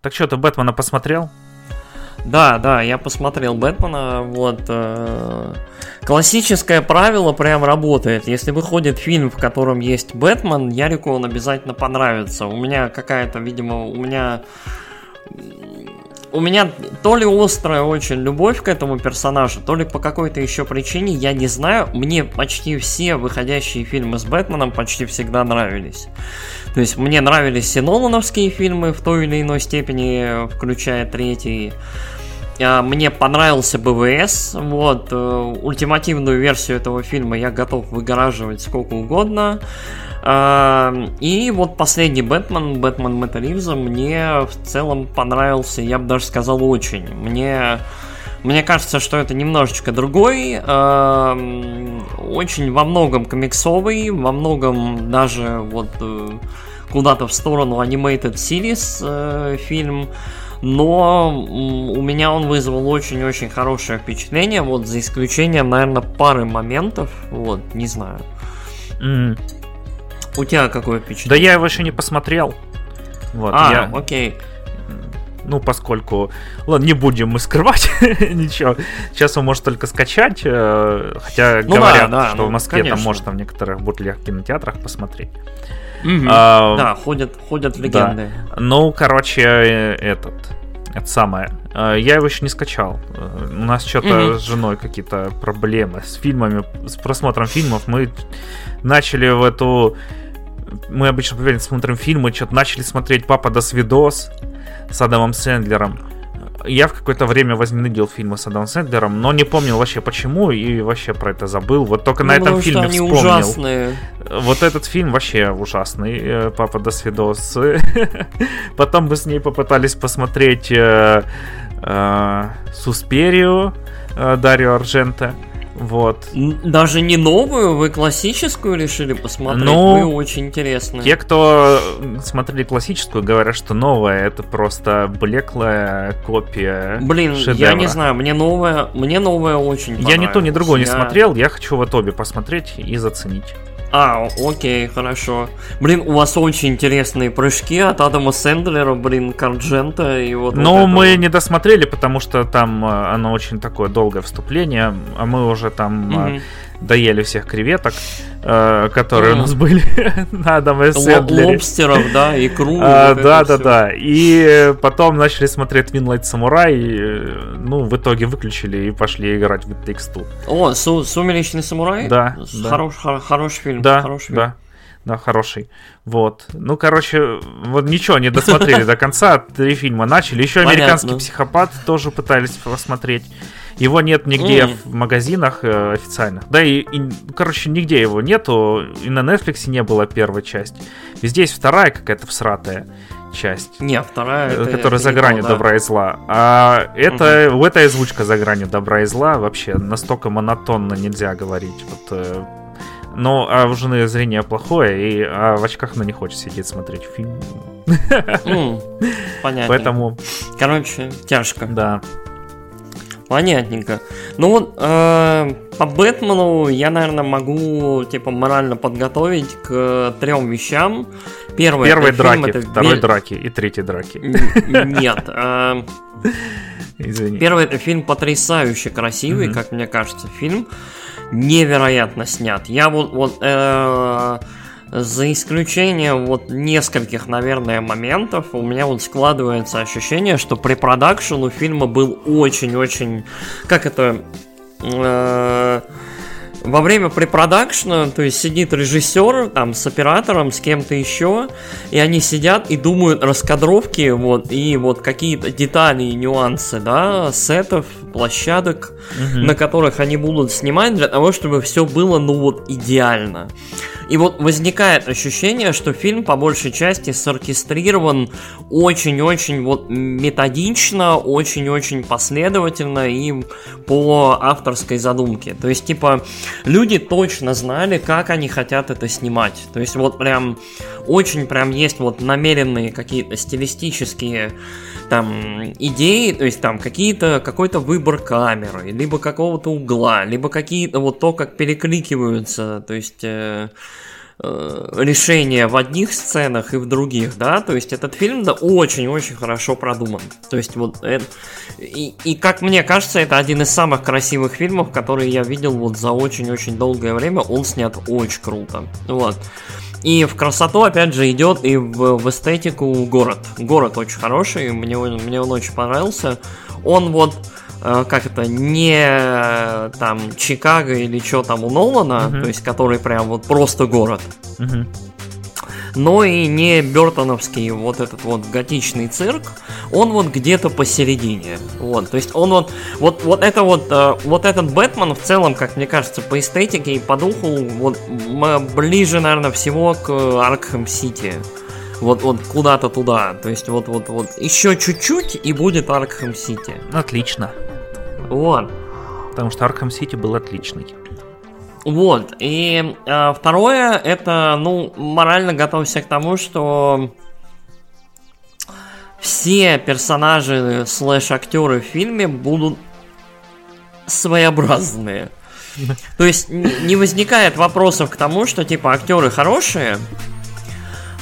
Так что, ты Бэтмена посмотрел? Да, да, я посмотрел Бэтмена, вот. Э, классическое правило прям работает. Если выходит фильм, в котором есть Бэтмен, Ярику он обязательно понравится. У меня какая-то, видимо, у меня у меня то ли острая очень любовь к этому персонажу, то ли по какой-то еще причине, я не знаю, мне почти все выходящие фильмы с Бэтменом почти всегда нравились. То есть мне нравились все Нолановские фильмы в той или иной степени, включая третий. А, мне понравился БВС, вот, э, ультимативную версию этого фильма я готов выгораживать сколько угодно. А, и вот последний Бэтмен, Бэтмен Мэтта Ривза, мне в целом понравился, я бы даже сказал, очень. Мне, мне кажется, что это немножечко другой, очень во многом комиксовый, во многом даже вот э, куда-то в сторону Animated Series э, фильм но у меня он вызвал очень-очень хорошее впечатление, вот за исключением, наверное, пары моментов, вот, не знаю. Mm. У тебя какое впечатление? Да я его еще не посмотрел. Вот, а, я... окей. Ну, поскольку... Ладно, не будем мы скрывать ничего. Сейчас он может только скачать. Э, хотя ну, говорят, да, да, что ну, в Москве конечно. там можно в некоторых бутлях кинотеатрах посмотреть. Угу. А, да, ходят, ходят легенды. Да. Ну, короче, этот. Это самое. Э, я его еще не скачал. У нас что-то угу. с женой какие-то проблемы с фильмами, с просмотром фильмов. Мы начали в эту мы обычно по смотрим фильмы, что-то начали смотреть «Папа до свидос» с Адамом Сэндлером. Я в какое-то время возненавидел фильмы с Адамом Сэндлером, но не помнил вообще почему и вообще про это забыл. Вот только ну, на этом фильме они вспомнил. Ужасные. Вот этот фильм вообще ужасный. Э, «Папа до свидос». Потом мы с ней попытались посмотреть э, э, «Суспирию» Дарио Аржента. Вот. Даже не новую, вы классическую решили посмотреть? Ну, вы очень интересно. Те, кто смотрели классическую, говорят, что новая это просто блеклая копия. Блин, шедевра. я не знаю, мне новая, мне новая очень Я ни то, ни другое я... не смотрел, я хочу вот обе посмотреть и заценить. А, окей, хорошо. Блин, у вас очень интересные прыжки от Адама Сэндлера, блин, к Ардженто и вот. Ну, вот мы не досмотрели, потому что там э, оно очень такое долгое вступление, а мы уже там угу доели всех креветок, э, которые mm. у нас были на Адаме Сэндлере. Лобстеров, да, икру. А, вот да, да, все. да. И потом начали смотреть Twilight Samurai, и, ну, в итоге выключили и пошли играть в тексту. О, Су Сумеречный Самурай? Да. Хорош, да. Хор- хороший фильм. Да, хороший фильм. да. Да, хороший. Вот. Ну, короче, вот ничего не досмотрели до конца. Три фильма начали. Еще американский психопат тоже пытались посмотреть. Его нет нигде mm. в магазинах э, официальных. Да и, и, короче, нигде его нету. И на Netflix не было первая часть. Везде есть вторая какая-то всратая часть. Не, вторая. Э, которая за гранью да. добра и зла. А это, угу. эта озвучка за гранью добра и зла вообще настолько монотонно нельзя говорить. Вот, э, но а у жены зрение плохое, и а в очках она не хочет сидеть смотреть фильм. понятно. Поэтому... Короче, тяжко. Да. Понятненько. Ну вот э, по Бэтмену я, наверное, могу типа морально подготовить к трем вещам. Первый Первой это драки, фильм, это второй ве... драки и третьей драки. Нет. Э, Извини. Первый это фильм потрясающе красивый, как мне кажется, фильм невероятно снят. Я вот вот э, за исключением вот нескольких, наверное, моментов, у меня вот складывается ощущение, что при продакшн у фильма был очень-очень... Как это... Э, во время препродакшна, то есть сидит режиссер там с оператором, с кем-то еще, и они сидят и думают раскадровки, вот, и вот какие-то детали и нюансы, да, сетов, площадок, угу. на которых они будут снимать для того, чтобы все было, ну вот, идеально. И вот возникает ощущение, что фильм по большей части соркестрирован очень-очень вот методично, очень-очень последовательно и по авторской задумке. То есть, типа, люди точно знали, как они хотят это снимать. То есть, вот прям очень прям есть вот намеренные какие-то стилистические там идеи, то есть там какие-то, какой-то выбор камеры, либо какого-то угла, либо какие-то вот то, как перекликиваются, то есть... Э, э, решения в одних сценах и в других, да, то есть этот фильм, да, очень-очень хорошо продуман. То есть вот, это, и, и как мне кажется, это один из самых красивых фильмов, которые я видел вот за очень-очень долгое время, он снят очень круто, вот. И в красоту, опять же, идет и в, в эстетику город. Город очень хороший, мне, мне он очень понравился. Он вот, э, как это, не там Чикаго или что там у Нолана, uh-huh. то есть который прям вот просто город. Uh-huh но и не Бертоновский вот этот вот готичный цирк, он вот где-то посередине. Вот, то есть он вот, вот, вот это вот, э, вот этот Бэтмен в целом, как мне кажется, по эстетике и по духу, вот ближе, наверное, всего к Аркхэм Сити. Вот, вот куда-то туда. То есть вот, вот, вот еще чуть-чуть и будет Аркхэм Сити. Отлично. Вот. Потому что Аркхэм Сити был отличный. Вот, и э, второе, это, ну, морально готовься к тому, что все персонажи слэш-актеры в фильме будут своеобразные. То есть не возникает вопросов к тому, что типа актеры хорошие,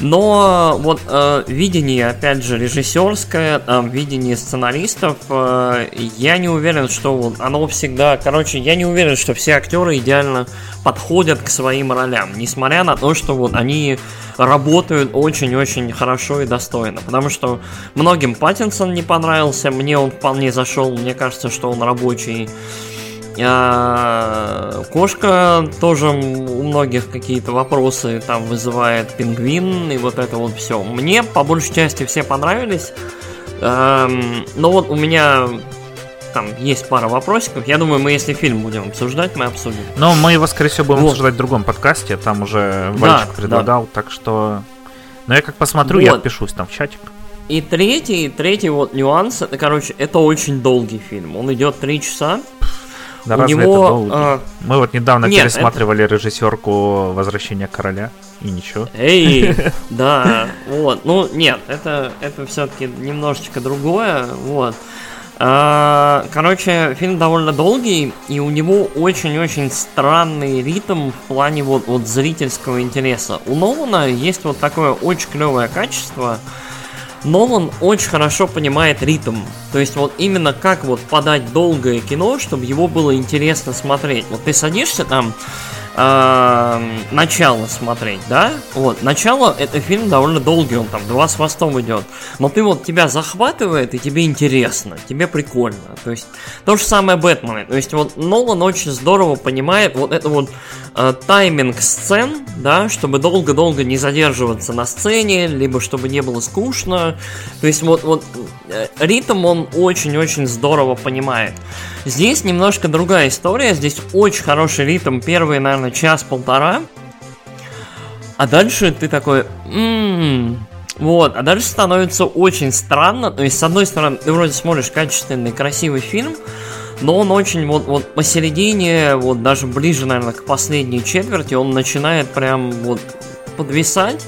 но вот э, видение, опять же, режиссерское, э, видение сценаристов, э, я не уверен, что вот оно всегда, короче, я не уверен, что все актеры идеально подходят к своим ролям, несмотря на то, что вот они работают очень-очень хорошо и достойно, потому что многим Паттинсон не понравился, мне он вполне зашел, мне кажется, что он рабочий. А, кошка тоже у многих какие-то вопросы там вызывает пингвин и вот это вот все. Мне по большей части все понравились. Эм, но вот у меня там есть пара вопросиков. Я думаю, мы если фильм будем обсуждать, мы обсудим. Но мы его, скорее всего, будем вот. обсуждать в другом подкасте. Там уже Вальчик да, предлагал, да. так что... Но я как посмотрю, вот. я отпишусь там в чатик. И третий, третий вот нюанс, это, короче, это очень долгий фильм. Он идет три часа. Да у него... А... Мы вот недавно Нет, пересматривали это... режиссерку «Возвращение короля» и ничего. Эй, да, вот. Ну, нет, это, это все-таки немножечко другое, вот. А, короче, фильм довольно долгий, и у него очень-очень странный ритм в плане вот, вот зрительского интереса. У Нолана есть вот такое очень клевое качество – Нолан очень хорошо понимает ритм. То есть вот именно как вот подать долгое кино, чтобы его было интересно смотреть. Вот ты садишься там, э, начало смотреть, да? Вот, начало, это фильм довольно долгий, он там два с хвостом идет. Но ты вот, тебя захватывает, и тебе интересно, тебе прикольно. То есть, то же самое Бэтмены. То есть, вот Нолан очень здорово понимает вот это вот э, тайминг сцен, да, чтобы долго-долго не задерживаться на сцене, либо чтобы не было скучно. То есть, вот, вот э, ритм он очень-очень здорово понимает. Здесь немножко другая история, здесь очень хороший ритм, первые, наверное, примерно час-полтора. А дальше ты такой... М-м-м". Вот, а дальше становится очень странно. То есть, с одной стороны, ты вроде смотришь качественный, красивый фильм, но он очень вот, вот посередине, вот даже ближе, наверное, к последней четверти, он начинает прям вот подвисать.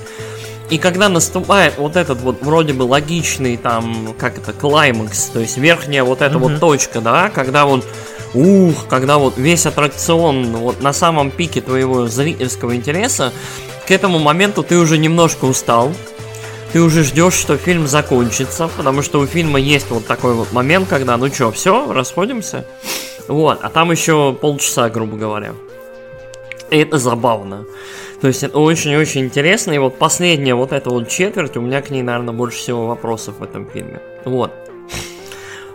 И когда наступает вот этот вот вроде бы логичный там, как это, клаймакс, то есть верхняя вот эта mm-hmm. вот точка, да, когда вот ух, когда вот весь аттракцион вот на самом пике твоего зрительского интереса, к этому моменту ты уже немножко устал, ты уже ждешь, что фильм закончится, потому что у фильма есть вот такой вот момент, когда, ну чё, все, расходимся. Вот, а там еще полчаса, грубо говоря. И это забавно. То есть это очень-очень интересно. И вот последняя вот эта вот четверть, у меня к ней, наверное, больше всего вопросов в этом фильме. Вот.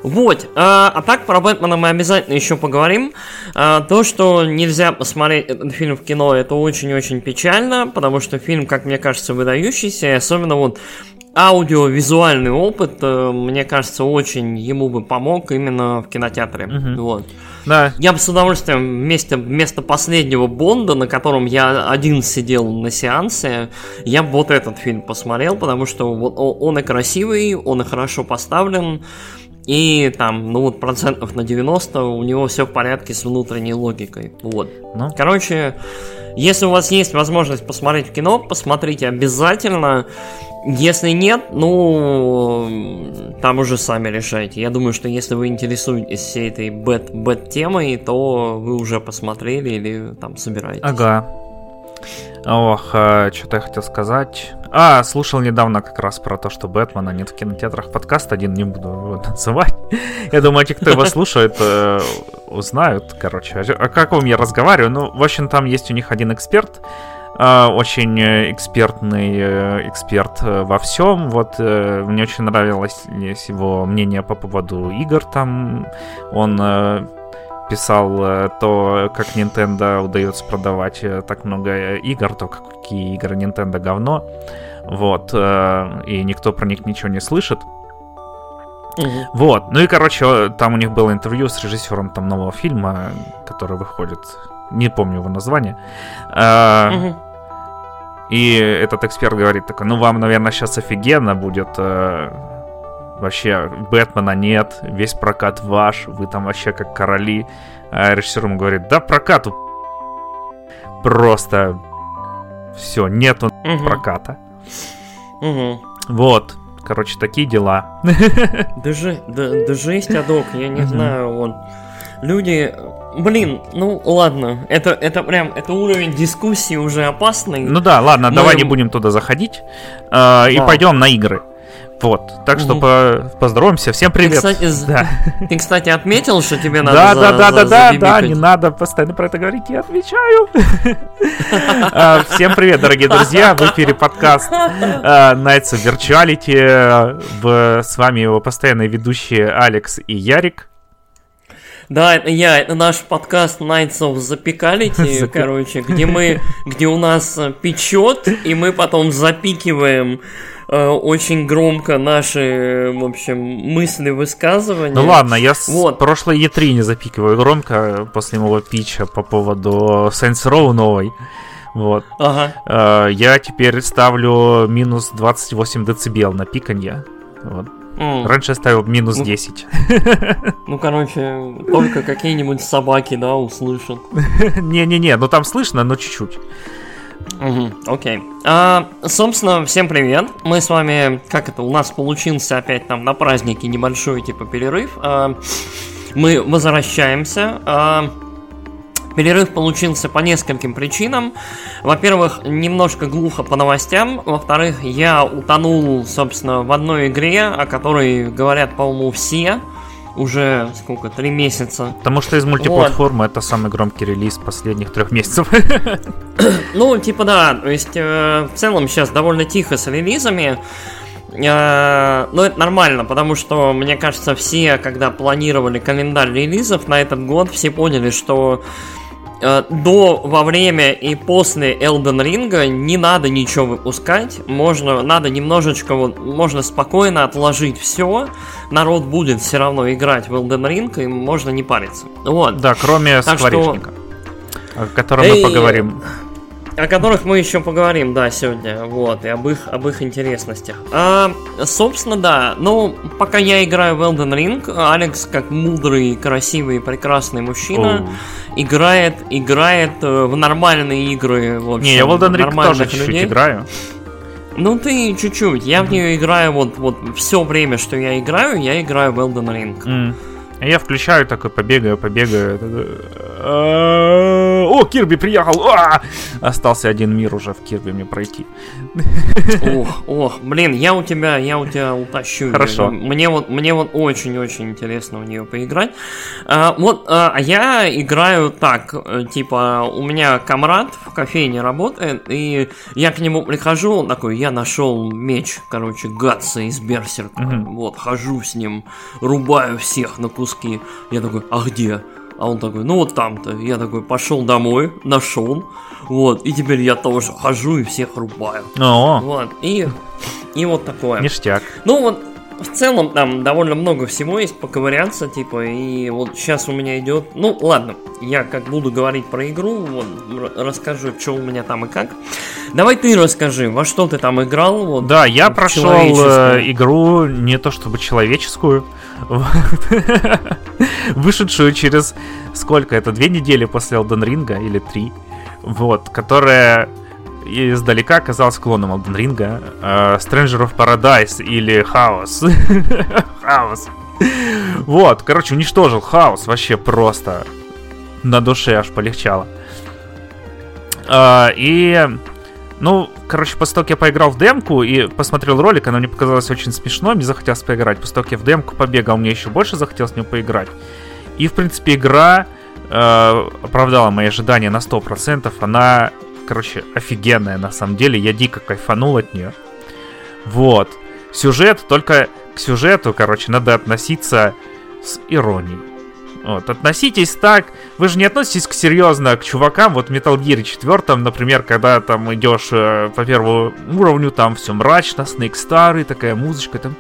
Вот, а, а так про Бэтмена мы обязательно еще поговорим. А, то, что нельзя посмотреть этот фильм в кино, это очень-очень печально, потому что фильм, как мне кажется, выдающийся, и особенно вот аудиовизуальный опыт, э, мне кажется, очень ему бы помог именно в кинотеатре. Угу. Вот. Да. Я бы с удовольствием вместе, вместо последнего Бонда, на котором я один сидел на сеансе, я бы вот этот фильм посмотрел, потому что вот он и красивый, он и хорошо поставлен. И там, ну вот процентов на 90 у него все в порядке с внутренней логикой. Вот. Ну. Короче, если у вас есть возможность посмотреть кино, посмотрите обязательно. Если нет, ну, там уже сами решайте. Я думаю, что если вы интересуетесь всей этой бэт-бэт темой, то вы уже посмотрели или там собираетесь. Ага. Ох, а, что-то я хотел сказать. А, слушал недавно как раз про то, что Бэтмена нет в кинотеатрах. Подкаст один, не буду называть. Я думаю, те, кто его слушает, э, узнают, короче. А как вам я разговариваю? Ну, в общем, там есть у них один эксперт, э, очень экспертный э, эксперт во всем. Вот мне очень нравилось его мнение по поводу игр там. Он писал э, то, как Nintendo удается продавать э, так много игр, то какие игры Nintendo говно. Вот. Э, и никто про них ничего не слышит. Угу. Вот. Ну и, короче, там у них было интервью с режиссером там нового фильма, который выходит. Не помню его название. Угу. И этот эксперт говорит такой, ну вам, наверное, сейчас офигенно будет вообще Бэтмена нет, весь прокат ваш, вы там вообще как короли. А режиссер ему говорит, да прокат просто все, нету угу. проката. Угу. Вот, короче, такие дела. Да, же, да, да жесть, Адок, я не знаю, он... Люди, блин, ну ладно, это, это прям, это уровень дискуссии уже опасный. Ну да, ладно, Мы... давай не будем туда заходить э, да. и пойдем на игры. Вот, так что по поздороваемся. Всем привет. Ты, кстати, да. ты, кстати, отметил, что тебе надо Да, за, да, да, да, да, да, не надо постоянно про это говорить, я отвечаю. А, всем привет, дорогие друзья, в эфире подкаст а, Nights of Virtuality. С вами его постоянные ведущие Алекс и Ярик. Да, это я, это наш подкаст Nights of Запекалити, короче, где мы, где у нас печет, и мы потом запикиваем Э, очень громко наши, в общем, мысли, высказывания. Ну ладно, я вот. с прошлой E3 не запикиваю громко после моего питча по поводу Saints Row новой. Вот. Ага. Э, я теперь ставлю минус 28 децибел на пиканье. Вот. Mm. Раньше я ставил минус ну, 10. Ну, короче, только какие-нибудь собаки, да, услышат. Не-не-не, ну там слышно, но чуть-чуть. Угу, окей. А, собственно, всем привет. Мы с вами, как это, у нас получился опять там на празднике небольшой типа перерыв. А, мы возвращаемся. А, Перерыв получился по нескольким причинам. Во-первых, немножко глухо по новостям. Во-вторых, я утонул, собственно, в одной игре, о которой говорят, по-моему, все уже сколько, три месяца. Потому что из мультиплатформы вот. это самый громкий релиз последних трех месяцев. Ну, типа да, то есть э, в целом сейчас довольно тихо с релизами. Э, но это нормально, потому что, мне кажется, все, когда планировали календарь релизов на этот год, все поняли, что до, во время и после Elden Ring не надо ничего выпускать, можно, надо немножечко, вот, можно спокойно отложить все, народ будет все равно играть в Elden Ring, и можно не париться. Вот. Да, кроме так скворечника, что... о котором Эй... мы поговорим о которых мы еще поговорим, да, сегодня, вот, и об их, об их интересностях. А, собственно, да, ну, пока я играю в Elden Ring, Алекс, как мудрый, красивый, прекрасный мужчина, oh. играет, играет э, в нормальные игры, в общем, Не, я в Elden Ring тоже чуть-чуть играю. Ну ты чуть-чуть, я в нее играю вот, вот все время, что я играю, я играю в Elden Ring. Mm. Я включаю такой, побегаю, побегаю. «А, о, Кирби приехал! А! Остался один мир уже в Кирби мне пройти. Ох, ох, блин, я у тебя, я у тебя утащу. Хорошо. Мне вот, мне вот очень-очень интересно в нее поиграть. А, вот, а я играю так, э, типа, у меня комрад в кофейне работает, и я к нему прихожу, он такой, я нашел меч, короче, Гатса из Берсерка. Угу. Вот, хожу с ним, рубаю всех на куски. Я такой, а где? А он такой, ну вот там-то. Я такой, пошел домой, нашел. Вот, и теперь я тоже хожу и всех рубаю. О. Вот, и, и вот такое. Ништяк. Ну вот, в целом там довольно много всего есть поковыряться, типа, и вот сейчас у меня идет... Ну, ладно, я как буду говорить про игру, вот, расскажу, что у меня там и как. Давай ты расскажи, во что ты там играл? Вот, да, я прошел э, игру не то чтобы человеческую, вышедшую через сколько это, две недели после Elden Ring или три, вот, которая издалека оказалась клоном Elden Ring, uh, Stranger of Paradise или Хаос. Хаос. Вот, короче, уничтожил хаос вообще просто. На душе аж полегчало. А, и, ну, короче, после того, как я поиграл в демку и посмотрел ролик, она мне показалась очень смешной, мне захотелось поиграть. После того, как я в демку побегал, мне еще больше захотелось в нее поиграть. И, в принципе, игра э, оправдала мои ожидания на 100%. Она, короче, офигенная на самом деле. Я дико кайфанул от нее. Вот. Сюжет, только к сюжету, короче, надо относиться с иронией. Вот, относитесь так. Вы же не относитесь к серьезно к чувакам. Вот в Metal Gear 4, например, когда там идешь э, по первому уровню, там все мрачно, Snake старый, такая музычка, там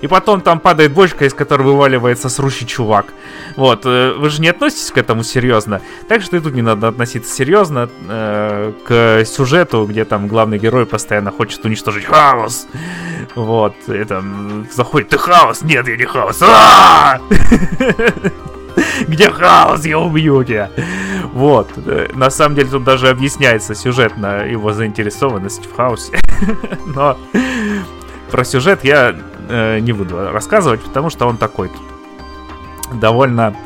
и потом там падает бочка, из которой вываливается срущий чувак. Вот, э, вы же не относитесь к этому серьезно. Так что и тут не надо относиться серьезно э, к сюжету, где там главный герой постоянно хочет уничтожить хаос. Вот, это заходит, ты хаос? Нет, я не хаос. Где хаос, я убью тебя. Вот. На самом деле тут даже объясняется сюжетно его заинтересованность в хаосе. Но про сюжет я э, не буду рассказывать, потому что он такой довольно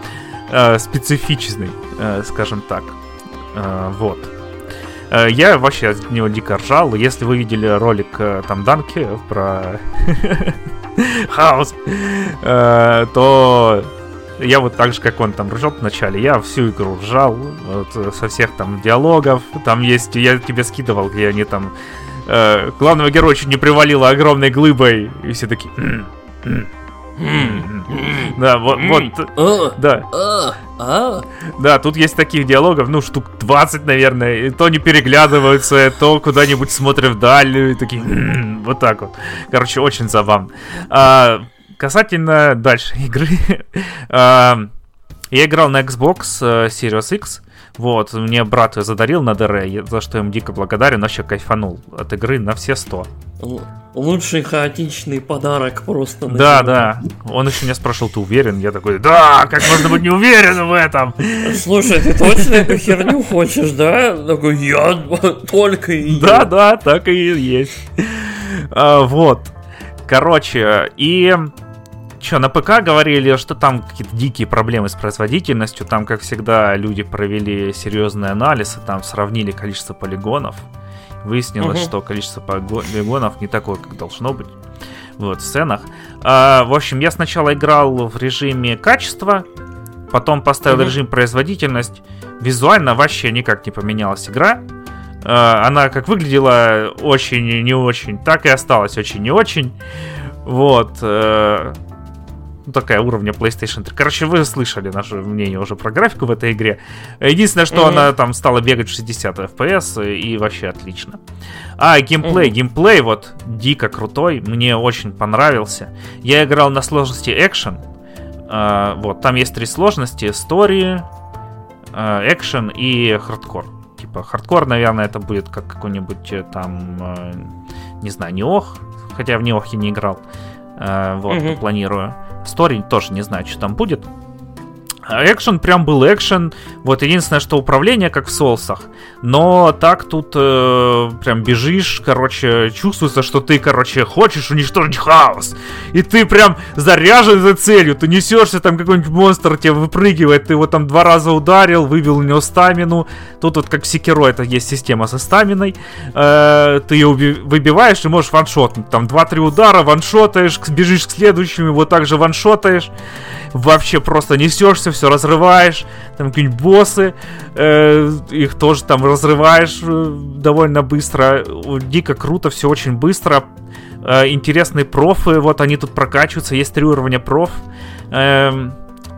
э, специфичный, э, скажем так. Э, вот. Я вообще от него дико ржал. Если вы видели ролик там Данки про хаос, то я вот так же, как он там ржал вначале, я всю игру ржал, вот, со всех там диалогов, там есть, я тебе скидывал, где они там, э, главного героя чуть не привалило огромной глыбой, и все такие... Да, вот, вот, да. Да, тут есть таких диалогов, ну, штук 20, наверное, и то не переглядываются, то куда-нибудь смотрят вдаль, и такие, вот так вот. Короче, очень забавно. А, Касательно дальше игры. я играл на Xbox э, Series X. Вот, мне брат ее задарил на ДР, за что я ему дико благодарен, вообще кайфанул от игры на все 100. Лучший хаотичный подарок просто. Да, да. Он еще меня спрашивал, ты уверен? Я такой, да, как можно быть не уверен в этом? Слушай, ты точно эту херню хочешь, да? Такой, я только и... Да, да, так и есть. А, вот. Короче, и Че, на ПК говорили, что там какие-то дикие проблемы с производительностью. Там, как всегда, люди провели серьезный анализ и там сравнили количество полигонов. Выяснилось, угу. что количество полигонов не такое, как должно быть вот, в сценах. А, в общем, я сначала играл в режиме качества, потом поставил угу. режим производительность. Визуально вообще никак не поменялась игра. А, она как выглядела очень не очень, так и осталась очень не очень. Вот. Э, ну, такая уровня PlayStation 3. Короче, вы слышали наше мнение уже про графику в этой игре. Единственное, что mm-hmm. она там стала бегать в 60 FPS и вообще отлично. А, геймплей, mm-hmm. геймплей вот дико крутой, мне очень понравился. Я играл на сложности экшен. Uh, вот, там есть три сложности: story, экшен uh, и хардкор. Типа, хардкор, наверное, это будет как какой-нибудь э, там, uh, не знаю, неох, хотя в неох я не играл. Uh, вот, mm-hmm. планирую. Стори тоже не знаю, что там будет. Экшен прям был экшен. Вот единственное, что управление как в Солсах. Но так тут э, прям бежишь, короче, чувствуется, что ты, короче, хочешь уничтожить хаос. И ты прям заряжен за целью. Ты несешься, там какой-нибудь монстр тебе выпрыгивает. Ты его там два раза ударил, вывел у него стамину. Тут вот как в Секиро это есть система со стаминой. Э, ты ее выбиваешь и можешь ваншотнуть. Там 2-3 удара, ваншотаешь, бежишь к следующему, его также ваншотаешь вообще просто несешься, все разрываешь, там какие-нибудь боссы, э, их тоже там разрываешь э, довольно быстро, дико круто, все очень быстро, э, интересные профы, вот они тут прокачиваются, есть три уровня проф, э,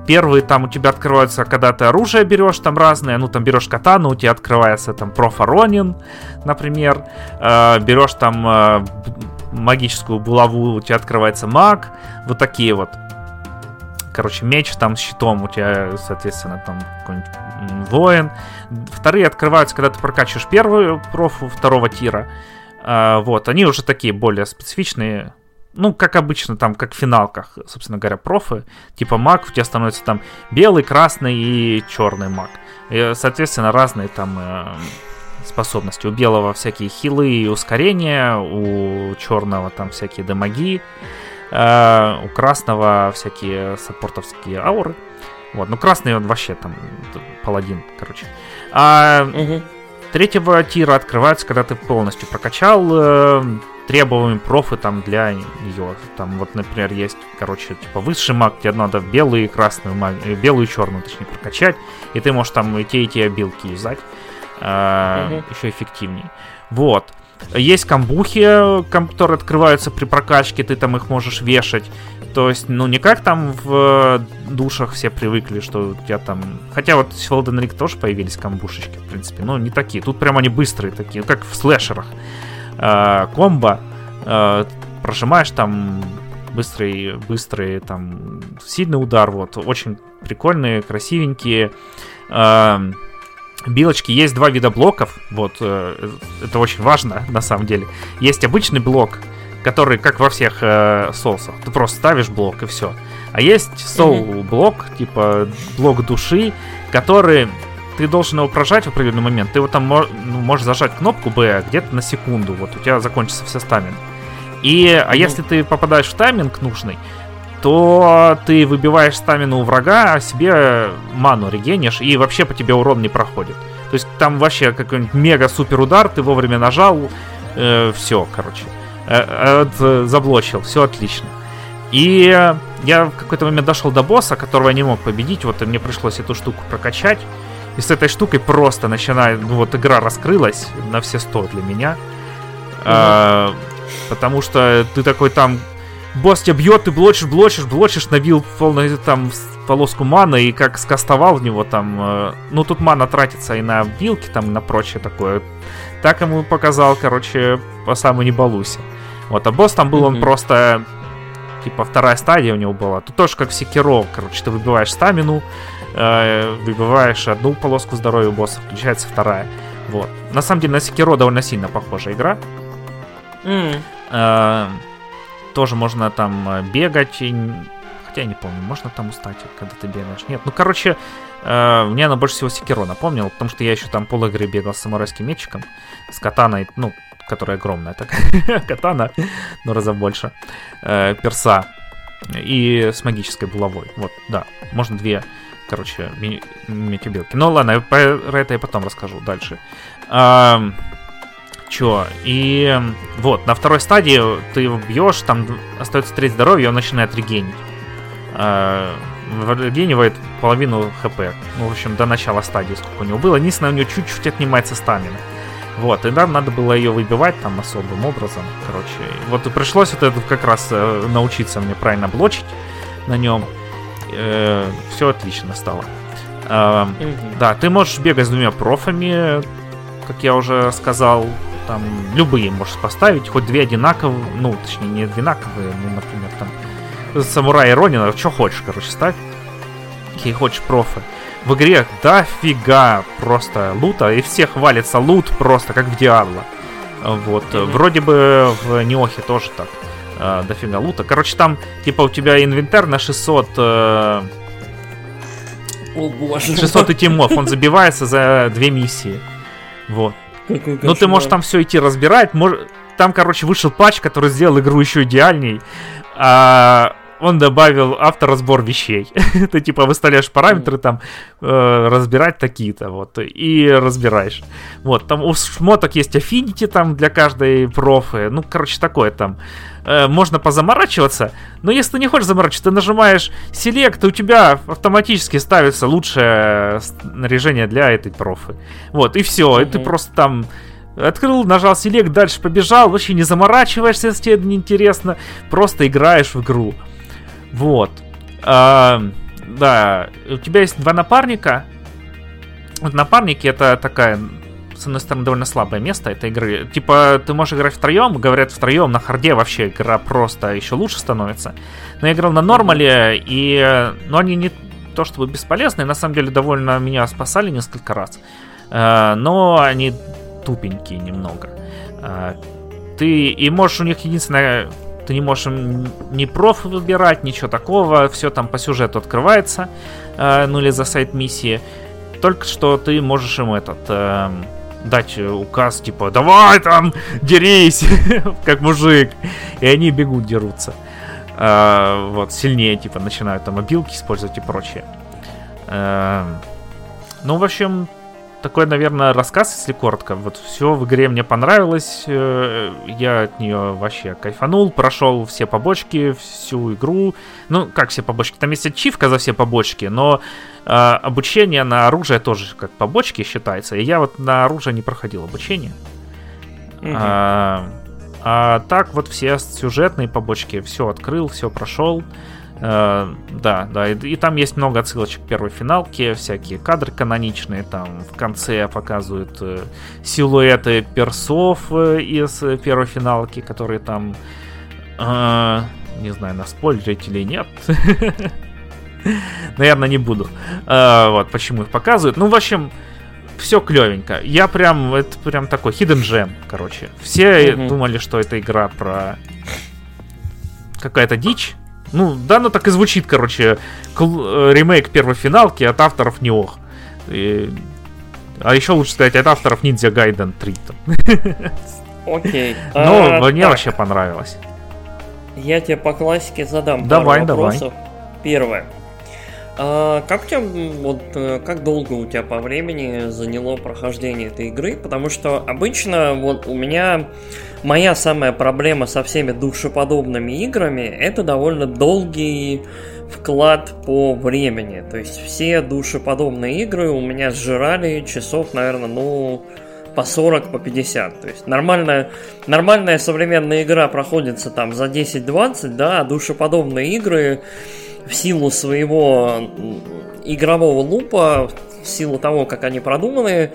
Первый там у тебя открываются, когда ты оружие берешь, там разные, ну там берешь катану, у тебя открывается там профаронин, например, э, берешь там э, магическую булаву, у тебя открывается маг, вот такие вот короче, меч там с щитом, у тебя, соответственно, там какой-нибудь воин. Вторые открываются, когда ты прокачиваешь первую профу второго тира. А, вот, они уже такие более специфичные, ну, как обычно, там, как в финалках, собственно говоря, профы, типа маг, у тебя становится там белый, красный и черный маг. И, соответственно, разные там э, способности. У белого всякие хилы и ускорения, у черного там всякие дамаги. Э, у красного всякие саппортовские ауры. Вот, ну красный он вообще там паладин, короче. А, угу. третьего тира открываются, когда ты полностью прокачал э, требуемые профы там для нее. Там вот, например, есть, короче, типа высший маг, тебе надо белую и красную маг, э, белую и черную, точнее, прокачать, и ты можешь там и те, и те обилки юзать. Э, угу. Еще эффективнее. Вот. Есть камбухи, которые открываются при прокачке, ты там их можешь вешать. То есть, ну, не как там в душах все привыкли, что у тебя там... Хотя вот в Elden Ring тоже появились камбушечки, в принципе, но не такие. Тут прям они быстрые такие, как в слэшерах. Э, комбо, э, прожимаешь там быстрый, быстрый там сильный удар, вот, очень прикольные, красивенькие. Э, Билочки есть два вида блоков, вот, э, это очень важно на самом деле. Есть обычный блок, который, как во всех э, соусах, ты просто ставишь блок и все. А есть соул блок, типа блок души, который ты должен его прожать в определенный момент. Ты вот там ну, можешь зажать кнопку B где-то на секунду, вот у тебя закончится вся стамина. И, а если ты попадаешь в тайминг нужный, то ты выбиваешь стамину у врага, а себе ману регенишь, и вообще по тебе урон не проходит. То есть там вообще какой-нибудь мега-супер удар, ты вовремя нажал, э, все, короче. Э, э, заблочил, все отлично. И я в какой-то момент дошел до босса, которого я не мог победить, вот и мне пришлось эту штуку прокачать. И с этой штукой просто начинает, ну вот игра раскрылась на все сто для меня. Mm-hmm. А, потому что ты такой там босс тебя бьет, ты блочишь, блочишь, блочишь, набил полную там полоску мана и как скастовал в него там... Э, ну, тут мана тратится и на билки там, и на прочее такое. Так ему показал, короче, по самой не балуйся. Вот, а босс там был, mm-hmm. он просто... Типа, вторая стадия у него была. Тут тоже как в Секиро, короче, ты выбиваешь стамину, э, выбиваешь одну полоску здоровья у босса, включается вторая. Вот. На самом деле на Секиро довольно сильно похожая игра. Mm. Э, тоже можно там э, бегать. И... Хотя я не помню, можно там устать, когда ты бегаешь. Нет, ну короче, э, мне она больше всего Секиро напомнила, потому что я еще там пол игры бегал с самурайским мечиком, с катаной, ну, которая огромная такая, катана, но раза больше, э, перса и с магической булавой. Вот, да, можно две, короче, ми- мечебилки. Ну ладно, про это я потом расскажу дальше. Эм, Чё? И вот, на второй стадии ты его бьешь, там остается треть здоровья, он начинает регенить. Э, регенивает половину хп. Ну, в общем, до начала стадии, сколько у него было. Единственное, у него чуть-чуть отнимается стамина. Вот, и нам надо было ее выбивать там особым образом. Короче, вот и пришлось вот это как раз э, научиться мне правильно блочить на нем. Э, все отлично стало. Э, mm-hmm. Да, ты можешь бегать с двумя профами, как я уже сказал там любые можешь поставить, хоть две одинаковые, ну, точнее, не одинаковые, ну, например, там, Самурай и Ронина, что хочешь, короче, ставь. Какие хочешь профы. В игре дофига просто лута, и всех валится лут просто, как в Диабло. Вот, mm-hmm. вроде бы в Неохе тоже так. Э, дофига лута. Короче, там, типа, у тебя инвентарь на 600... Э, О боже. 600 тимов, он забивается за две миссии. Вот. Ну, ты можешь там все идти разбирать. Мож... Там, короче, вышел патч, который сделал игру еще идеальней. А, он добавил авторазбор вещей. ты типа выставляешь параметры там, э, разбирать такие-то, вот, и разбираешь. Вот, там у шмоток есть Affinity там для каждой профы. Ну, короче, такое там. Э, можно позаморачиваться, но если ты не хочешь заморачиваться, ты нажимаешь Select, и у тебя автоматически ставится лучшее снаряжение для этой профы. Вот, и все, mm-hmm. и ты просто там Открыл, нажал Select, дальше побежал, вообще не заморачиваешься, если тебе неинтересно, просто играешь в игру. Вот. А, да, у тебя есть два напарника. Вот напарники это такая, с одной стороны, довольно слабое место этой игры. Типа, ты можешь играть втроем, говорят втроем, на харде вообще игра просто еще лучше становится. Но я играл на нормале, и... Ну, они не то чтобы бесполезные, на самом деле довольно меня спасали несколько раз. А, но они тупенькие немного. А, ты... И можешь у них единственное ты не можешь ни проф выбирать, ничего такого. Все там по сюжету открывается. Э, ну или за сайт миссии. Только что ты можешь им этот... Э, дать указ, типа, давай там, дерись, как мужик. И они бегут, дерутся. Э, вот, сильнее, типа, начинают там мобилки использовать и прочее. Ну, в общем, такой, наверное, рассказ, если коротко. Вот все в игре мне понравилось. Э, я от нее вообще кайфанул. Прошел все побочки, всю игру. Ну, как все побочки? Там есть ачивка за все побочки, но э, обучение на оружие тоже как побочки считается. И я вот на оружие не проходил обучение. Mm-hmm. А, а так вот все сюжетные побочки, все открыл, все прошел. Uh, да, да, и, и там есть много отсылочек к первой финалке, всякие кадры каноничные, там в конце показывают э, силуэты персов э, из первой финалки, которые там, э, не знаю, наспойлерить или нет. Наверное, не буду. Uh, вот, почему их показывают. Ну, в общем, все клевенько. Я прям, это прям такой hidden gem, короче. Все думали, что это игра про какая-то дичь. Ну, да, ну так и звучит, короче, э, ремейк первой финалки от авторов Неох. И... А еще лучше сказать, от авторов Ninja Gaiden 3. Окей. Но а, мне вообще понравилось. Я тебе по классике задам давай, пару вопросов. Давай. Первое. А как у тебя, вот, э, как долго у тебя по времени заняло прохождение этой игры? Потому что обычно вот у меня моя самая проблема со всеми душеподобными играми это довольно долгий вклад по времени. То есть все душеподобные игры у меня сжирали часов, наверное, ну, по 40, по 50. То есть нормальная, нормальная современная игра проходится там за 10-20, да, а душеподобные игры в силу своего игрового лупа, в силу того, как они продуманы,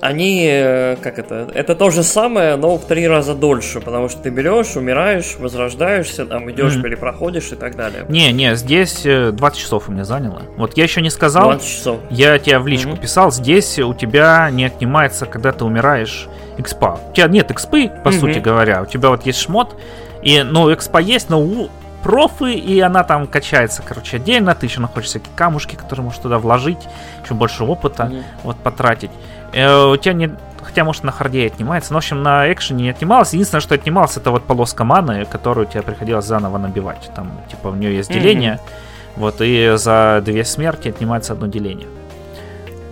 они, э, как это, это то же самое, но в три раза дольше, потому что ты берешь, умираешь, возрождаешься, там идешь, mm-hmm. перепроходишь и так далее. Не, не, здесь 20 э, часов у меня заняло. Вот я еще не сказал, 20 часов. я тебе в личку mm-hmm. писал, здесь у тебя не отнимается, когда ты умираешь, экспа. У тебя нет экспы, по mm-hmm. сути говоря, у тебя вот есть шмот, и, ну, экспа есть, но у профы, и она там качается, короче, отдельно. Ты еще находишь всякие камушки, которые можешь туда вложить, еще больше опыта mm-hmm. вот потратить. Э, у тебя не хотя, может, на харде отнимается. Но, в общем, на экшене не отнималось. Единственное, что отнималось, это вот полоска маны, которую тебе приходилось заново набивать. Там, типа, у нее есть деление. Mm-hmm. Вот, и за две смерти отнимается одно деление.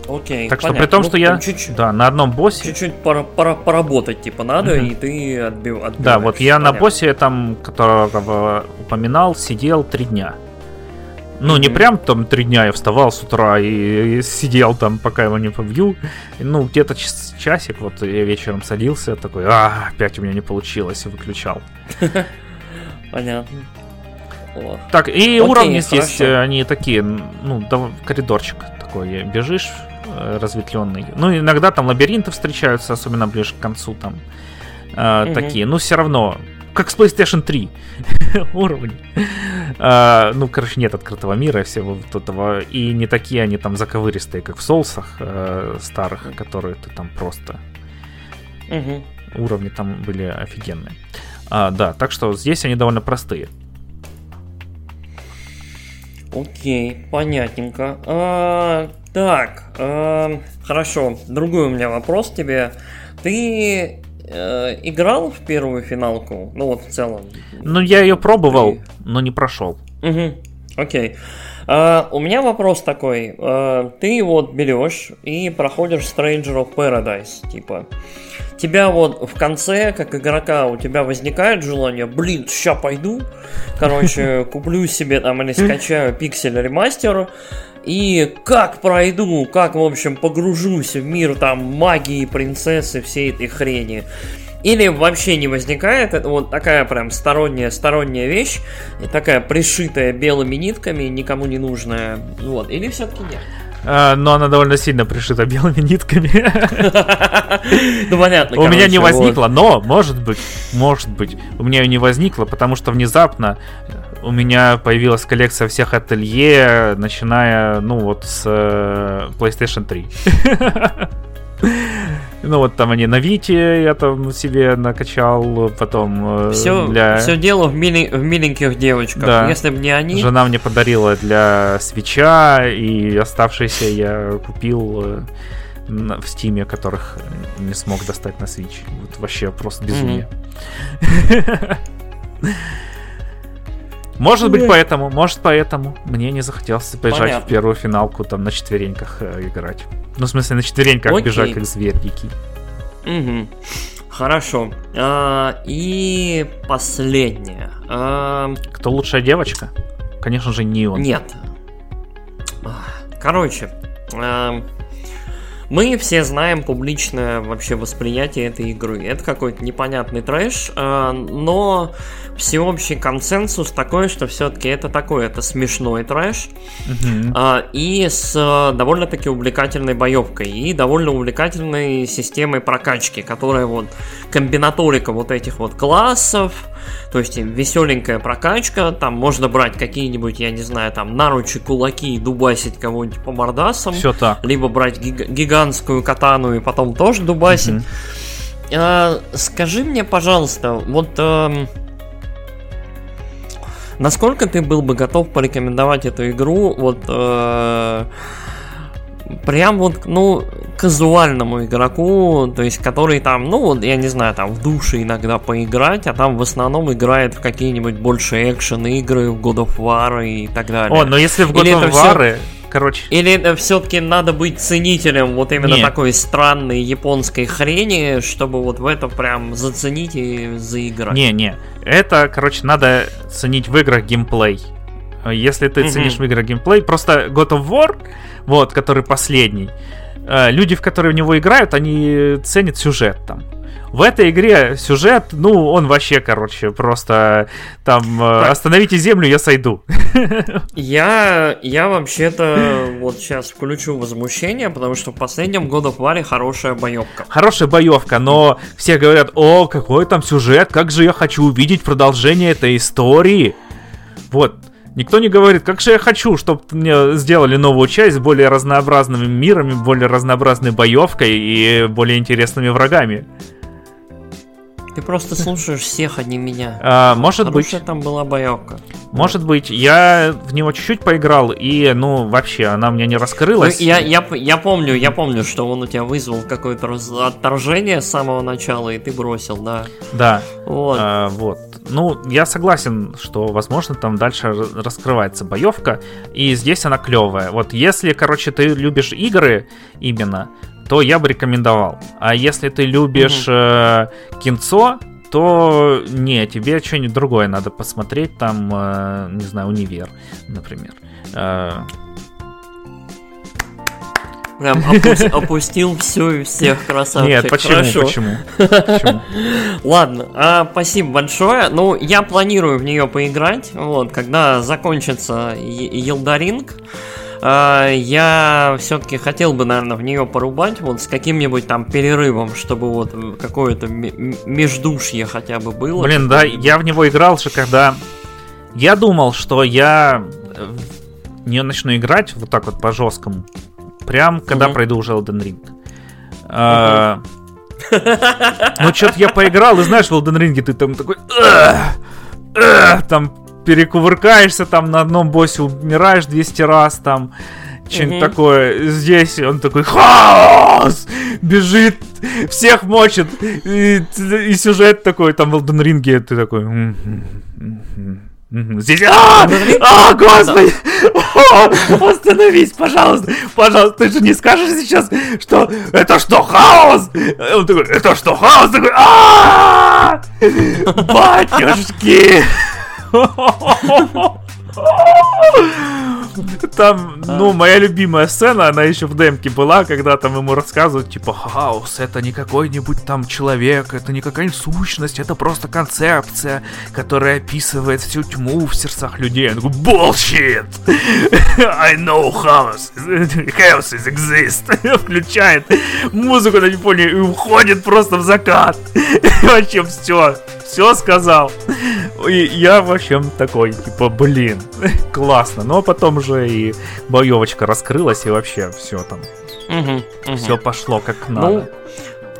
Окей. Так понятно. что при том, ну, что я чуть-чуть, да, на одном боссе. Чуть-чуть пора, пора, поработать, типа, надо, угу. и ты отбив, отбиваешь. Да, вот я понятно. на боссе там, которого упоминал, сидел три дня. Ну, не прям там три дня я вставал с утра и, и сидел там, пока его не побью. Ну, где-то часик, вот я вечером садился, такой, а, опять у меня не получилось, и выключал. Понятно. Так, и уровни здесь, э, они такие, ну, коридорчик такой, бежишь, разветвленный. Ну, иногда там лабиринты встречаются, особенно ближе к концу там э, угу. такие. Но все равно, как с PlayStation 3 уровни. э, ну, короче, нет открытого мира всего вот этого. И не такие они там заковыристые, как в соусах э, старых, которые ты там просто... Угу. Уровни там были офигенные. А, да, так что здесь они довольно простые. Окей, понятненько. А, так, э, хорошо. Другой у меня вопрос тебе. Ты э, играл в первую финалку? Ну вот в целом. Ну я ее пробовал, Ты... но не прошел. Угу. Окей. Uh, у меня вопрос такой. Uh, ты вот берешь и проходишь Stranger of Paradise, типа. Тебя вот в конце, как игрока, у тебя возникает желание, блин, ща пойду, короче, куплю себе там или скачаю пиксель ремастер, и как пройду, как, в общем, погружусь в мир там магии, принцессы, всей этой хрени. Или вообще не возникает, это вот такая прям сторонняя, сторонняя вещь, такая пришитая белыми нитками, никому не нужная, вот, или все-таки нет? А, но она довольно сильно пришита белыми нитками. Ну, понятно. У меня не возникло, но, может быть, может быть, у меня ее не возникло, потому что внезапно у меня появилась коллекция всех ателье, начиная, ну вот, с э, PlayStation 3. Ну вот там они на Вите я там себе накачал, потом все, э, для... Все дело в, мили... в миленьких девочках. Да. Если бы не они... Жена мне подарила для свеча, и оставшиеся я купил э, в стиме, которых не смог достать на Switch. Вот вообще просто безумие. Может быть, поэтому, может, поэтому мне не захотелось бежать Понятно. в первую финалку там на четвереньках э, играть. Ну, в смысле, на четвереньках Окей. бежать, как зверь дикий. Угу. Хорошо. А, и последнее. А... Кто лучшая девочка? Конечно же, не он. Нет. Короче, а... Мы все знаем публичное вообще восприятие этой игры. Это какой-то непонятный трэш, а, но всеобщий консенсус такой, что все-таки это такой, это смешной трэш, uh-huh. и с э, довольно-таки увлекательной боевкой, и довольно увлекательной системой прокачки, которая вот комбинаторика вот этих вот классов, то есть веселенькая прокачка, там можно брать какие-нибудь, я не знаю, там наручи, кулаки и дубасить кого-нибудь по мордасам. Все так. Либо брать гиг- гигантскую катану и потом тоже дубасить. Uh-huh. А, скажи мне, пожалуйста, вот... А, Насколько ты был бы готов порекомендовать эту игру вот э, прям вот, ну, казуальному игроку, то есть который там, ну, вот, я не знаю, там в душе иногда поиграть, а там в основном играет в какие-нибудь больше экшен игры, в God of War и так далее. О, но если в God Или of War, все короче. Или это все-таки надо быть ценителем вот именно Нет. такой странной японской хрени, чтобы вот в это прям заценить и заиграть? Не, не. Это, короче, надо ценить в играх геймплей. Если ты ценишь в играх геймплей, просто God of War, вот, который последний, э, люди, в которые в него играют, они ценят сюжет там. В этой игре сюжет, ну, он вообще, короче, просто там э, остановите землю, я сойду. Я, я вообще-то вот сейчас включу возмущение, потому что в последнем году в War хорошая боевка. Хорошая боевка, но все говорят, о, какой там сюжет, как же я хочу увидеть продолжение этой истории. Вот, Никто не говорит, как же я хочу, чтобы мне сделали новую часть с более разнообразными мирами, более разнообразной боевкой и более интересными врагами. Ты просто слушаешь всех, а не меня. А, может Хорошая быть. там была боевка. Может быть. Я в него чуть-чуть поиграл, и, ну, вообще, она меня не раскрылась. Ну, я, я, я помню, я помню, что он у тебя вызвал какое-то отторжение с самого начала, и ты бросил, да. Да. Вот. А, вот. Ну, я согласен, что, возможно, там дальше раскрывается боевка, и здесь она клевая. Вот если, короче, ты любишь игры именно, то я бы рекомендовал. А если ты любишь mm-hmm. э, кинцо, то не, тебе что-нибудь другое надо посмотреть, там, э, не знаю, универ, например. Э, Прям опу- опустил всю всех красавчик. Нет, почему? Хорошо. Почему? почему? Ладно, а, спасибо большое. Ну, я планирую в нее поиграть. Вот, когда закончится Елдаринг. А, я все-таки хотел бы, наверное, в нее порубать вот с каким-нибудь там перерывом, чтобы вот какое-то междушье хотя бы было. Блин, да, я в него играл же, когда я думал, что я в нее начну играть вот так вот по жесткому, прям когда mm-hmm. пройду уже Elden Ring. А, ну, что-то я поиграл, и знаешь, в Elden Ring ты там такой... Там перекувыркаешься там на одном боссе, умираешь 200 раз там. Что-нибудь угу. такое. Здесь он такой хаос! Бежит, всех мочит. И, и сюжет такой, там в Elden Ring ты такой... Здесь... А, а господи! Остановись, пожалуйста! Пожалуйста, ты же не скажешь сейчас, что это что, хаос? Он такой, это что, хаос? Такой, Батюшки! Там, ну, моя любимая сцена, она еще в демке была, когда там ему рассказывают, типа, хаос, это не какой-нибудь там человек, это не какая-нибудь сущность, это просто концепция, которая описывает всю тьму в сердцах людей. Он такой, bullshit! I know chaos. Chaos is exist. Включает музыку на Японии и уходит просто в закат. Вообще все все сказал. И я, в общем, такой, типа, блин, классно. Но потом уже и боевочка раскрылась, и вообще все там. Угу, угу. Все пошло как ну, надо. Ну,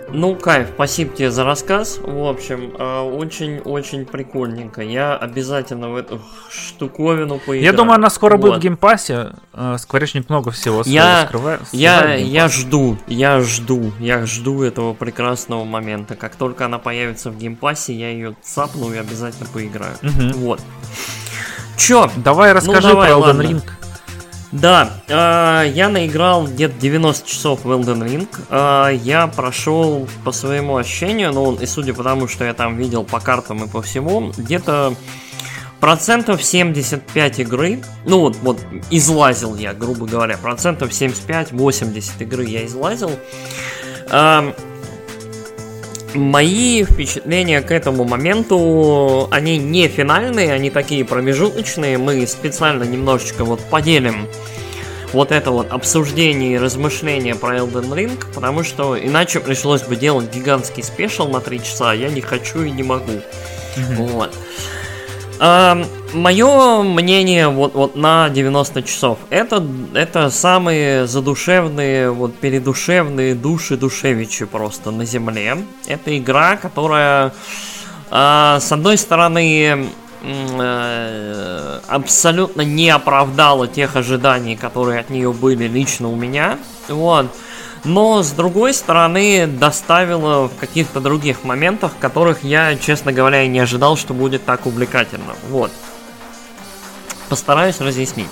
ну, кайф, спасибо тебе за рассказ. В общем, очень-очень э, прикольненько. Я обязательно в эту штуковину поиграю. Я думаю, она скоро вот. будет в геймпассе. Э, Скворечник много всего я, раскрывает. Я, я жду, я жду, я жду этого прекрасного момента. Как только она появится в геймпассе, я ее цапну и обязательно поиграю. Угу. Вот. Чё? Давай ну, расскажи ну, давай, про Elden ладно. Ring. Да, э, я наиграл где-то 90 часов в Elden Ring. Э, я прошел по своему ощущению, ну и судя по тому, что я там видел по картам и по всему, где-то процентов 75 игры, ну вот, вот излазил я, грубо говоря, процентов 75-80 игры я излазил. Э, Мои впечатления к этому моменту, они не финальные, они такие промежуточные. Мы специально немножечко вот поделим вот это вот обсуждение и размышления про Elden Ring, потому что иначе пришлось бы делать гигантский спешл на 3 часа, а я не хочу и не могу. Mm-hmm. Вот. А, мое мнение вот, вот на 90 часов это, это самые задушевные, вот передушевные души душевичи просто на земле. Это игра, которая а, с одной стороны э, абсолютно не оправдала тех ожиданий, которые от нее были лично у меня. Вот но с другой стороны доставила в каких-то других моментах, которых я, честно говоря, и не ожидал, что будет так увлекательно. Вот. Постараюсь разъяснить.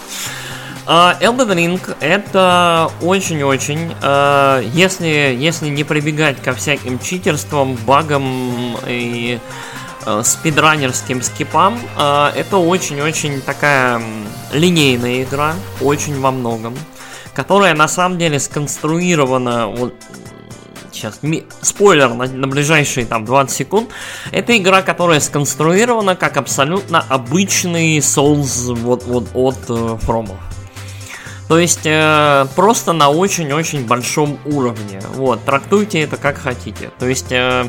Uh, Elden Ring это очень-очень, uh, если, если не прибегать ко всяким читерствам, багам и uh, спидранерским скипам, это очень-очень такая линейная игра, очень во многом которая на самом деле сконструирована вот сейчас ми, спойлер на, на ближайшие там 20 секунд. Это игра, которая сконструирована как абсолютно обычный Souls вот, вот от э. То есть э, просто на очень-очень большом уровне. Вот, трактуйте это как хотите. То есть э,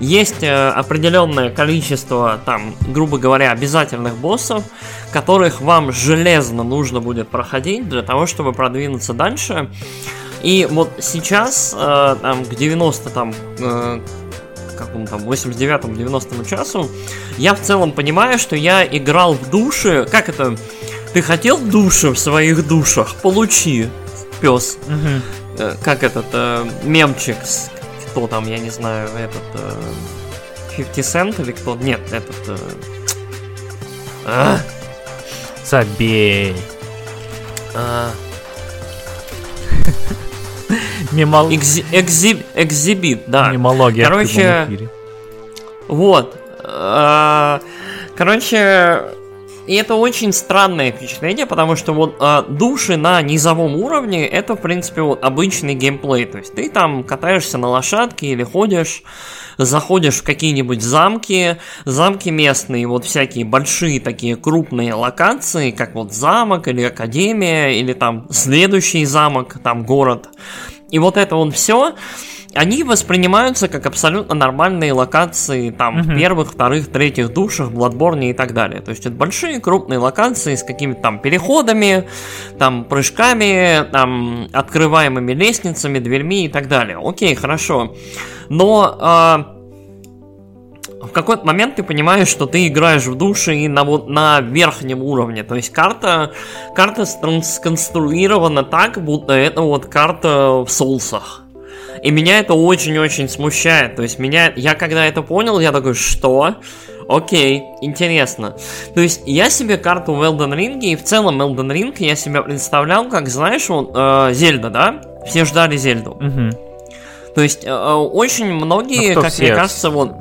есть э, определенное количество, там, грубо говоря, обязательных боссов, которых вам железно нужно будет проходить для того, чтобы продвинуться дальше. И вот сейчас, э, там, к 90 там, э, какому там 89-90 часу, я в целом понимаю, что я играл в душе. Как это? Ты хотел души в своих душах? Получи, пес. Угу. Как этот э, мемчик кто там, я не знаю, этот... Э, 50 Cent или кто? Нет, этот... Э, а? Забей. А... Мемол... Экзи... Экзи... Экзибит, да. Мемология. Короче... Вот. А... Короче, и это очень странное впечатление, потому что вот э, души на низовом уровне это, в принципе, вот обычный геймплей. То есть ты там катаешься на лошадке или ходишь, заходишь в какие-нибудь замки, замки местные, вот всякие большие такие крупные локации, как вот замок или академия, или там следующий замок, там город. И вот это вот все они воспринимаются как абсолютно нормальные локации там угу. первых, вторых, третьих душах, Bloodborne и так далее. То есть это большие крупные локации с какими-то там переходами, там прыжками, там открываемыми лестницами, дверьми и так далее. Окей, хорошо. Но а, в какой-то момент ты понимаешь, что ты играешь в душе и на, вот, на верхнем уровне. То есть карта, карта сконструирована так, будто это вот карта в соусах. И меня это очень-очень смущает. То есть меня, я когда это понял, я такой, что? Окей, интересно. То есть я себе карту в Elden Ring и в целом Elden Ring я себя представлял, как, знаешь, вот, э, Зельда, да? Все ждали Зельду. Угу. То есть э, очень многие, ну, как мне кажется, вот...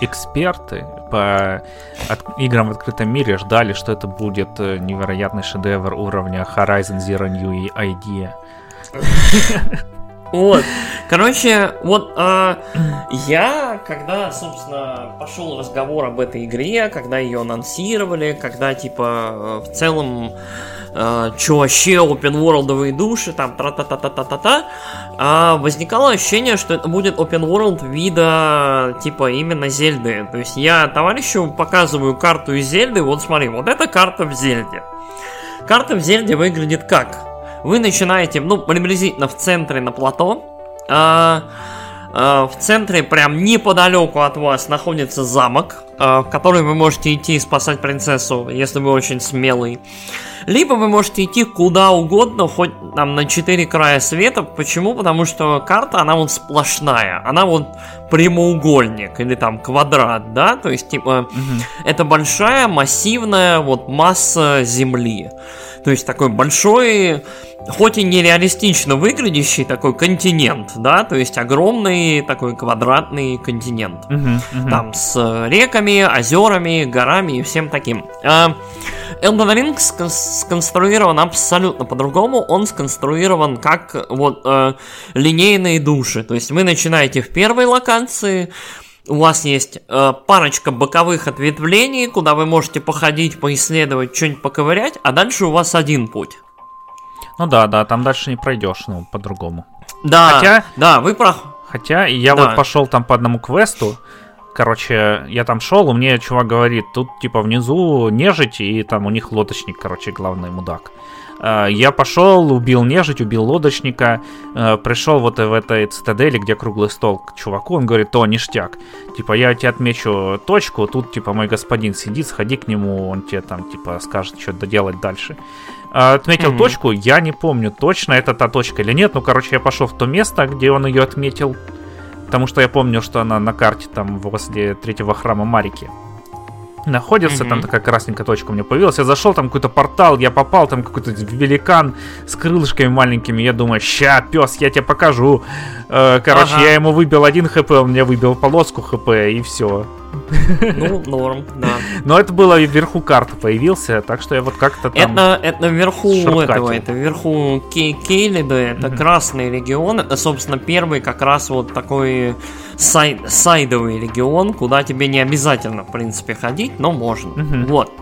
Эксперты по от, играм в открытом мире ждали, что это будет э, невероятный шедевр уровня Horizon Zero New Idea. Вот. Короче, вот э, я, когда, собственно, пошел разговор об этой игре, когда ее анонсировали, когда, типа, в целом, э, что вообще, open world души, там, тра-та-та-та-та-та-та, э, возникало ощущение, что это будет open world вида, типа, именно Зельды. То есть я товарищу показываю карту из Зельды, вот смотри, вот эта карта в Зельде. Карта в Зельде выглядит как? Вы начинаете, ну, приблизительно в центре на плато. А, а, в центре, прям неподалеку от вас, находится замок, а, в который вы можете идти и спасать принцессу, если вы очень смелый. либо вы можете идти куда угодно, хоть там на четыре края света. Почему? Потому что карта, она вот сплошная, она вот прямоугольник или там квадрат, да, то есть типа угу. это большая массивная вот масса Земли. То есть такой большой, хоть и нереалистично выглядящий такой континент, да, то есть огромный такой квадратный континент. Угу, угу. Там с реками, озерами, горами и всем таким. А, Elden Ring сконструирован абсолютно по-другому. Он сконструирован как вот э, линейные души. То есть вы начинаете в первой локации, у вас есть э, парочка боковых ответвлений, куда вы можете походить, поисследовать, что-нибудь поковырять, а дальше у вас один путь. Ну да, да, там дальше не пройдешь, ну, по-другому. Да, хотя, да, вы про... Хотя я да. вот пошел там по одному квесту, короче, я там шел, у меня чувак говорит, тут типа внизу нежить, и там у них лодочник, короче, главный мудак. Э, я пошел, убил нежить, убил лодочника, э, пришел вот в этой цитадели, где круглый стол к чуваку, он говорит, о, ништяк, типа, я тебе отмечу точку, тут, типа, мой господин сидит, сходи к нему, он тебе там, типа, скажет, что доделать дальше. Э, отметил mm-hmm. точку, я не помню точно, это та точка или нет, ну, короче, я пошел в то место, где он ее отметил, потому что я помню, что она на карте там возле третьего храма Марики находится, mm-hmm. там такая красненькая точка у меня появилась. Я зашел, там какой-то портал, я попал, там какой-то великан с крылышками маленькими. Я думаю, ща, пес, я тебе покажу. Э, короче, ага. я ему выбил один хп, он мне выбил полоску хп, и все. Ну, норм, да. Но это было вверху карты появился, так что я вот как-то там... Это, это вверху этого, это вверху Кейлида, это mm-hmm. красный регион, это, собственно, первый как раз вот такой сай- сайдовый регион, куда тебе не обязательно, в принципе, ходить, но можно. Mm-hmm. Вот.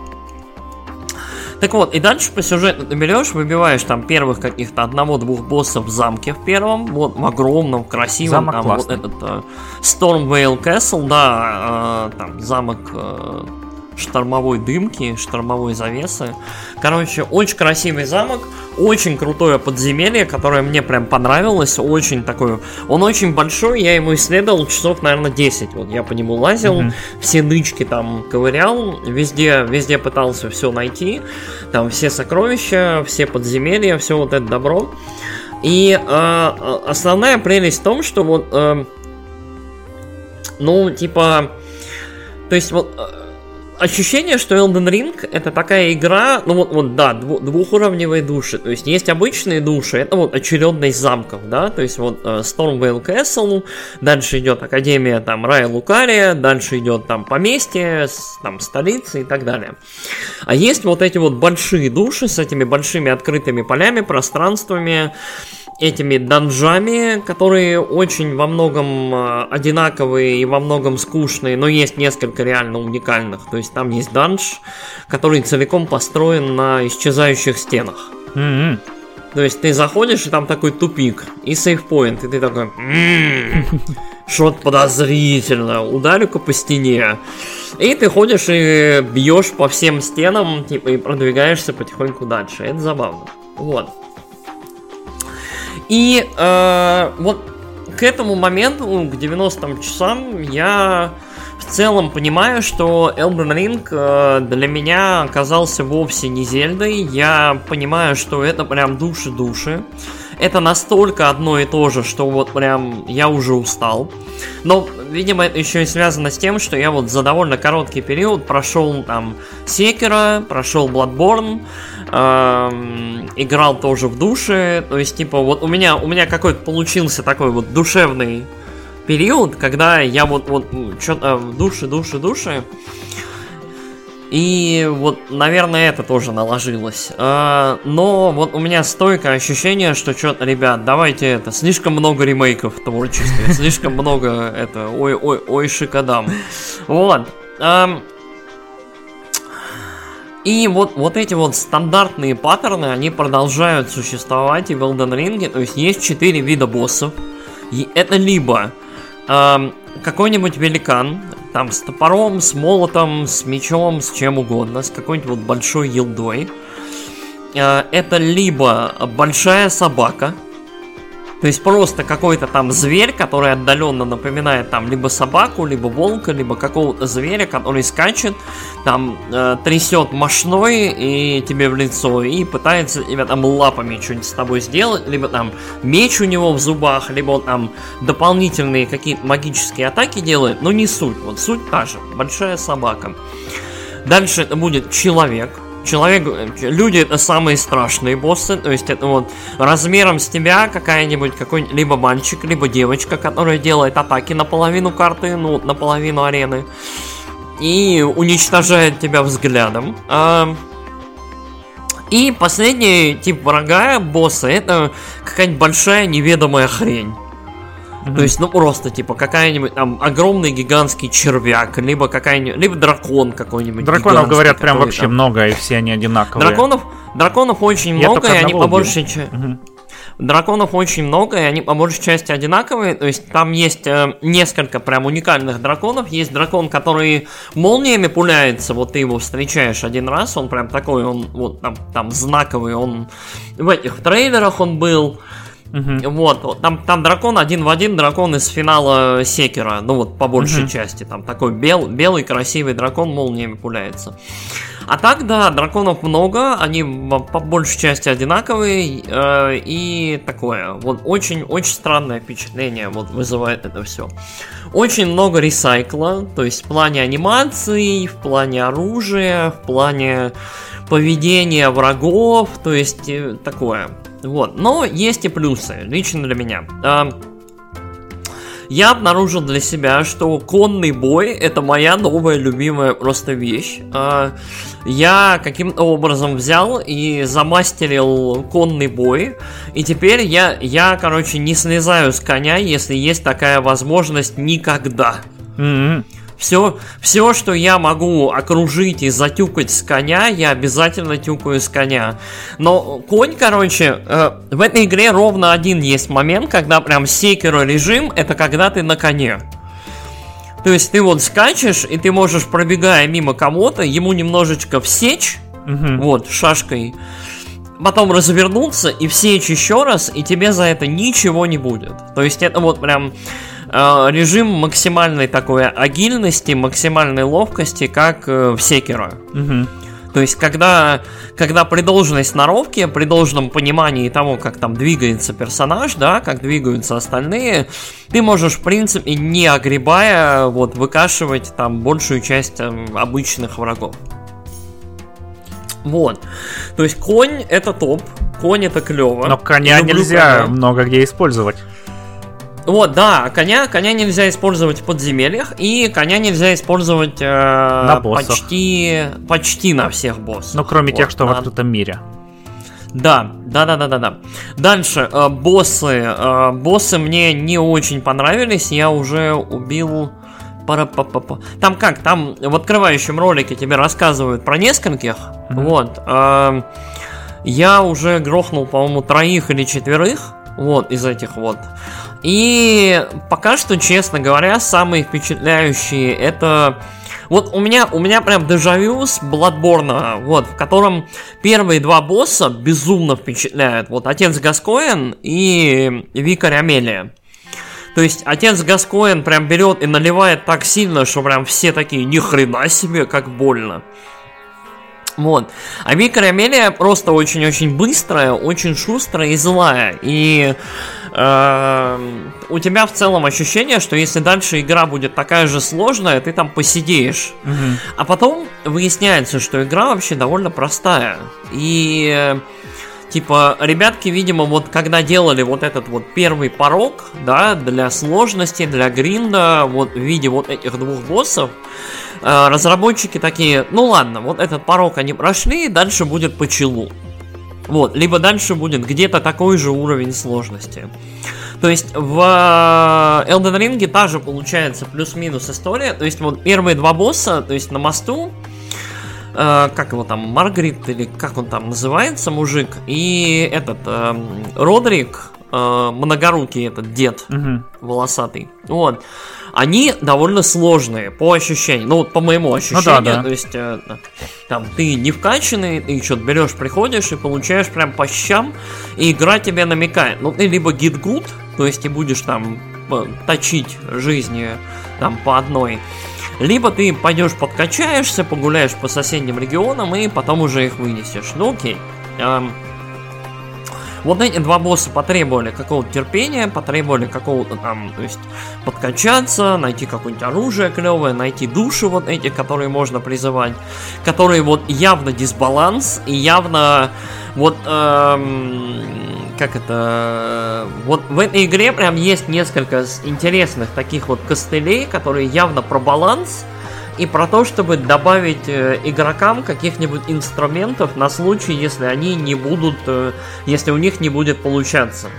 Так вот, и дальше по сюжету ты берешь, выбиваешь там первых каких-то одного-двух боссов в замке в первом, вот в огромном, красивом, замок там классный. вот этот uh, Stormvale Castle, да, uh, там замок uh, штормовой дымки, штормовой завесы. Короче, очень красивый замок, очень крутое подземелье, которое мне прям понравилось, очень такое, он очень большой, я ему исследовал часов, наверное, 10, вот я по нему лазил, mm-hmm. все нычки там ковырял, везде, везде пытался все найти, там все сокровища, все подземелья, все вот это добро. И э, основная прелесть в том, что вот, э, ну, типа, то есть вот ощущение, что Elden Ring это такая игра, ну вот, вот да, двухуровневые души. То есть есть обычные души, это вот очередность замков, да, то есть вот uh, Stormvale Castle, дальше идет Академия там Рая Лукария, дальше идет там поместье, там столица и так далее. А есть вот эти вот большие души с этими большими открытыми полями, пространствами, этими данжами, которые очень во многом а, одинаковые и во многом скучные, но есть несколько реально уникальных. То есть там есть данж, который целиком построен на исчезающих стенах. Mm-hmm. То есть ты заходишь, и там такой тупик, и сейфпоинт, и ты такой, м-м, что-то подозрительно, ударю-ка по стене. И ты ходишь и бьешь по всем стенам, типа, и продвигаешься потихоньку дальше. Это забавно. Вот. И э, вот к этому моменту, к 90 часам, я в целом понимаю, что Elden Ring э, для меня оказался вовсе не Зельдой. Я понимаю, что это прям души-души. Это настолько одно и то же, что вот прям я уже устал. Но, видимо, это еще и связано с тем, что я вот за довольно короткий период прошел там Секера, прошел Bloodborne, эм, играл тоже в душе. То есть, типа, вот у меня, у меня какой-то получился такой вот душевный период, когда я вот, вот что-то в душе, душе, душе. И вот, наверное, это тоже наложилось. А, но вот у меня стойкое ощущение, что что-то, ребят, давайте это, слишком много ремейков в творчестве, слишком много это, ой-ой, ой, шикадам. Вот. И вот, вот эти вот стандартные паттерны, они продолжают существовать и в Elden Ring. То есть есть четыре вида боссов. И это либо э, какой-нибудь великан, там с топором, с молотом, с мечом, с чем угодно, с какой-нибудь вот большой елдой. Э, это либо большая собака, То есть просто какой-то там зверь, который отдаленно напоминает там либо собаку, либо волка, либо какого-то зверя, который скачет, там э, трясет мошной и тебе в лицо и пытается тебя там лапами что-нибудь с тобой сделать, либо там меч у него в зубах, либо он там дополнительные какие-то магические атаки делает, но не суть. Вот суть та же. Большая собака. Дальше это будет человек, Человек, люди это самые страшные боссы, то есть это вот размером с тебя какая-нибудь, какой либо мальчик, либо девочка, которая делает атаки на половину карты, ну, наполовину арены, и уничтожает тебя взглядом. А, и последний тип врага, босса, это какая-нибудь большая неведомая хрень. Mm-hmm. То есть, ну просто, типа, какая-нибудь там огромный гигантский червяк, либо какая-нибудь, либо дракон какой-нибудь. Драконов говорят прям вообще там... много, и все они одинаковые. Драконов, драконов очень Я много, и они по большей части. Mm-hmm. Драконов очень много, и они по большей части одинаковые. То есть там есть э, несколько прям уникальных драконов. Есть дракон, который молниями пуляется. Вот ты его встречаешь один раз, он прям такой, он вот там, там знаковый. Он в этих трейлерах он был. Угу. Вот, там, там дракон один в один, дракон из финала Секера, ну вот по большей угу. части, там такой бел, белый красивый дракон молниями пуляется. А так, да, драконов много, они по большей части одинаковые э, и такое. Вот очень-очень странное впечатление вот вызывает это все. Очень много ресайкла, то есть в плане анимации, в плане оружия, в плане поведения врагов, то есть э, такое. Вот. Но есть и плюсы, лично для меня. А, я обнаружил для себя, что конный бой это моя новая любимая просто вещь. А, я каким-то образом взял и замастерил конный бой. И теперь я, я, короче, не слезаю с коня, если есть такая возможность никогда. Mm-hmm. Все, все, что я могу окружить и затюкать с коня, я обязательно тюкаю с коня. Но конь, короче, э, в этой игре ровно один есть момент, когда прям секеро режим, это когда ты на коне. То есть ты вот скачешь, и ты можешь, пробегая мимо кого-то, ему немножечко всечь, угу. вот, шашкой, потом развернуться и всечь еще раз, и тебе за это ничего не будет. То есть это вот прям режим максимальной такой агильности, максимальной ловкости, как э, в Секера. Угу. То есть, когда, когда при должной сноровке, при должном понимании того, как там двигается персонаж, да, как двигаются остальные, ты можешь, в принципе, не огребая, вот, выкашивать там большую часть там, обычных врагов. Вот. То есть конь это топ, конь это клево. Но коня нельзя коня. много где использовать. Вот, да, коня, коня нельзя использовать в подземельях, и коня нельзя использовать э, на почти, почти на всех боссах. Ну, кроме вот, тех, что на... в открытом мире. Да, да, да, да, да, да. Дальше, э, боссы. Э, боссы мне не очень понравились. Я уже убил. Там как? Там в открывающем ролике тебе рассказывают про нескольких. Mm-hmm. Вот. Э, я уже грохнул, по-моему, троих или четверых. Вот, из этих вот. И пока что, честно говоря, самые впечатляющие это... Вот у меня, у меня прям дежавю с Bloodborne, вот, в котором первые два босса безумно впечатляют. Вот Отец Гаскоин и Викарь Амелия. То есть отец Гаскоин прям берет и наливает так сильно, что прям все такие, ни хрена себе, как больно. Вот. А Викарь Амелия просто очень-очень быстрая, очень шустрая и злая. И у тебя в целом ощущение, что если дальше игра будет такая же сложная, ты там посидеешь. Угу. А потом выясняется, что игра вообще довольно простая. И типа, ребятки, видимо, вот когда делали вот этот вот первый порог, да, для сложности, для гринда, вот в виде вот этих двух боссов, э, разработчики такие, ну ладно, вот этот порог они прошли, дальше будет по челу. Вот, либо дальше будет где-то такой же уровень сложности. То есть в э, Elden Ring та же получается плюс-минус история. То есть вот первые два босса, то есть на мосту, э, как его там, Маргарит или как он там называется, мужик, и этот э, Родрик, э, многорукий этот дед, угу. волосатый. Вот. Они довольно сложные по ощущениям. Ну, вот по моему ощущению. Ну, да, да. То есть, э, там, ты не вкачанный, ты что-то берешь, приходишь и получаешь прям по щам, и игра тебе намекает. Ну, ты либо get good, то есть ты будешь там точить жизни там по одной, либо ты пойдешь подкачаешься, погуляешь по соседним регионам и потом уже их вынесешь. Ну окей. Эм, вот эти два босса потребовали какого-то терпения, потребовали какого-то там, то есть подкачаться, найти какое-нибудь оружие клевое, найти души вот эти, которые можно призывать, которые вот явно дисбаланс и явно вот эм, как это вот в этой игре прям есть несколько интересных таких вот костылей, которые явно про баланс и про то, чтобы добавить э, игрокам каких-нибудь инструментов на случай, если они не будут, э, если у них не будет получаться.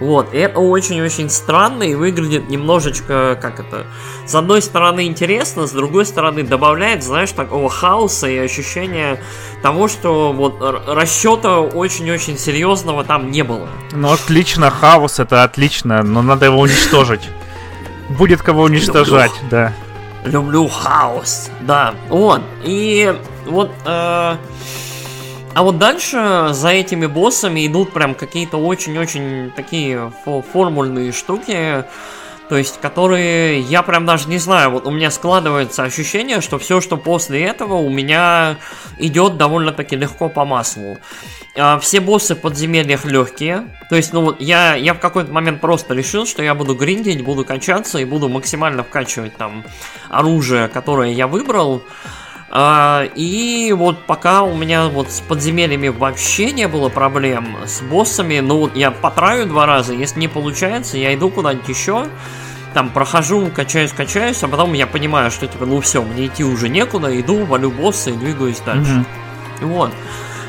Вот, и это очень-очень странно и выглядит немножечко, как это, с одной стороны интересно, с другой стороны добавляет, знаешь, такого хаоса и ощущения того, что вот расчета очень-очень серьезного там не было. Ну, отлично, хаос это отлично, но надо его уничтожить. Будет кого уничтожать, да. Люблю хаос. Да, вот. И вот... Э, а вот дальше за этими боссами идут прям какие-то очень-очень такие формульные штуки, то есть, которые я прям даже не знаю, вот у меня складывается ощущение, что все, что после этого, у меня идет довольно-таки легко по маслу. А, все боссы в подземельях легкие. То есть, ну вот я, я в какой-то момент просто решил, что я буду гриндить, буду качаться и буду максимально вкачивать там оружие, которое я выбрал. А, и вот пока у меня вот с подземельями вообще не было проблем, с боссами, ну вот я потраю два раза, если не получается, я иду куда-нибудь еще, там прохожу, качаюсь, качаюсь, а потом я понимаю, что типа, ну все, мне идти уже некуда, иду, валю босса и двигаюсь дальше. Mm-hmm. Вот.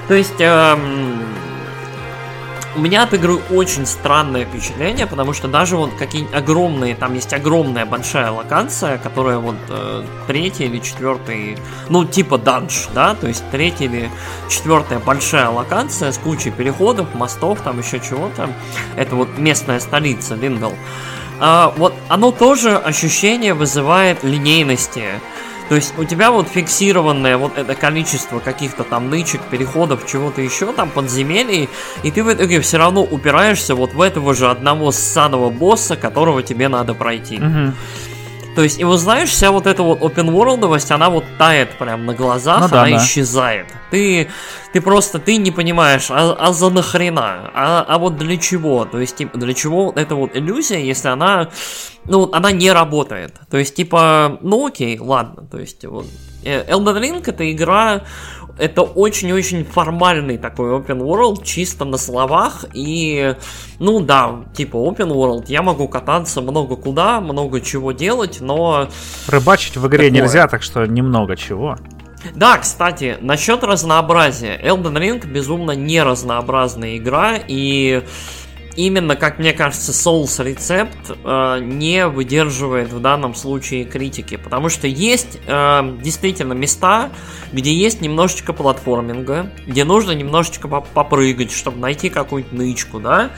То есть, эм, у меня от игры очень странное впечатление, потому что даже вот какие-нибудь огромные, там есть огромная большая локация, которая вот э, третья или четвертая, ну типа данж, да, то есть третья или четвертая большая локация с кучей переходов, мостов, там еще чего-то. Это вот местная столица Лингл. А, вот оно тоже ощущение вызывает линейности. То есть у тебя вот фиксированное вот это количество каких-то там нычек, переходов, чего-то еще там, подземелий, и ты в итоге все равно упираешься вот в этого же одного ссаного босса, которого тебе надо пройти. Угу. То есть, и вот знаешь, вся вот эта вот open worldовость, она вот тает прям на глазах, ну, да, она да. исчезает. Ты, ты просто, ты не понимаешь, а, а за нахрена? А, а вот для чего? То есть, типа, для чего эта вот иллюзия, если она, ну, она не работает? То есть, типа, ну окей, ладно, то есть, вот, э, Elden Ring это игра это очень-очень формальный такой open world, чисто на словах, и, ну да, типа open world, я могу кататься много куда, много чего делать, но... Рыбачить в игре такое. нельзя, так что немного чего. Да, кстати, насчет разнообразия. Elden Ring безумно не разнообразная игра, и именно, как мне кажется, Souls рецепт э, не выдерживает в данном случае критики, потому что есть э, действительно места, где есть немножечко платформинга, где нужно немножечко попрыгать, чтобы найти какую-нибудь нычку, да,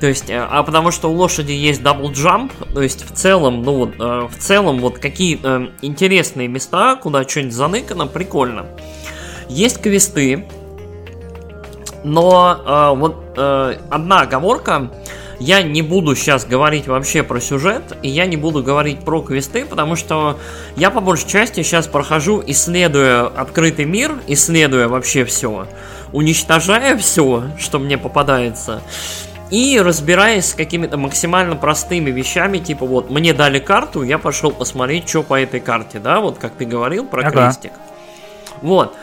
то есть, э, а потому что у лошади есть double jump, то есть в целом, ну вот, э, в целом вот какие э, интересные места, куда что-нибудь заныкано, прикольно. Есть квесты, но э, вот э, одна оговорка. Я не буду сейчас говорить вообще про сюжет, и я не буду говорить про квесты, потому что я по большей части сейчас прохожу, исследуя открытый мир, исследуя вообще все, уничтожая все, что мне попадается, и разбираясь с какими-то максимально простыми вещами, типа вот мне дали карту, я пошел посмотреть, что по этой карте, да, вот как ты говорил про ага. крестик. Вот.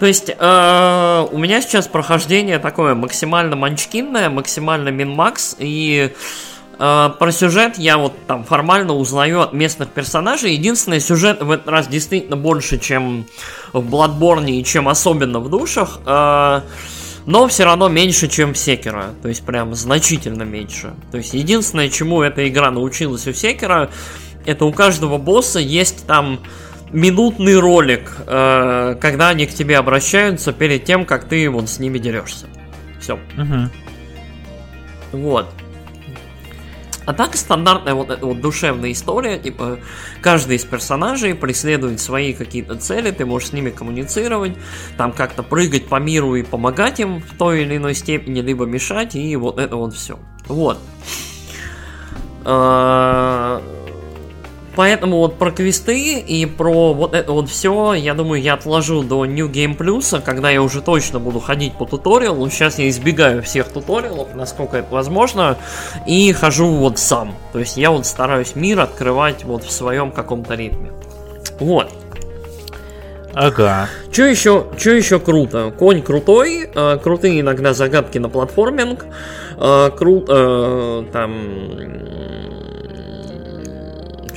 То есть э, у меня сейчас прохождение такое максимально манчкинное, максимально минмакс, и э, про сюжет я вот там формально узнаю от местных персонажей. Единственный сюжет в этот раз действительно больше, чем в Bloodborne и чем особенно в душах. Э, но все равно меньше, чем в Секера. То есть прям значительно меньше. То есть единственное, чему эта игра научилась у Секера, это у каждого босса есть там минутный ролик, э, когда они к тебе обращаются перед тем, как ты вот с ними дерешься. Все. Угу. Вот. А так стандартная вот эта вот душевная история, типа каждый из персонажей преследует свои какие-то цели, ты можешь с ними коммуницировать, там как-то прыгать по миру и помогать им в той или иной степени, либо мешать, и вот это вот все. Вот. А, Поэтому вот про квесты и про вот это вот все, я думаю, я отложу до New Game Plus, когда я уже точно буду ходить по туториалу. Сейчас я избегаю всех туториалов, насколько это возможно, и хожу вот сам. То есть я вот стараюсь мир открывать вот в своем каком-то ритме. Вот. Ага. Что еще, что еще круто? Конь крутой, э, крутые иногда загадки на платформинг, э, крут, э, там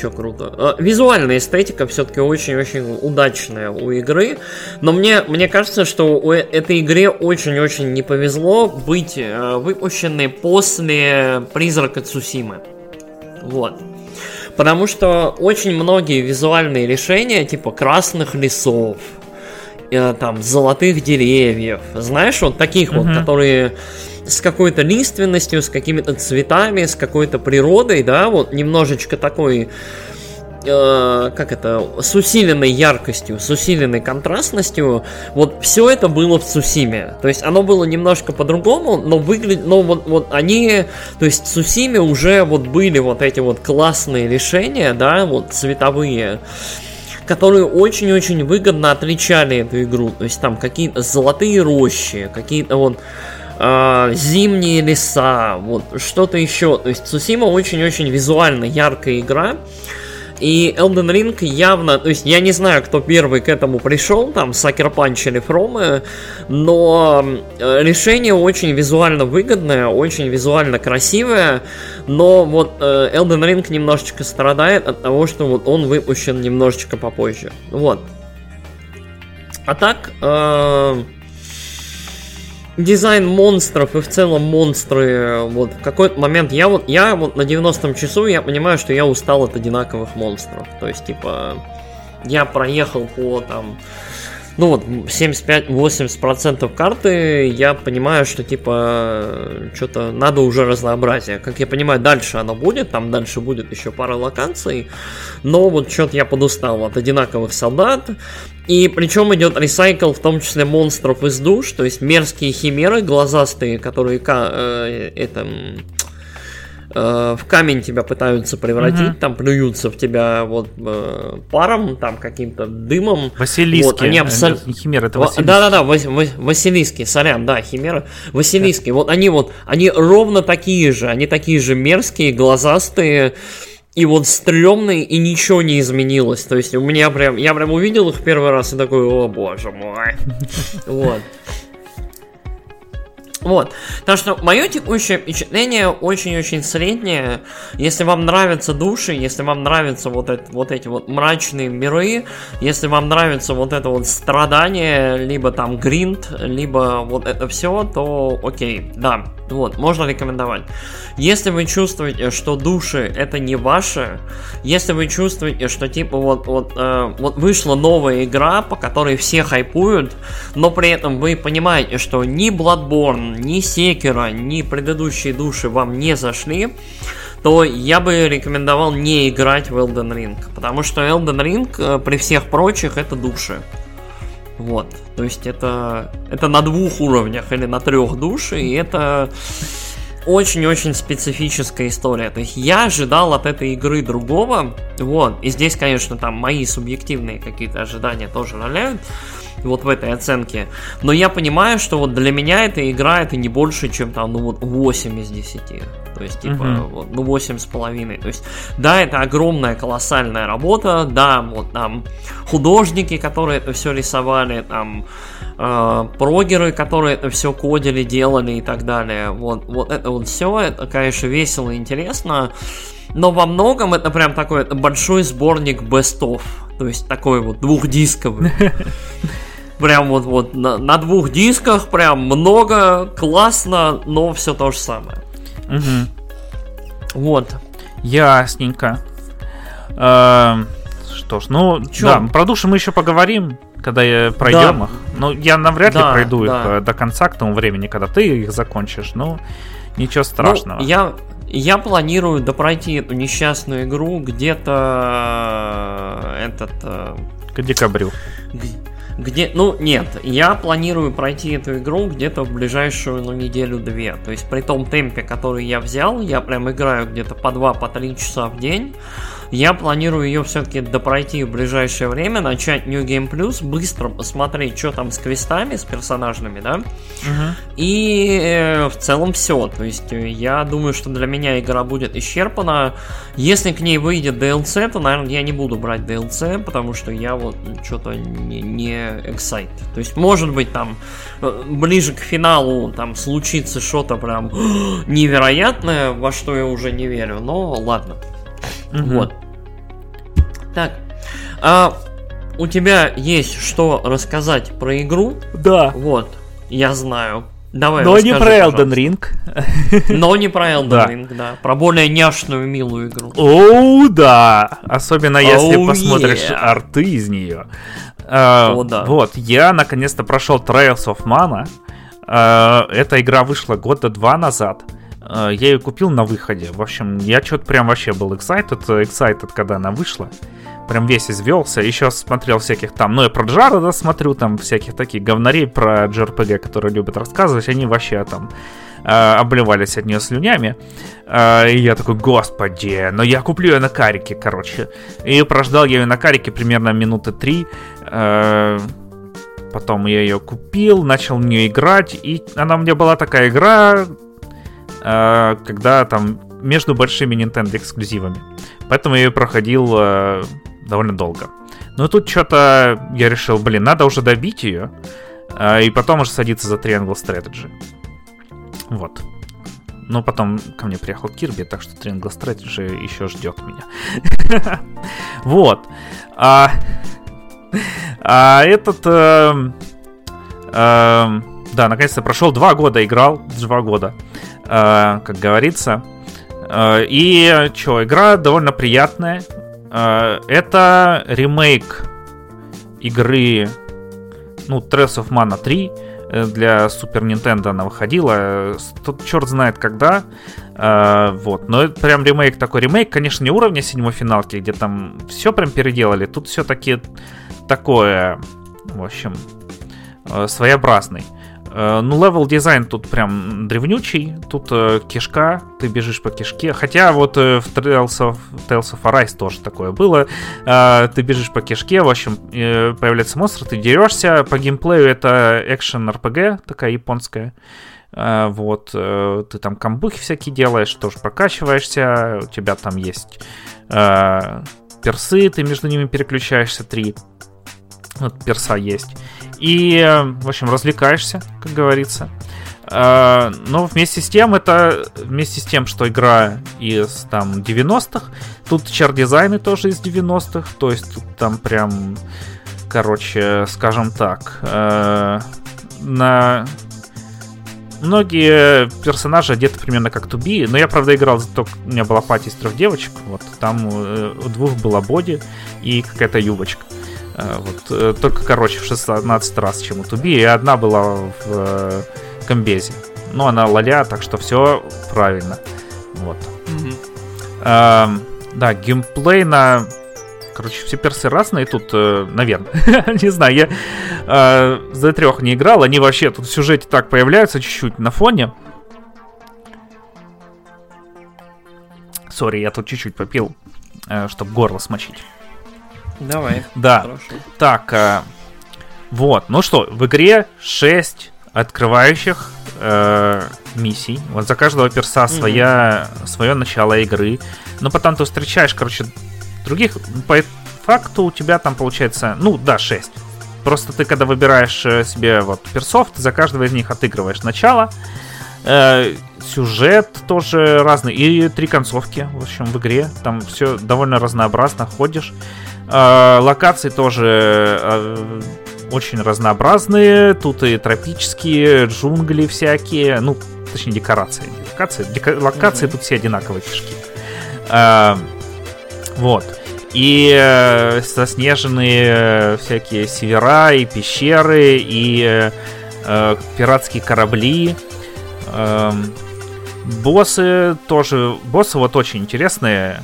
что круто. А, визуальная эстетика все-таки очень-очень удачная у игры, но мне, мне кажется, что у э, этой игре очень-очень не повезло быть э, выпущенной после Призрака Цусимы. Вот. Потому что очень многие визуальные решения, типа красных лесов, э, там, золотых деревьев, знаешь, вот таких mm-hmm. вот, которые с какой-то лиственностью, с какими-то цветами, с какой-то природой, да, вот немножечко такой э, как это, с усиленной яркостью, с усиленной контрастностью, вот все это было в Сусиме. То есть оно было немножко по-другому, но выглядит, но вот, вот они, то есть в Сусиме уже вот были вот эти вот классные решения, да, вот цветовые, которые очень-очень выгодно отличали эту игру. То есть там какие-то золотые рощи, какие-то вот э, зимние леса, вот что-то еще. То есть Сусима очень-очень визуально яркая игра. И Elden Ring явно, то есть я не знаю, кто первый к этому пришел, там, Сакер Панч или Фромы, но решение очень визуально выгодное, очень визуально красивое, но вот э, Elden Ring немножечко страдает от того, что вот он выпущен немножечко попозже. Вот. А так, э, дизайн монстров и в целом монстры, вот в какой-то момент я вот, я вот на 90-м часу я понимаю, что я устал от одинаковых монстров. То есть, типа, я проехал по там ну вот 75-80% карты, я понимаю, что типа что-то надо уже разнообразие. Как я понимаю, дальше оно будет, там дальше будет еще пара локаций, но вот что-то я подустал от одинаковых солдат. И причем идет ресайкл в том числе монстров из душ, то есть мерзкие химеры глазастые, которые э, это в камень тебя пытаются превратить, угу. там плюются в тебя вот э, паром, там каким-то дымом. Василиски. Вот, они абсолютно... Химера это Василиски. Да-да-да, Вас... Василиски, сорян, да, химера. Василиски, вот они вот, они ровно такие же, они такие же мерзкие, глазастые, и вот стрёмные, и ничего не изменилось. То есть у меня прям, я прям увидел их первый раз и такой, о боже мой. Вот. Вот. Так что мое текущее впечатление очень-очень среднее. Если вам нравятся души, если вам нравятся вот, это, вот эти вот мрачные миры, если вам нравится вот это вот страдание, либо там гринд, либо вот это все, то окей, да, вот, можно рекомендовать. Если вы чувствуете, что души это не ваши, если вы чувствуете, что типа вот, вот, э, вот вышла новая игра, по которой все хайпуют, но при этом вы понимаете, что ни Bloodborne, ни Sekiro, ни предыдущие души вам не зашли, то я бы рекомендовал не играть в Elden Ring. Потому что Elden Ring э, при всех прочих это души. Вот. То есть это, это на двух уровнях или на трех душ, и это очень-очень специфическая история. То есть я ожидал от этой игры другого. Вот. И здесь, конечно, там мои субъективные какие-то ожидания тоже роляют вот в этой оценке. Но я понимаю, что вот для меня эта игра это не больше, чем там, ну вот 8 из 10. То есть, типа, uh-huh. вот, ну, 8 с половиной. То есть, да, это огромная, колоссальная работа, да, вот там художники, которые это все рисовали, там э, прогеры, которые это все кодили, делали и так далее. Вот, вот это вот все, это, конечно, весело и интересно. Но во многом это прям такой большой сборник of. То есть такой вот двухдисковый. Прям вот, вот на, на двух дисках прям много, классно, но все то же самое. Угу. Вот. Ясненько. Э, что ж, ну, Чё? да, про души мы еще поговорим когда я пройдем да. их. Ну, я навряд да, ли пройду да. их э, до конца к тому времени, когда ты их закончишь. Ну, ничего ну, страшного. Ну, я, я планирую допройти эту несчастную игру где-то э, этот... Э, к декабрю. Где, ну, нет, я планирую пройти эту игру где-то в ближайшую, ну, неделю-две. То есть при том темпе, который я взял, я прям играю где-то по 2-3 по часа в день. Я планирую ее все-таки допройти в ближайшее время, начать New Game Plus, быстро посмотреть, что там с квестами, с персонажными, да. Угу. И э, в целом все. То есть э, я думаю, что для меня игра будет исчерпана. Если к ней выйдет DLC, то, наверное, я не буду брать DLC, потому что я вот что-то не, не excited. То есть, может быть, там э, ближе к финалу там случится что-то прям невероятное, во что я уже не верю. Но ладно. Угу. Вот. Так. А у тебя есть что рассказать про игру? Да. Вот. Я знаю. Давай, Но не про Elden Ring. Но не про Elden да. Ring, да. Про более няшную, милую игру. О, да. Особенно если oh, посмотришь yeah. арты из нее. Uh, О, да. Вот, я наконец-то прошел Trails of Mana. Uh, эта игра вышла года два назад. Uh, я ее купил на выходе. В общем, я что-то прям вообще был excited, excited, когда она вышла прям весь извелся. Еще смотрел всяких там, ну я про Джареда смотрю, там всяких таких говнарей про JRPG, которые любят рассказывать, они вообще там э, обливались от нее слюнями. Э, и я такой, господи, но я куплю ее на карике, короче. И прождал я ее на карике примерно минуты три. Э, потом я ее купил, начал в нее играть, и она у меня была такая игра, э, когда там между большими Nintendo эксклюзивами. Поэтому я ее проходил э, довольно долго. Но тут что-то я решил, блин, надо уже добить ее, э, и потом уже садиться за Triangle Strategy. Вот. Но потом ко мне приехал Кирби, так что Triangle Strategy еще ждет меня. Вот. А, а этот... Э, э, да, наконец-то прошел два года, играл два года, э, как говорится. Э, и что, игра довольно приятная. Э, это ремейк игры, ну, Trails of Mana 3 э, для Super Nintendo она выходила. Тут черт знает когда. Вот. Но это прям ремейк такой ремейк. Конечно, не уровня седьмой финалки, где там все прям переделали. Тут все-таки такое, в общем, своеобразный. Э, ну, level design тут прям древнючий. Тут э, кишка, ты бежишь по кишке. Хотя вот э, в Tales of, Tales of Arise тоже такое было. Э, ты бежишь по кишке, в общем, э, появляется монстр, ты дерешься. По геймплею это экшен RPG, такая японская. Uh, вот, uh, ты там камбухи всякие делаешь, тоже прокачиваешься, у тебя там есть uh, персы, ты между ними переключаешься, три вот перса есть. И, в общем, развлекаешься, как говорится. А, но вместе с тем, это вместе с тем, что игра из там 90-х, тут чар-дизайны тоже из 90-х, то есть тут там прям, короче, скажем так, э, на многие персонажи одеты примерно как Туби, но я, правда, играл, зато у меня была пати из трех девочек, вот, там э, у двух была боди и какая-то юбочка. Вот, э, только короче в 16 раз, чем у Туби, и одна была в э, комбезе. Ну, она лоля, так что все правильно. Вот. Mm-hmm. А, да, геймплей на... Короче, все персы разные тут, э, наверное. не знаю, я э, за трех не играл. Они вообще тут в сюжете так появляются чуть-чуть на фоне. Сори, я тут чуть-чуть попил, э, чтобы горло смочить. Давай. Да. Хорошо. Так, э, вот. Ну что, в игре 6 открывающих э, миссий. Вот за каждого перса mm-hmm. своя, свое начало игры. Но потом ты встречаешь, короче, других. По факту у тебя там получается, ну да, 6. Просто ты, когда выбираешь э, себе вот персов, ты за каждого из них отыгрываешь начало. Э, сюжет тоже разный. И три концовки, в общем, в игре. Там все довольно разнообразно. Ходишь. Э, локации тоже э, очень разнообразные. Тут и тропические, джунгли всякие. Ну, точнее, декорации. Локации, дека, локации mm-hmm. тут все одинаковые кишки. Э, вот. и э, заснеженные э, всякие севера, и пещеры, и э, э, пиратские корабли. Э, боссы тоже... Боссы вот очень интересные.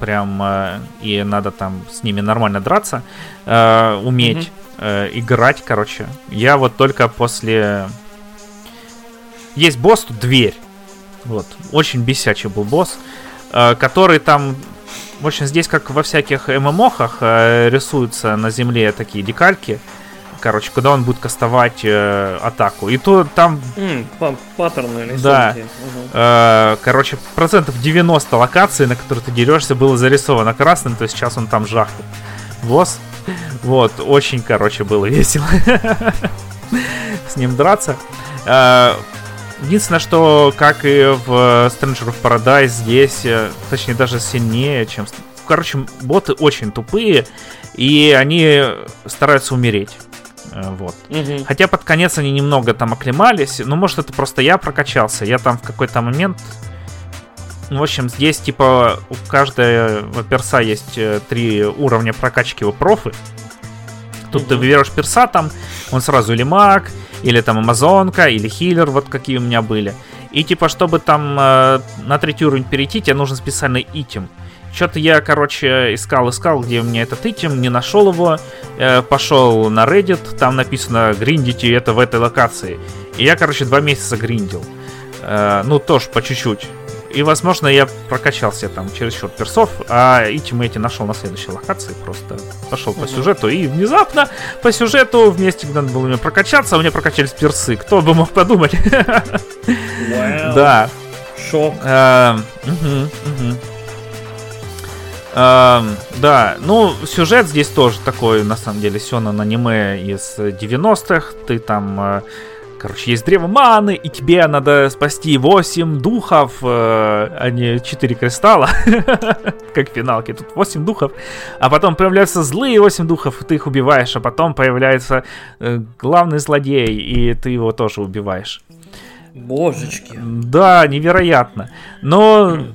Прям... Э, и надо там с ними нормально драться. Э, уметь. Э, играть, короче. Я вот только после... Есть босс, тут дверь. Вот. Очень бесячий был босс. Э, который там в общем, здесь, как во всяких ММОхах, э, рисуются на земле такие декальки. Короче, куда он будет кастовать э, атаку. И то там... Mm, паттерны рисунки. Да. Угу. Э, короче, процентов 90 локаций, на которые ты дерешься, было зарисовано красным, то есть сейчас он там жахнет. Босс. Вот, очень, короче, было весело с ним драться. Э, Единственное, что, как и в Stranger of Paradise, здесь, э, точнее, даже сильнее, чем... Короче, боты очень тупые, и они стараются умереть. Э, вот. Угу. Хотя под конец они немного там оклемались. Ну, может, это просто я прокачался. Я там в какой-то момент. Ну, в общем, здесь, типа, у каждого перса есть э, три уровня прокачки у профы. Тут угу. ты выбираешь перса, там он сразу или маг, или там Амазонка, или Хиллер, вот какие у меня были. И типа, чтобы там э, на третий уровень перейти, тебе нужен специальный итем. Что-то я, короче, искал, искал, где у меня этот итем, не нашел его. Э, пошел на Reddit, там написано гриндите это в этой локации. И я, короче, два месяца гриндил. Э, ну, тоже по чуть-чуть. И, возможно, я прокачался там через счет персов, а эти эти нашел на следующей локации. Просто пошел по сюжету, и внезапно по сюжету вместе, надо было мне прокачаться, у меня прокачались персы. Кто бы мог подумать? Да. Шок. Эм, да, ну, сюжет здесь тоже такой, на самом деле, Сёнэн аниме из 90-х. Ты там э, Короче, есть древо маны, и тебе надо спасти 8 духов, э, а не 4 кристалла, как в финалке. Тут 8 духов, а потом появляются злые 8 духов, и ты их убиваешь, а потом появляется э, главный злодей, и ты его тоже убиваешь. Божечки. Да, невероятно. Но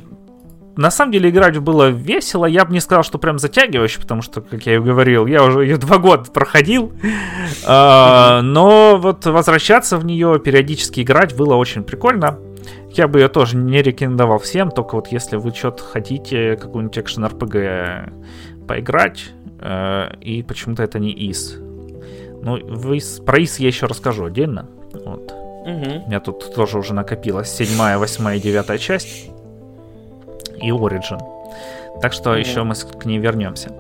на самом деле играть было весело. Я бы не сказал, что прям затягивающе, потому что, как я и говорил, я уже ее два года проходил. А, но вот возвращаться в нее, периодически играть было очень прикольно. Я бы ее тоже не рекомендовал всем, только вот если вы что-то хотите, какую-нибудь экшен RPG поиграть, э, и почему-то это не ИС. Ну, вы, про ИС я еще расскажу отдельно. Вот. Угу. У меня тут тоже уже накопилась седьмая, восьмая и девятая часть и Origin. Так что mm-hmm. еще мы к ней вернемся.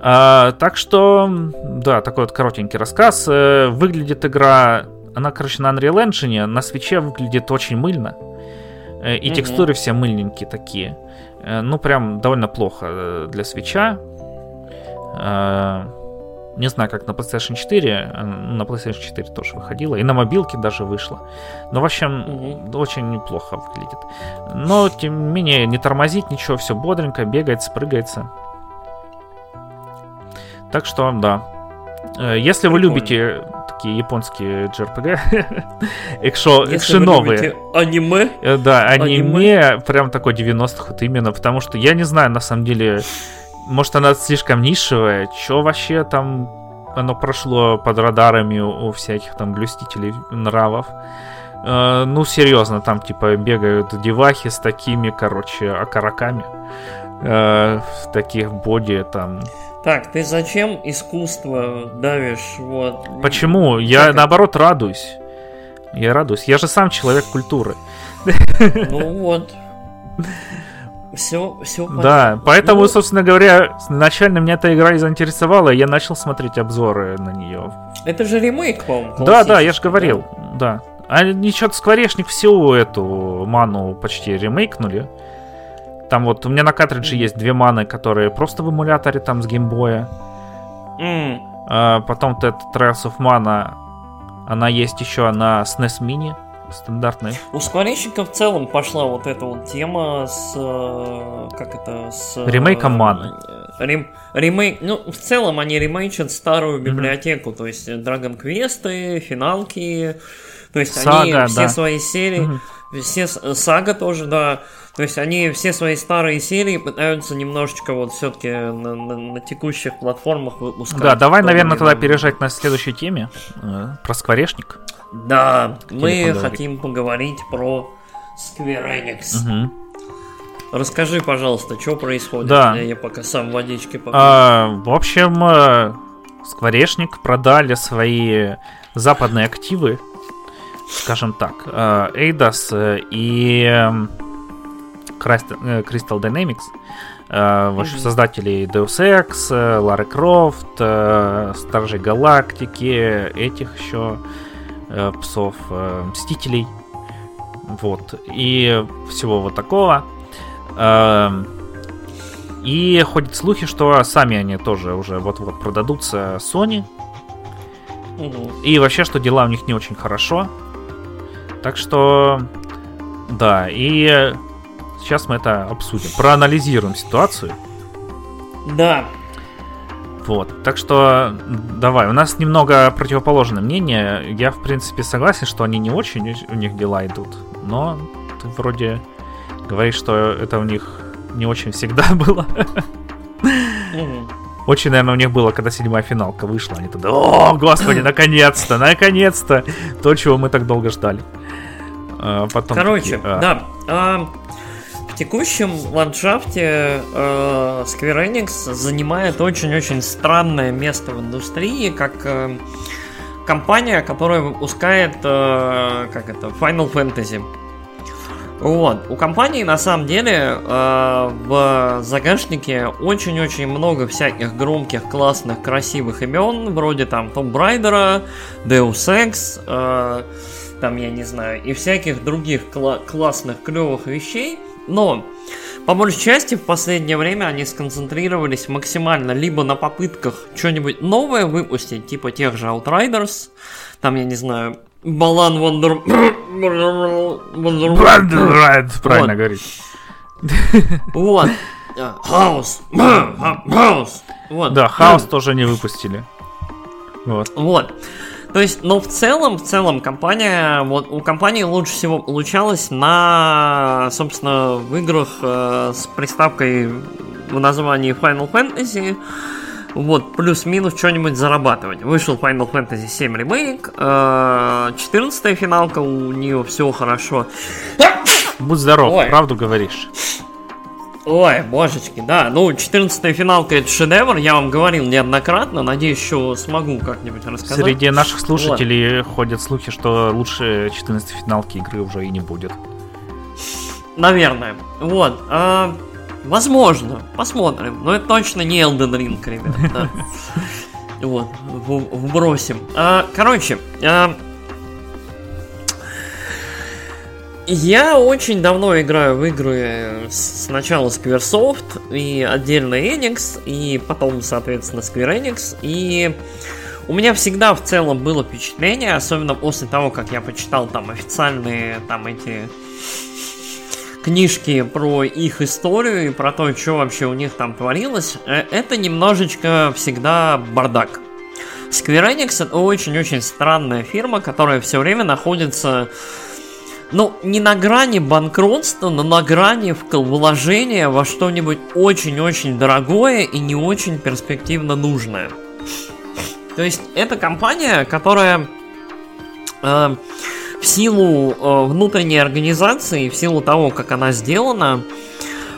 А, так что, да, такой вот коротенький рассказ. Э, выглядит игра, она, короче, на Unreal Engine, на свече выглядит очень мыльно. Э, и mm-hmm. текстуры все мыльненькие такие. Э, ну, прям довольно плохо для свеча. Не знаю, как на PlayStation 4. На PlayStation 4 тоже выходила. И на мобилке даже вышло. Но, в общем, угу. очень неплохо выглядит. Но, тем не менее, не тормозит ничего. Все бодренько, бегает, спрыгается. Так что, да. Э, если вы любите такие японские JRPG, экшо, экшеновые. аниме? Э, да, аниме, аниме, прям такой 90-х вот именно, потому что я не знаю, на самом деле, может, она слишком нишевая. Чё вообще там оно прошло под радарами у, у всяких там блюстителей нравов? Э, ну, серьезно, там типа бегают девахи с такими, короче, окороками. Э, в таких боди там. Так, ты зачем искусство давишь? Вот. Почему? Я как наоборот радуюсь. Я радуюсь. Я же сам человек культуры. Ну вот. Все, все Да, поэтому, ну, собственно говоря, изначально меня эта игра и заинтересовала, и я начал смотреть обзоры на нее. Это же ремейк, по-моему. Да, да, я же говорил, да. да. А ничего, Скворечник всю эту ману почти ремейкнули. Там вот у меня на картридже есть две маны, которые просто в эмуляторе там с геймбоя. Mm. А, потом этот Trials of Mana, она есть еще на SNES Mini стандартные. У скворечника в целом пошла вот эта вот тема с... Э, как это? С... Ремейком Маны. Э, рем, ремейк... Ну, в целом они ремейчат старую библиотеку, mm-hmm. то есть Dragon Quest, финалки... То есть Сага, они все да. свои серии... Mm-hmm Все сага тоже, да. То есть они все свои старые серии пытаются немножечко вот все-таки на, на, на текущих платформах выпускать. Да, давай, наверное, тогда переезжать на следующей теме э, про скворечник. Да, Хотели мы поговорить. хотим поговорить про Square Enix. Угу. Расскажи, пожалуйста, что происходит. Да. Я пока сам водички попью. А, в общем, э, Скворечник продали свои западные активы, скажем так, Eidos э, и Э, Crystal Dynamics, э, ваши создатели Deus Ex, Lara Croft, э, Стражей Галактики, этих еще псов, Мстителей, вот, и всего вот такого. И ходят слухи, что сами они тоже уже вот-вот продадутся Sony. И вообще, что дела у них не очень хорошо. Так что, да, и Сейчас мы это обсудим. Проанализируем ситуацию. Да. Вот, так что давай, у нас немного противоположное мнение. Я, в принципе, согласен, что они не очень у них дела идут, но ты вроде говоришь, что это у них не очень всегда было. Очень, наверное, у них было, когда седьмая финалка вышла. Они тогда, о, господи, наконец-то, наконец-то, то, чего мы так долго ждали. А потом Короче, такие, а... да. А, в текущем ландшафте э, Square Enix занимает очень-очень странное место в индустрии, как э, компания, которая выпускает, э, как это, Final Fantasy. Вот. У компании на самом деле э, в загашнике очень-очень много всяких громких, классных, красивых имен, вроде там Том Брайдера, Deus Ex, э, там, я не знаю, и всяких других кла- классных, клевых вещей. Но, по большей части, в последнее время они сконцентрировались максимально либо на попытках что-нибудь новое выпустить, типа тех же Outriders, там, я не знаю, Балан Вандер... Правильно говорить. Вот. Хаос. Хаос. Вот. Да, Хаос тоже не выпустили. Вот. Вот. То есть, но в целом, в целом компания, вот у компании лучше всего получалось на, собственно, в играх э, с приставкой в названии Final Fantasy. Вот, плюс-минус что-нибудь зарабатывать. Вышел Final Fantasy 7 ремейк, э, 14 финалка, у нее все хорошо. Будь здоров, Ой. правду говоришь. Ой, божечки, да. Ну, 14 финалка это шедевр, я вам говорил неоднократно. Надеюсь, что смогу как-нибудь рассказать. Среди наших слушателей вот. ходят слухи, что лучше 14 финалки игры уже и не будет. Наверное. Вот. А, возможно. Посмотрим. Но это точно не Elden Ring, ребят. Вот. Вбросим. А, короче, Я очень давно играю в игры сначала Squaresoft и отдельно Enix, и потом, соответственно, Square Enix, и у меня всегда в целом было впечатление, особенно после того, как я почитал там официальные там эти книжки про их историю и про то, что вообще у них там творилось, э, это немножечко всегда бардак. Square Enix это очень-очень странная фирма, которая все время находится ну, не на грани банкротства, но на грани вложения во что-нибудь очень-очень дорогое и не очень перспективно нужное. То есть, это компания, которая э, в силу э, внутренней организации, в силу того, как она сделана,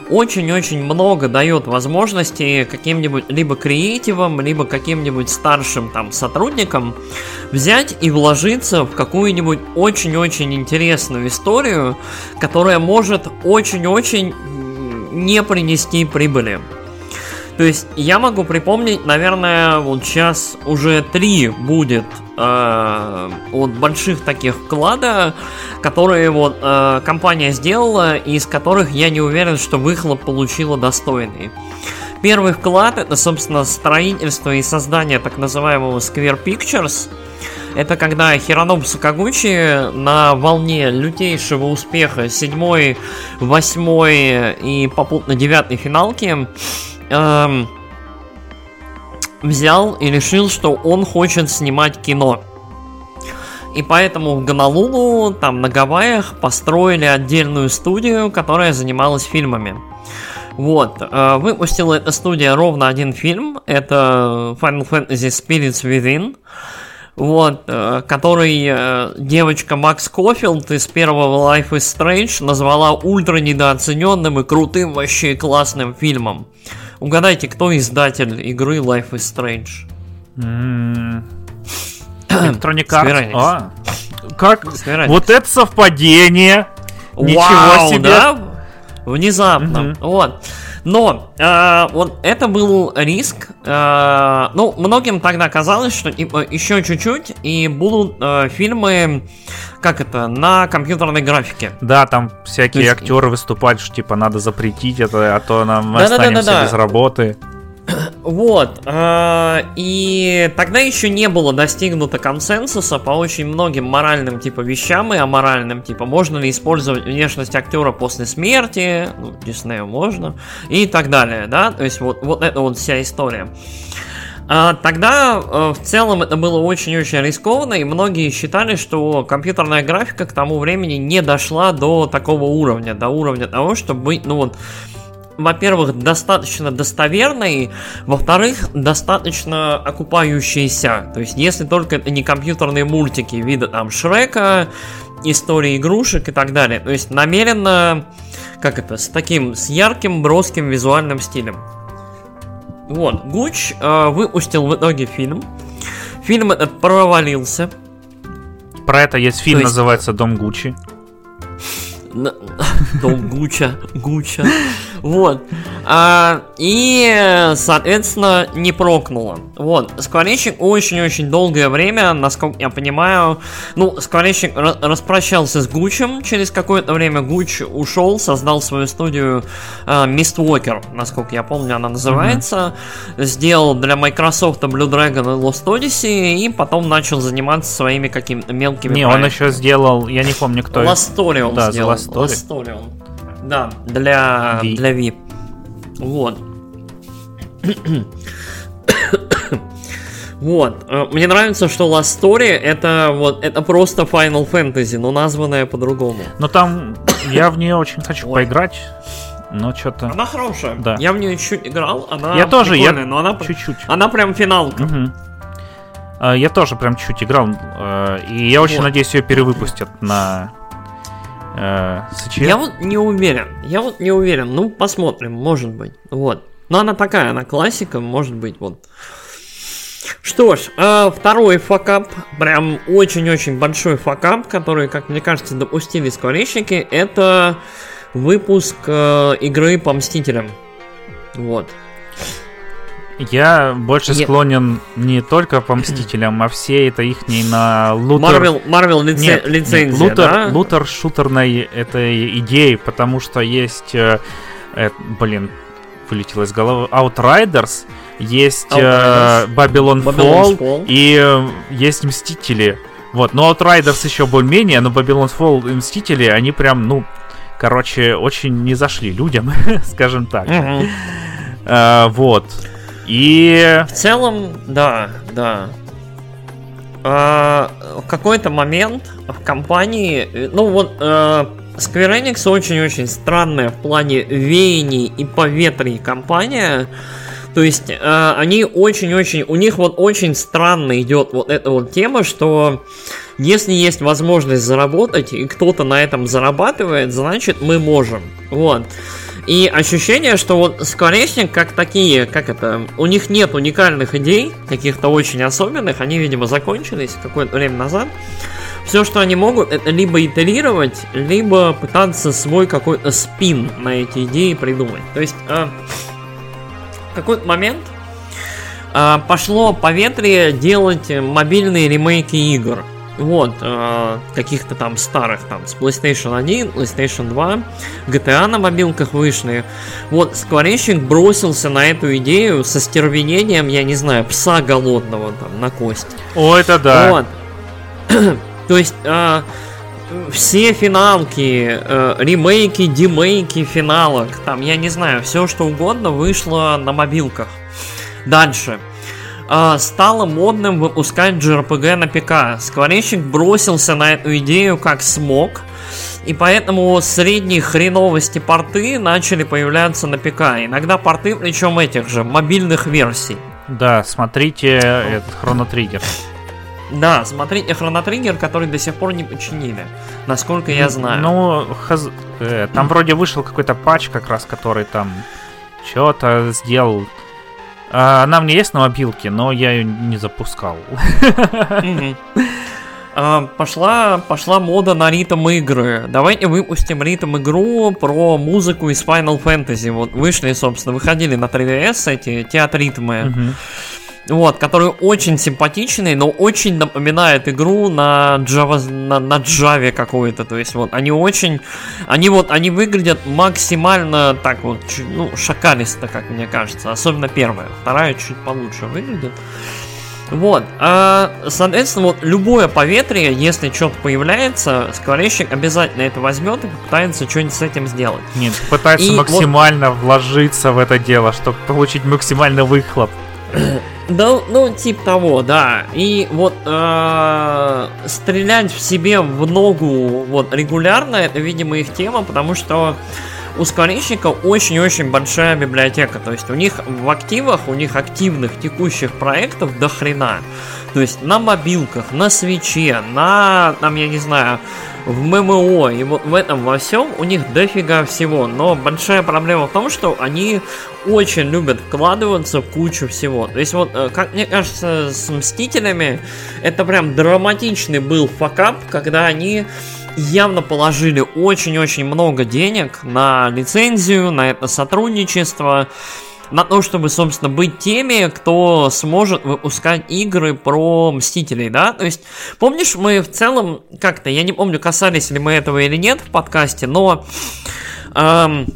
очень-очень много дает возможности каким-нибудь либо креативам, либо каким-нибудь старшим там сотрудникам взять и вложиться в какую-нибудь очень-очень интересную историю, которая может очень-очень не принести прибыли. То есть я могу припомнить, наверное, вот сейчас уже три будет э, вот больших таких вклада, которые вот э, компания сделала, из которых я не уверен, что выхлоп получила достойный. Первый вклад это, собственно, строительство и создание так называемого Square Pictures. Это когда Хироноbu Сакагучи на волне лютейшего успеха седьмой, восьмой и попутно девятой финалки эм, взял и решил, что он хочет снимать кино. и поэтому в Гонолулу, там на Гавайях, построили отдельную студию, которая занималась фильмами. Вот, э, выпустила эта студия ровно один фильм, это Final Fantasy Spirits Within, вот, э, который э, девочка Макс Кофилд из первого Life is Strange назвала ультра недооцененным и крутым вообще классным фильмом. Угадайте, кто издатель игры Life is Strange? Electronic Arts. А, как? Вот это совпадение! Ничего себе! Да? Внезапно. Угу. Вот. Но э, вот это был риск. Э, ну, многим тогда казалось, что типа еще чуть-чуть и будут э, фильмы, как это, на компьютерной графике. Да, там всякие есть... актеры выступают, что типа надо запретить это, а то нам мы да, останемся да, да, да, без работы. Вот. Э, и тогда еще не было достигнуто консенсуса по очень многим моральным типа вещам и аморальным, типа можно ли использовать внешность актера после смерти, ну, Диснею можно, и так далее, да, то есть вот, вот это вот вся история. А, тогда э, в целом это было очень-очень рискованно, и многие считали, что компьютерная графика к тому времени не дошла до такого уровня, до уровня того, чтобы быть, ну вот, во-первых, достаточно достоверной, во-вторых, достаточно окупающейся. То есть, если только это не компьютерные мультики вида там Шрека, истории игрушек и так далее. То есть, намеренно, как это, с таким, с ярким, броским визуальным стилем. Вот, Гуч э, выпустил в итоге фильм. Фильм этот провалился. Про это есть фильм, есть... называется «Дом Гуччи». Дом Гуча, Гуча. Вот. А, и, соответственно, не прокнуло. Вот. Скворечник очень-очень долгое время, насколько я понимаю, ну, Скворечник распрощался с Гучем. Через какое-то время Гуч ушел, создал свою студию uh, Mistwalker, насколько я помню, она называется. Mm-hmm. Сделал для Microsoft Blue Dragon и Lost Odyssey, и потом начал заниматься своими какими-то мелкими Не, проектами. он еще сделал, я не помню, кто... Last Story он да, сделал. Last Да, для, v. для VIP. Вот. Вот. Э, мне нравится, что Last Story это вот это просто Final Fantasy, но названная по-другому. Но там я в нее очень хочу поиграть. Но что-то. Она хорошая. Да. Я в нее чуть играл. Она я тоже, я но она чуть-чуть. Она прям финалка. Угу. Я тоже прям чуть играл. Э, и я очень вот. надеюсь, ее перевыпустят на Э, Я вот не уверен. Я вот не уверен. Ну, посмотрим, может быть. Вот. Но она такая, она классика, может быть, вот. Что ж, э, второй факап, прям очень-очень большой факап, который, как мне кажется, допустили скворечники, это выпуск э, игры по Мстителям. Вот. Я больше я... склонен не только по Мстителям, а все это их на лутер... Marvel, Marvel лице... нет, лицензия, нет, лутер, да? лутер шутерной этой идеи, потому что есть, э, э, блин, вылетело из головы, Outriders, есть Outriders. Э, Babylon, Fall, Fall и э, есть Мстители. Вот, но Outriders еще более-менее, но Babylon Fall и Мстители, они прям, ну, короче, очень не зашли людям, скажем так. Uh, вот. И... В целом, да, да. А, в какой-то момент в компании, ну вот, э, Square Enix очень-очень странная в плане веяний и поветрий компания. То есть э, они очень-очень, у них вот очень странно идет вот эта вот тема, что если есть возможность заработать и кто-то на этом зарабатывает, значит мы можем. Вот. И ощущение, что вот Скворечник как такие, как это, у них нет уникальных идей, каких-то очень особенных, они, видимо, закончились какое-то время назад. Все, что они могут, это либо итерировать, либо пытаться свой какой-то спин на эти идеи придумать. То есть, э, какой-то момент э, пошло по ветре делать мобильные ремейки игр. Вот, э, каких-то там старых, там, с PlayStation 1, PlayStation 2, GTA на мобилках вышли. Вот, Скворечник бросился на эту идею со стервенением, я не знаю, пса голодного там на кость. О, это да. Вот. То есть, э, все финалки, э, ремейки, демейки финалок, там, я не знаю, все что угодно вышло на мобилках. Дальше. Э, стало модным выпускать JRPG на ПК. Скворечник бросился на эту идею как смог, и поэтому средние хреновости порты начали появляться на ПК. Иногда порты, причем этих же, мобильных версий. Да, смотрите этот Chrono Trigger. Да, смотрите Trigger, который до сих пор не починили, насколько я знаю. Ну, хаз... э, там вроде вышел какой-то патч, как раз, который там что-то сделал. А, она мне есть на мобилке, но я ее не запускал. А, пошла, пошла мода на ритм игры. Давайте выпустим ритм игру про музыку из Final Fantasy. Вот вышли, собственно, выходили на 3DS эти театритмы. Угу. Вот, который очень симпатичный, но очень напоминает игру на Java, на, на Java какой-то. То есть вот они очень, они вот, они выглядят максимально так вот, ну, шакалисто, как мне кажется. Особенно первая. Вторая чуть получше выглядит. Вот, а, соответственно, вот любое поветрие, если что-то появляется, скворечник обязательно это возьмет и попытается что-нибудь с этим сделать. Нет, пытается и максимально вот... вложиться в это дело, чтобы получить максимальный выхлоп. Да, ну, типа того, да. И вот э, стрелять в себе в ногу вот регулярно, это, видимо, их тема, потому что у скворечника очень-очень большая библиотека. То есть у них в активах, у них активных текущих проектов до хрена. То есть на мобилках, на свече, на, там, я не знаю, в ММО, и вот в этом во всем у них дофига всего. Но большая проблема в том, что они очень любят вкладываться в кучу всего. То есть вот, э, как мне кажется, с Мстителями это прям драматичный был факап, когда они явно положили очень-очень много денег на лицензию, на это сотрудничество, на то, чтобы, собственно, быть теми, кто сможет выпускать игры про Мстителей, да? То есть, помнишь, мы в целом как-то, я не помню, касались ли мы этого или нет в подкасте, но... Эм,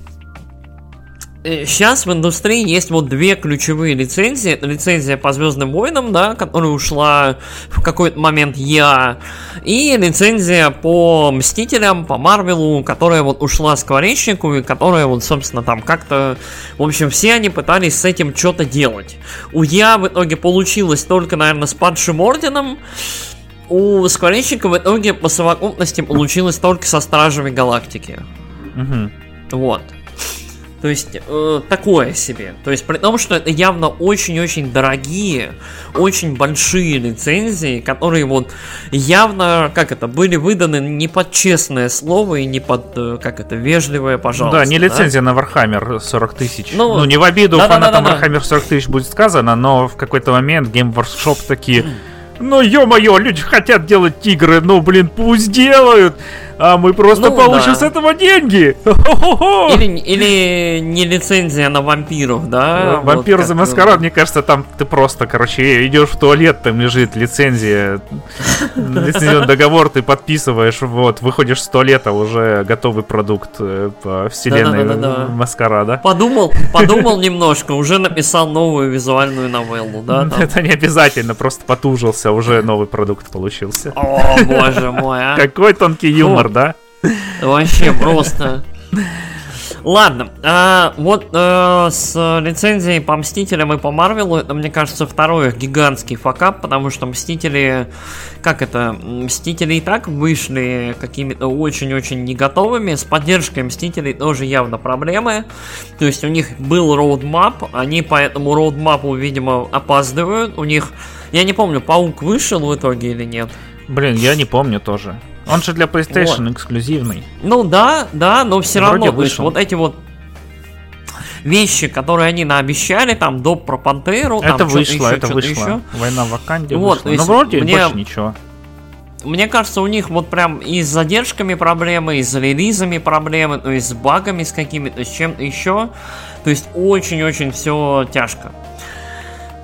Сейчас в индустрии есть вот две ключевые лицензии. Это лицензия по Звездным войнам, да, которая ушла в какой-то момент я, и лицензия по Мстителям, по Марвелу, которая вот ушла Скворечнику, и которая вот, собственно, там как-то... В общем, все они пытались с этим что-то делать. У я в итоге получилось только, наверное, с Падшим Орденом, у Скворечника в итоге по совокупности получилось только со Стражами Галактики. Угу. Вот. То есть э, такое себе. То есть при том, что это явно очень-очень дорогие, очень большие лицензии, которые вот явно, как это, были выданы не под честное слово и не под, э, как это, вежливое, пожалуйста. Да, не лицензия да? на Warhammer 40 тысяч. Ну, ну, не в обиду да, фанатам да, да, да, Warhammer 40 тысяч будет сказано, но в какой-то момент Game Workshop такие... Ну, ё-моё, люди хотят делать игры, ну, блин, пусть делают а мы просто ну, получим да. с этого деньги. Или, или не лицензия на вампиров, да? Вампир вот за маскарад, мне кажется, там ты просто, короче, идешь в туалет, там лежит лицензия, лицензионный договор, ты подписываешь, вот, выходишь с туалета, уже готовый продукт э, по вселенной маскарада. Подумал, подумал немножко, уже написал новую визуальную новеллу, да? Это не обязательно, просто потужился, уже новый продукт получился. О, боже мой, а. Какой тонкий юмор, да? Вообще просто. Ладно, а, вот э, с лицензией по Мстителям и по Марвелу, это, мне кажется, второй гигантский факап, потому что Мстители, как это, Мстители и так вышли какими-то очень-очень не готовыми, с поддержкой Мстителей тоже явно проблемы, то есть у них был роудмап, они по этому роудмапу, видимо, опаздывают, у них, я не помню, Паук вышел в итоге или нет? Блин, я не помню тоже. Он же для PlayStation вот. эксклюзивный. Ну да, да, но все Вроде равно, вышел. вот эти вот вещи, которые они наобещали, там, доп про Пантеру, это там вышло, еще, это вышло. Еще. Война в Ваканде вот, вышла. Но вроде мне, больше ничего. Мне кажется, у них вот прям и с задержками проблемы, и с релизами проблемы, то есть с багами с какими-то, с чем-то еще. То есть очень-очень все тяжко.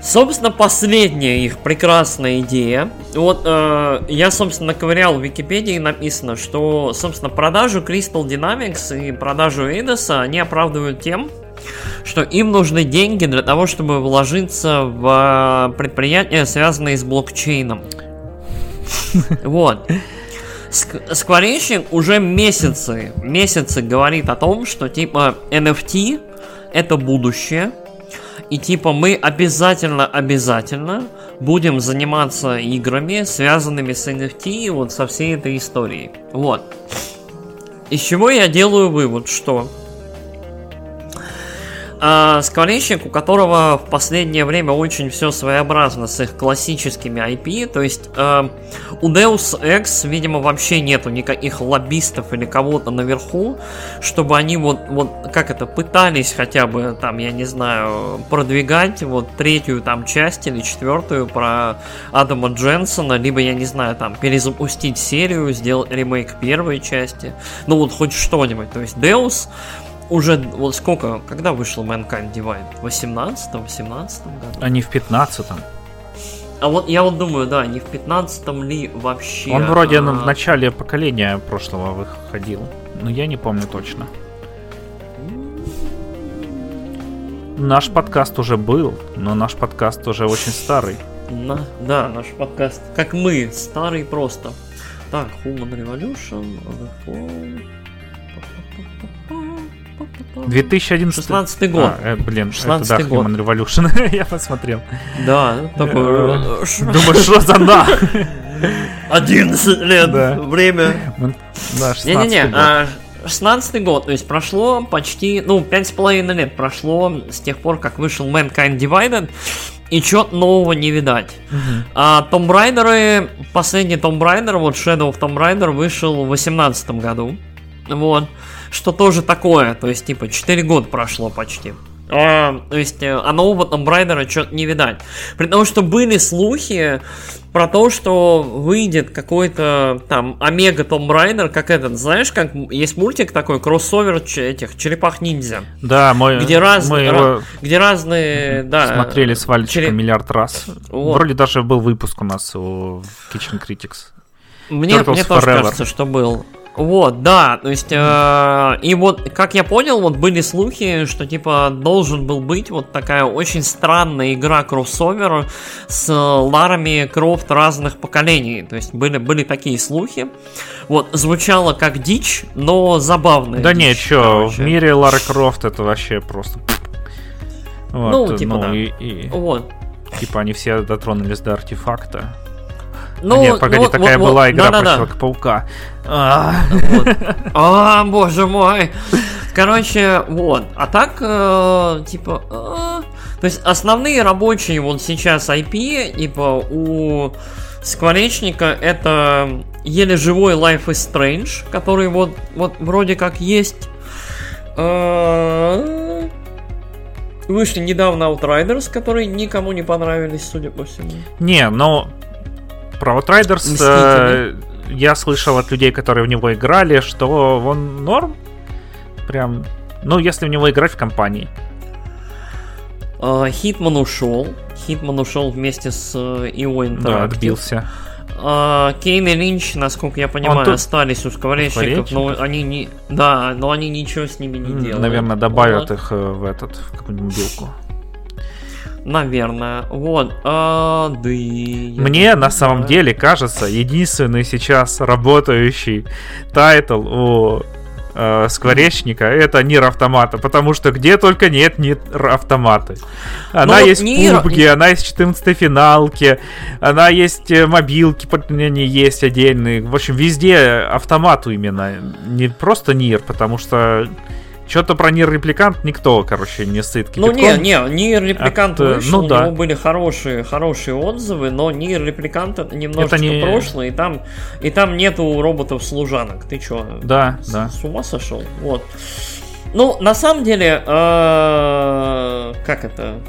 Собственно, последняя их прекрасная идея. Вот э, я, собственно, ковырял в Википедии, написано, что, собственно, продажу Crystal Dynamics и продажу Eidos они оправдывают тем, что им нужны деньги для того, чтобы вложиться в э, предприятия, связанные с блокчейном. Вот. Скворечник уже месяцы, месяцы говорит о том, что типа NFT это будущее, И типа мы обязательно, обязательно будем заниматься играми, связанными с NFT, вот со всей этой историей. Вот. Из чего я делаю вывод, что а, скворечник, у которого в последнее время очень все своеобразно с их классическими IP, то есть э, у Deus Ex, видимо, вообще нету никаких лоббистов или кого-то наверху, чтобы они вот, вот как это, пытались хотя бы там, я не знаю, продвигать вот третью там часть или четвертую про Адама Дженсона, либо, я не знаю, там, перезапустить серию, сделать ремейк первой части, ну вот хоть что-нибудь, то есть Deus уже вот сколько, когда вышел Mankind Divide? В 18-м, 17 году? А не в 15-м. А вот я вот думаю, да, не в 15-м ли вообще. Он вроде а... в начале поколения прошлого выходил, но я не помню точно. Наш подкаст уже был, но наш подкаст уже очень старый. На, да, наш подкаст, как мы, старый просто. Так, Human Revolution, The 2011 16 год. А, э, блин, 16 это да, год. Human Revolution. Я посмотрел. Да, такой... Э, Думаю, что за на? 11 лет. Время. Да, 16 год. 16 год, то есть прошло почти, ну, пять с половиной лет прошло с тех пор, как вышел Mankind Divided, и чё нового не видать. Uh-huh. А Tomb Raider, последний Tomb Raider, вот Shadow of Tomb Raider вышел в 18 году. Вот что тоже такое, то есть, типа, 4 года прошло почти. А, то есть, э, а нового Tomb Raider что-то не видать. При том, что были слухи про то, что выйдет какой-то там Омега Tomb Raider, как этот, знаешь, как есть мультик такой, кроссовер этих черепах-ниндзя. Да, мой, где, раз, мы его где разные, да. Смотрели с Валечкой череп... миллиард раз. Вот. Вроде даже был выпуск у нас у Kitchen Critics. Мне, мне тоже кажется, что был. Вот, да, то есть, э, и вот, как я понял, вот были слухи, что, типа, должен был быть вот такая очень странная игра кроссовер с Ларами Крофт разных поколений, то есть, были, были такие слухи, вот, звучало как дичь, но забавно. Да не, чё, в мире Лара Крофт это вообще просто... Вот, ну, типа, ну, да. И, и... Вот. Типа, они все дотронулись до артефакта. Ну, Нет, погоди, ну, такая вот, была вот, игра да, про Человека-паука. А, а, боже мой. Короче, вот. А так, э, типа... Э, то есть основные рабочие вот сейчас IP, типа у Скворечника это еле живой Life is Strange, который вот, вот вроде как есть. Э, вышли недавно Outriders, которые никому не понравились, судя по всему. Не, но про Outriders э, я слышал от людей, которые в него играли, что он норм. Прям, ну, если в него играть в компании. А, Хитман ушел. Хитман ушел вместе с э, Interactive. Да, отбился. А, Кейн и Линч, насколько я понимаю, тут... остались у скворечников, но они не. Да, но они ничего с ними не делают. Наверное, добавят вот. их э, в этот, в какую-нибудь мобилку. Наверное. Вот. А, да Мне на самом деле кажется, единственный сейчас работающий title у э, скворечника это Nier Automata, потому что где только нет Нир Автоматы. Она Но есть Нир... в PUBG, она есть в 14 финалке, она есть э, мобилки, не есть отдельные. В общем, везде автомату именно, не просто Нир, потому что что-то про Nier Replicant никто, короче, не сыт Ну не, не, Nier Replicant От, вышел, ну, да. у него были хорошие, хорошие отзывы, но Nier Replicant это немножечко это не... прошлое, и там, и там нету роботов-служанок. Ты чё? Да, с, да. С ума сошел? Вот. Ну, на самом деле, э, как это?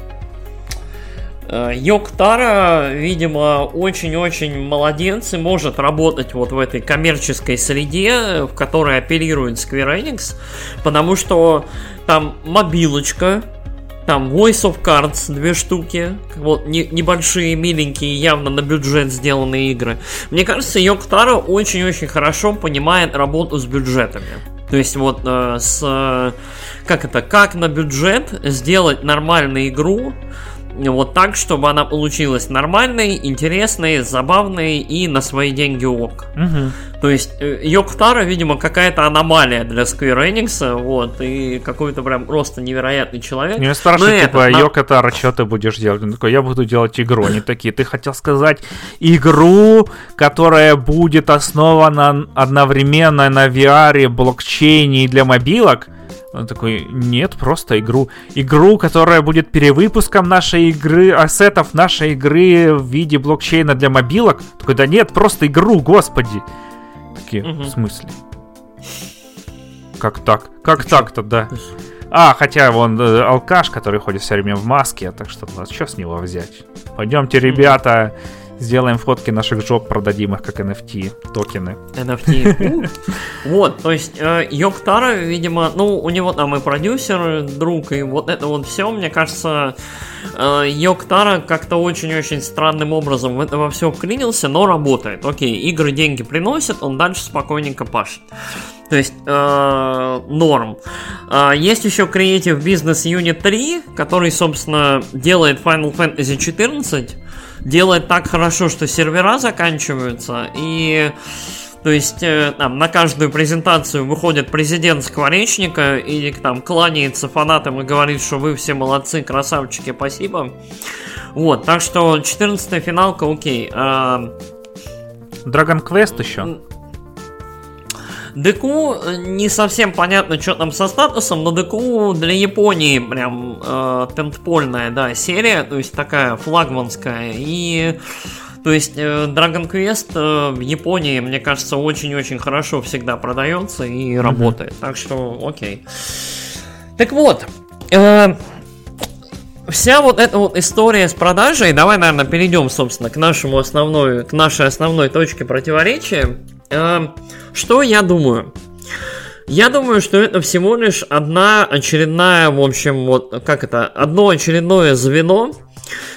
Э, Йоктара, видимо, очень-очень молодец и может работать вот в этой коммерческой среде, в которой оперирует Square Enix, потому что там мобилочка, там Voice of Cards две штуки, вот не, небольшие, миленькие, явно на бюджет сделанные игры. Мне кажется, Йоктара очень-очень хорошо понимает работу с бюджетами. То есть вот э, с как это, как на бюджет сделать нормальную игру, вот так, чтобы она получилась нормальной, интересной, забавной и на свои деньги ок. Угу. То есть э, Йоктара, видимо, какая-то аномалия для Square Enix, вот, и какой-то прям просто невероятный человек. Меня спрашивают, типа, на... Йокотара, что ты будешь делать? Он такой, я буду делать игру. Они такие, ты хотел сказать игру, которая будет основана одновременно на VR, блокчейне и для мобилок? Он такой, нет, просто игру. Игру, которая будет перевыпуском нашей игры, ассетов нашей игры в виде блокчейна для мобилок. Такой, да нет, просто игру, господи. Такие, угу. в смысле? Как так? Как так-то, да? А, хотя вон э, алкаш, который ходит все время в маске, так что, ну, что с него взять? Пойдемте, ребята, Сделаем фотки наших жоп, продадим их как NFT токены. NFT. Вот, то есть э, Йоктара, видимо, ну, у него там и продюсер, друг, и вот это вот все, мне кажется, э, Йоктара как-то очень-очень странным образом в это во все вклинился, но работает. Окей, игры деньги приносят, он дальше спокойненько пашет. То есть э, норм. Э, есть еще Creative Business Unit 3, который, собственно, делает Final Fantasy 14 делает так хорошо, что сервера заканчиваются, и то есть э, там, на каждую презентацию выходит президент Скворечника и там кланяется фанатам и говорит, что вы все молодцы, красавчики, спасибо. Вот, так что 14 финалка, окей. А... Dragon Quest еще? Деку э, не совсем понятно, что там со статусом, но Деку для Японии прям э, тентпольная, да, серия, то есть такая флагманская. И то есть э, Dragon Quest э, в Японии, мне кажется, очень-очень хорошо всегда продается и mm-hmm. работает. Так что, окей. Так вот, э, вся вот эта вот история с продажей, давай, наверное, перейдем, собственно, к нашему основной, к нашей основной точке противоречия. Э, что я думаю? Я думаю, что это всего лишь одна очередная, в общем, вот как это, одно очередное звено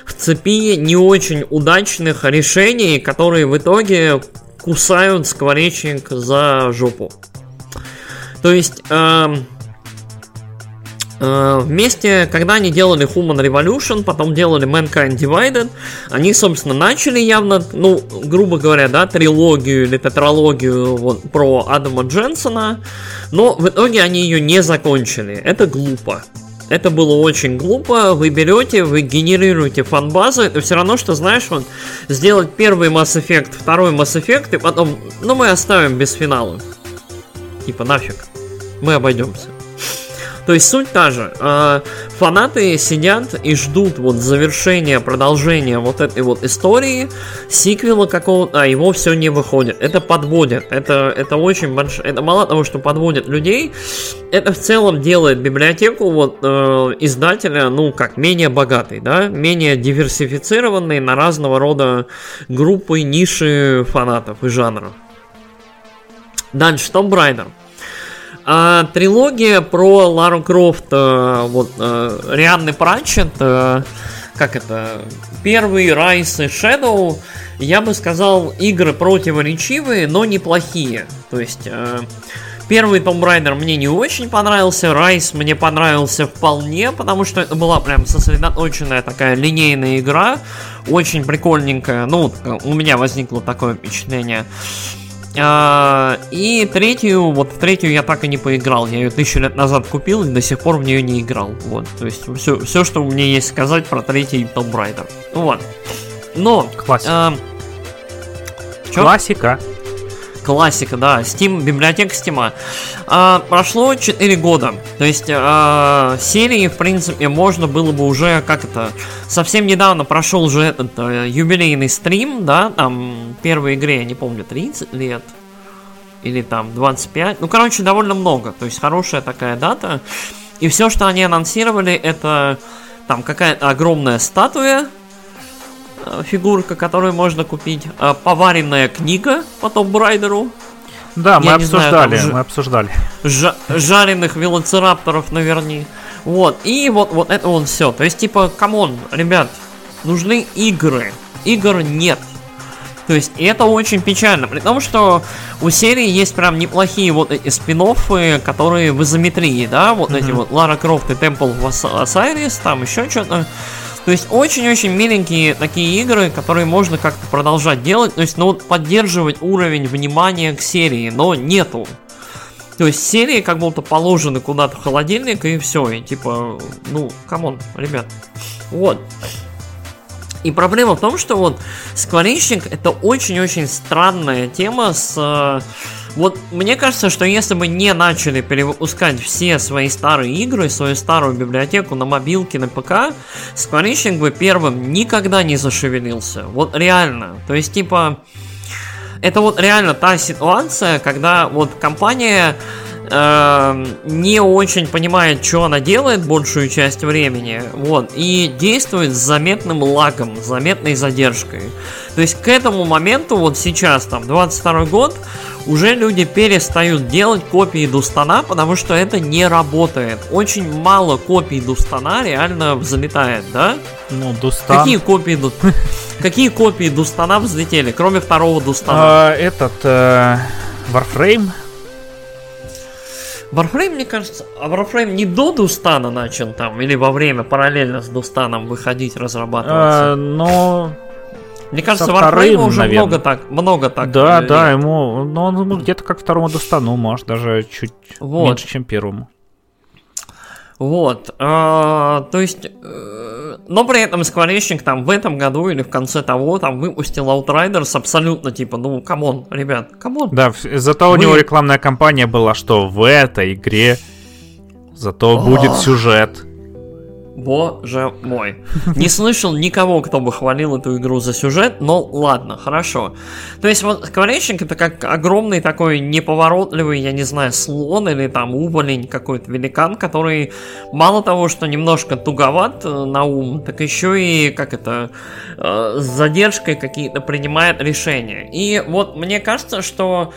в цепи не очень удачных решений, которые в итоге кусают скворечник за жопу. То есть, эм, вместе, когда они делали Human Revolution, потом делали Mankind Divided, они, собственно, начали явно, ну, грубо говоря, да, трилогию или тетралогию вот, про Адама Дженсона, но в итоге они ее не закончили. Это глупо. Это было очень глупо. Вы берете, вы генерируете фан-базу. Это все равно, что, знаешь, вот, сделать первый Mass Effect, второй Mass Effect, и потом, ну, мы оставим без финала. Типа, нафиг. Мы обойдемся. То есть суть та же. Э, фанаты сидят и ждут вот завершения, продолжения вот этой вот истории, сиквела какого-то, а его все не выходит. Это подводит. Это, это очень большое. Это мало того, что подводит людей, это в целом делает библиотеку вот э, издателя, ну, как менее богатой, да, менее диверсифицированной на разного рода группы, ниши фанатов и жанров. Дальше, Tomb Raider. А, трилогия про Лару Крофт, а, вот, а, Рианны Пратчет, а, как это, первый Райс и Shadow, я бы сказал, игры противоречивые, но неплохие. То есть, первый Tomb Raider мне не очень понравился, Райс мне понравился вполне, потому что это была прям сосредоточенная такая линейная игра, очень прикольненькая, ну, у меня возникло такое впечатление. И третью, вот в третью я так и не поиграл. Я ее тысячу лет назад купил и до сих пор в нее не играл. Вот, то есть все, все что у меня есть сказать про третий Tomb Raider. Вот. Но... Классика. А, Классика классика, да, Steam, библиотека Steam. А, прошло 4 года, то есть а, серии, в принципе, можно было бы уже, как это, совсем недавно прошел уже этот а, юбилейный стрим, да, там, первой игре, я не помню, 30 лет, или там 25, ну, короче, довольно много, то есть хорошая такая дата, и все, что они анонсировали, это там какая-то огромная статуя, фигурка, которую можно купить. Э, поваренная книга по Райдеру. Да, мы обсуждали, знаю, мы обсуждали. Жа- жареных велоцирапторов наверни. Вот, и вот, вот это вот все. То есть, типа, come on, ребят, нужны игры. Игр нет. То есть, это очень печально. При том, что у серии есть прям неплохие вот эти спин-оффы, которые в изометрии, да, вот mm-hmm. эти вот Лара Крофт и Temple of Osiris, там еще что-то. То есть очень-очень миленькие такие игры, которые можно как-то продолжать делать, то есть, ну поддерживать уровень внимания к серии, но нету. То есть серии как будто положены куда-то в холодильник и все, и типа, ну, come on, ребят. Вот. И проблема в том, что вот Square это очень-очень странная тема с... Вот мне кажется, что если бы не начали перевыпускать все свои старые игры, свою старую библиотеку на мобилке, на ПК, Square бы первым никогда не зашевелился. Вот реально. То есть, типа, это вот реально та ситуация, когда вот компания э, не очень понимает, что она делает большую часть времени, вот, и действует с заметным лагом, с заметной задержкой. То есть к этому моменту, вот сейчас, там, 22 год, уже люди перестают делать копии Дустана, потому что это не работает. Очень мало копий Дустана реально взлетает, да? Ну, Дустан... Какие копии, Какие копии Дустана взлетели, кроме второго Дустана? А, этот... Э, Warframe? Warframe, мне кажется, а Warframe не до Дустана начал там, или во время параллельно с Дустаном выходить, разрабатываться? А, но... Мне кажется, Warframe уже наверное. много так, много так. Да, или... да, ему, но он ему где-то как второму Дустану, может, даже чуть вот. меньше, чем первому. Вот, а, то есть, э, но при этом Square там в этом году или в конце того там выпустил Outriders абсолютно типа, ну, come on, ребят, come on. Да, зато Вы... у него рекламная кампания была, что в этой игре зато будет сюжет. Боже мой. Не слышал никого, кто бы хвалил эту игру за сюжет, но ладно, хорошо. То есть вот Скворечник это как огромный такой неповоротливый, я не знаю, слон или там увалень какой-то великан, который мало того, что немножко туговат э, на ум, так еще и как это э, с задержкой какие-то принимает решения. И вот мне кажется, что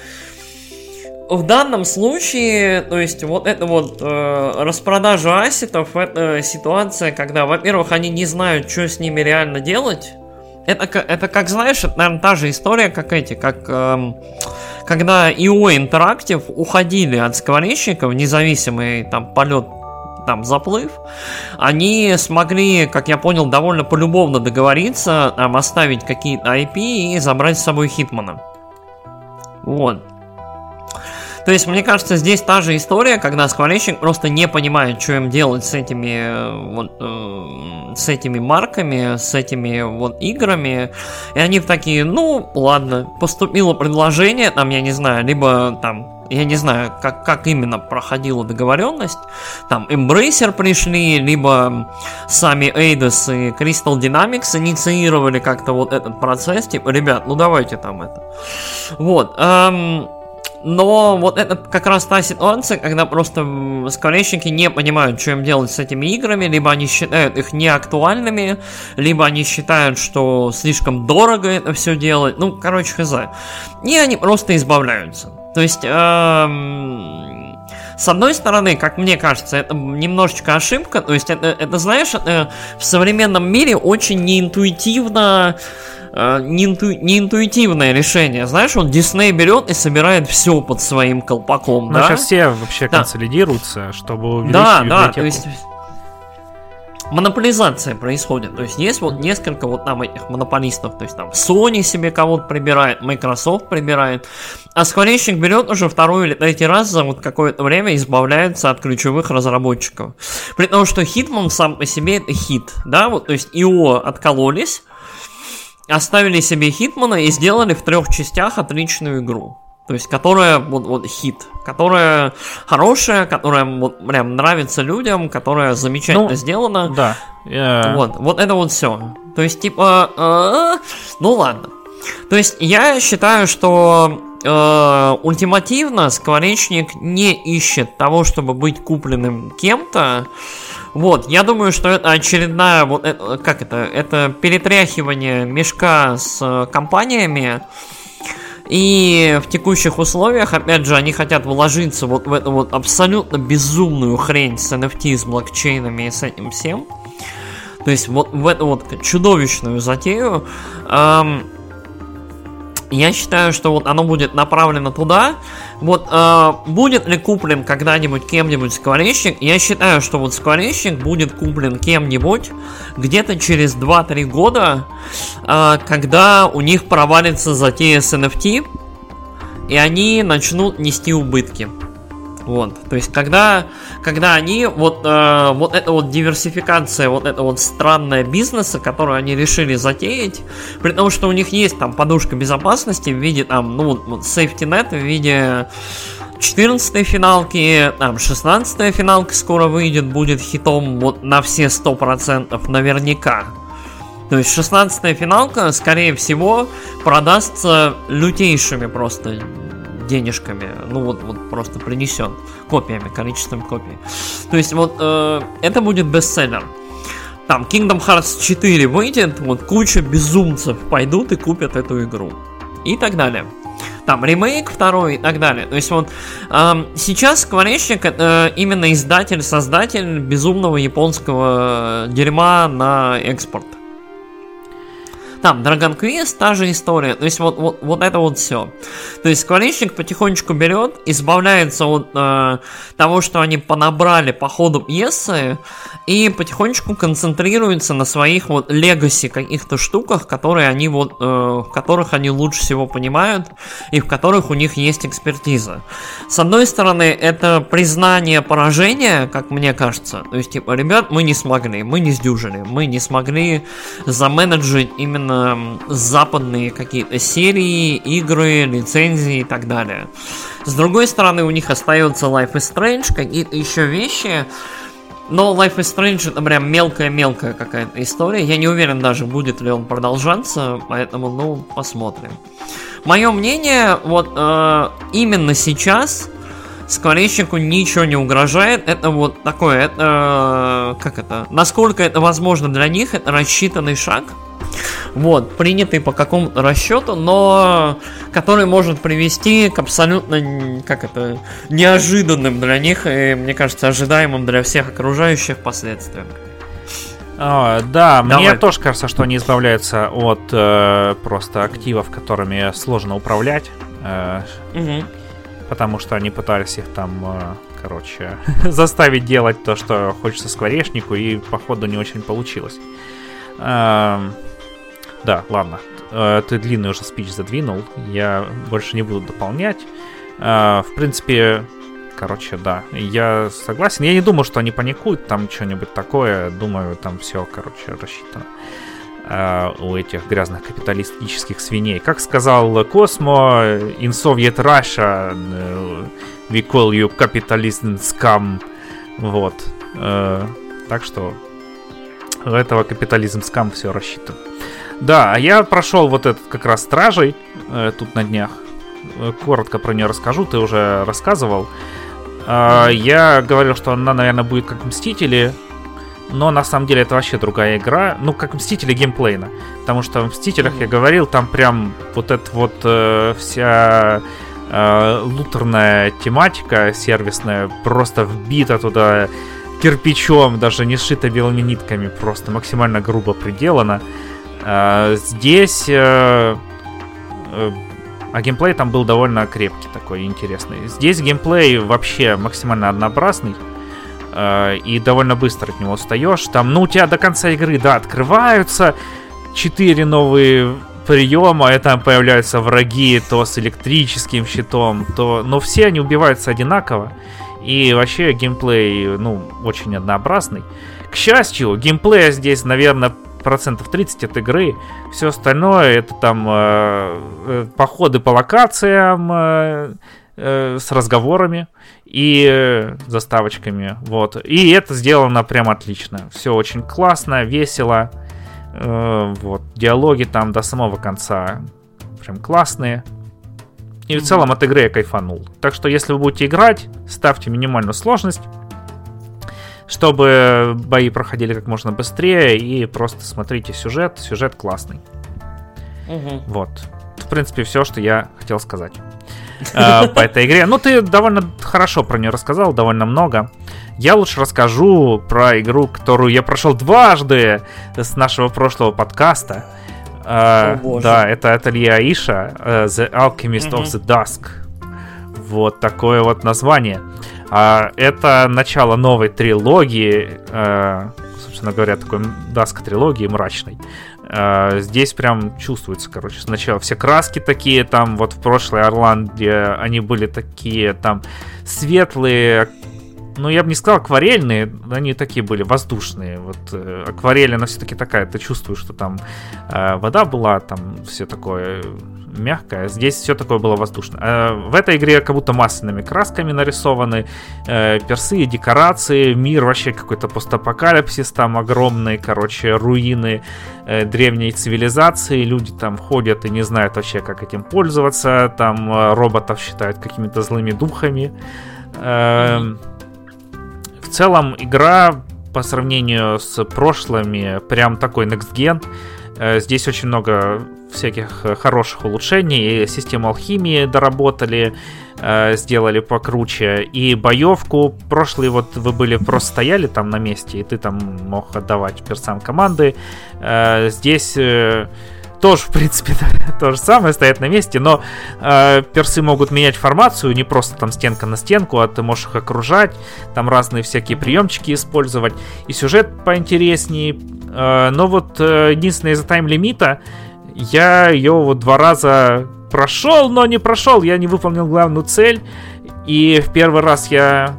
в данном случае, то есть вот это вот э, распродажа ассетов, это ситуация, когда, во-первых, они не знают, что с ними реально делать. Это, это как, знаешь, это, наверное, та же история, как эти, как э, когда IO Interactive уходили от скворечников, независимый там полет там заплыв, они смогли, как я понял, довольно полюбовно договориться, там, оставить какие-то IP и забрать с собой Хитмана. Вот. То есть, мне кажется, здесь та же история, когда скворечник просто не понимает, что им делать с этими э, вот, э, с этими марками, с этими вот играми. И они такие, ну, ладно, поступило предложение, там, я не знаю, либо там я не знаю, как, как именно проходила договоренность. Там Embracer пришли, либо сами Eidos и Crystal Dynamics инициировали как-то вот этот процесс. Типа, ребят, ну давайте там это. Вот. Эм, но вот это как раз та ситуация, когда просто скворечники не понимают, что им делать с этими играми, либо они считают их неактуальными, либо они считают, что слишком дорого это все делать. Ну, короче, хз. И они просто избавляются. То есть, эм, с одной стороны, как мне кажется, это немножечко ошибка. То есть, это, это знаешь, это в современном мире очень неинтуитивно неинтуитивное решение. Знаешь, он Дисней берет и собирает все под своим колпаком. Ну, да? сейчас все вообще да. консолидируются, чтобы увеличить да, библиотеку. Да, то есть монополизация происходит. То есть есть вот несколько вот там этих монополистов. То есть там Sony себе кого-то прибирает, Microsoft прибирает. А скворечник берет уже второй или третий раз за вот какое-то время избавляется от ключевых разработчиков. При том, что Hitman сам по себе это хит. Да, вот то есть его откололись оставили себе Хитмана и сделали в трех частях отличную игру. То есть, которая вот, вот хит, которая хорошая, которая вот прям нравится людям, которая замечательно ну, сделана. Да. Yeah. Вот, вот это вот все. То есть, типа, э, ну ладно. То есть, я считаю, что э, ультимативно скворечник не ищет того, чтобы быть купленным кем-то. Вот, я думаю, что это очередная, вот, это, как это, это перетряхивание мешка с э, компаниями, и в текущих условиях, опять же, они хотят вложиться вот в эту вот абсолютно безумную хрень с NFT, с блокчейнами и с этим всем. То есть вот в эту вот чудовищную затею. Эм, Я считаю, что вот оно будет направлено туда. Вот э, будет ли куплен когда-нибудь кем-нибудь скворечник? Я считаю, что вот скворечник будет куплен кем-нибудь где-то через 2-3 года, э, когда у них провалится затея с NFT, и они начнут нести убытки. Вот, то есть когда, когда они вот э, вот эта вот диверсификация, вот это вот странное бизнеса, которую они решили затеять, при том, что у них есть там подушка безопасности в виде там ну вот safety net в виде 14 финалки, там 16 финалка скоро выйдет, будет хитом вот на все 100% наверняка. То есть 16 финалка, скорее всего, продастся лютейшими просто денежками, ну вот, вот просто принесен копиями, количеством копий. То есть вот э, это будет бестселлер. Там Kingdom Hearts 4 выйдет, вот куча безумцев пойдут и купят эту игру. И так далее. Там ремейк второй и так далее. То есть вот э, сейчас Скворечник это именно издатель, создатель безумного японского дерьма на экспорт. Там Dragon Quest, та же история. То есть вот, вот, вот это вот все. То есть скворечник потихонечку берет, избавляется от э, того, что они понабрали по ходу пьесы, и потихонечку концентрируется на своих вот легаси каких-то штуках, которые они вот, э, в которых они лучше всего понимают, и в которых у них есть экспертиза. С одной стороны, это признание поражения, как мне кажется. То есть, типа, ребят, мы не смогли, мы не сдюжили, мы не смогли заменеджить именно западные какие-то серии, игры, лицензии и так далее. С другой стороны, у них остается Life is Strange, какие-то еще вещи, но Life is Strange это прям мелкая-мелкая какая-то история. Я не уверен даже, будет ли он продолжаться, поэтому, ну, посмотрим. Мое мнение, вот э, именно сейчас скворечнику ничего не угрожает. Это вот такое, это, как это, насколько это возможно для них, это рассчитанный шаг. Вот, принятый по какому-то расчету, но который может привести к абсолютно, как это, неожиданным для них и, мне кажется, ожидаемым для всех окружающих последствиям. А, да, Давай. мне тоже кажется, что они избавляются от э, просто активов, которыми сложно управлять. Э, угу. Потому что они пытались их там, э, короче, заставить делать то, что хочется скворечнику, и походу не очень получилось. Э, да, ладно. Э, ты длинный уже спич задвинул. Я больше не буду дополнять. Э, в принципе, короче, да. Я согласен. Я не думаю, что они паникуют, там что-нибудь такое. Думаю, там все, короче, рассчитано э, у этих грязных капиталистических свиней. Как сказал Космо, in Soviet Russia we call you capitalism scam. Вот. Так что у этого капитализм скам все рассчитано. Да, а я прошел вот этот как раз Стражей э, тут на днях. Э, коротко про нее расскажу, ты уже рассказывал. Э, я говорил, что она, наверное, будет как Мстители, но на самом деле это вообще другая игра. Ну, как Мстители геймплейна. Потому что в Мстителях, я говорил, там прям вот эта вот э, вся э, лутерная тематика сервисная просто вбита туда кирпичом, даже не сшита белыми нитками, просто максимально грубо приделана. Здесь... Э, э, а геймплей там был довольно крепкий такой, интересный. Здесь геймплей вообще максимально однообразный. Э, и довольно быстро от него устаешь. Там, ну, у тебя до конца игры, да, открываются четыре новые приема, и там появляются враги, то с электрическим щитом, то... Но все они убиваются одинаково. И вообще геймплей, ну, очень однообразный. К счастью, геймплея здесь, наверное, процентов 30 от игры. Все остальное это там э, э, походы по локациям э, э, с разговорами и э, заставочками. Вот. И это сделано прям отлично. Все очень классно, весело. Э, вот. Диалоги там до самого конца прям классные. И в целом от игры я кайфанул. Так что если вы будете играть, ставьте минимальную сложность чтобы бои проходили как можно быстрее и просто смотрите сюжет. Сюжет классный. Угу. Вот. В принципе, все, что я хотел сказать э, по этой игре. Ну, ты довольно хорошо про нее рассказал, довольно много. Я лучше расскажу про игру, которую я прошел дважды с нашего прошлого подкаста. Uh, О, да, это ателье Аиша, uh, The Alchemist mm-hmm. of the Dusk. Вот такое вот название. Uh, это начало новой трилогии, uh, собственно говоря, такой Dusk трилогии мрачной. Uh, здесь прям чувствуется, короче, сначала все краски такие, там вот в прошлой Орланде они были такие, там светлые, ну, я бы не сказал акварельные, они такие были воздушные. Вот э, акварель, она все-таки такая, ты чувствуешь, что там э, вода была, там все такое мягкое. Здесь все такое было воздушное. Э, в этой игре как будто масляными красками нарисованы э, персы, декорации, мир вообще какой-то постапокалипсис, там огромные, короче, руины э, древней цивилизации. Люди там ходят и не знают вообще, как этим пользоваться. Там роботов считают какими-то злыми духами. Э, целом игра по сравнению с прошлыми прям такой next gen. Э, здесь очень много всяких э, хороших улучшений. Систему алхимии доработали, э, сделали покруче. И боевку прошлый вот вы были просто стояли там на месте, и ты там мог отдавать персам команды. Здесь тоже, в принципе, то же самое, стоят на месте, но э, персы могут менять формацию, не просто там стенка на стенку, а ты можешь их окружать, там разные всякие приемчики использовать, и сюжет поинтереснее. Э, но вот э, единственное из-за тайм-лимита, я ее вот два раза прошел, но не прошел, я не выполнил главную цель, и в первый раз я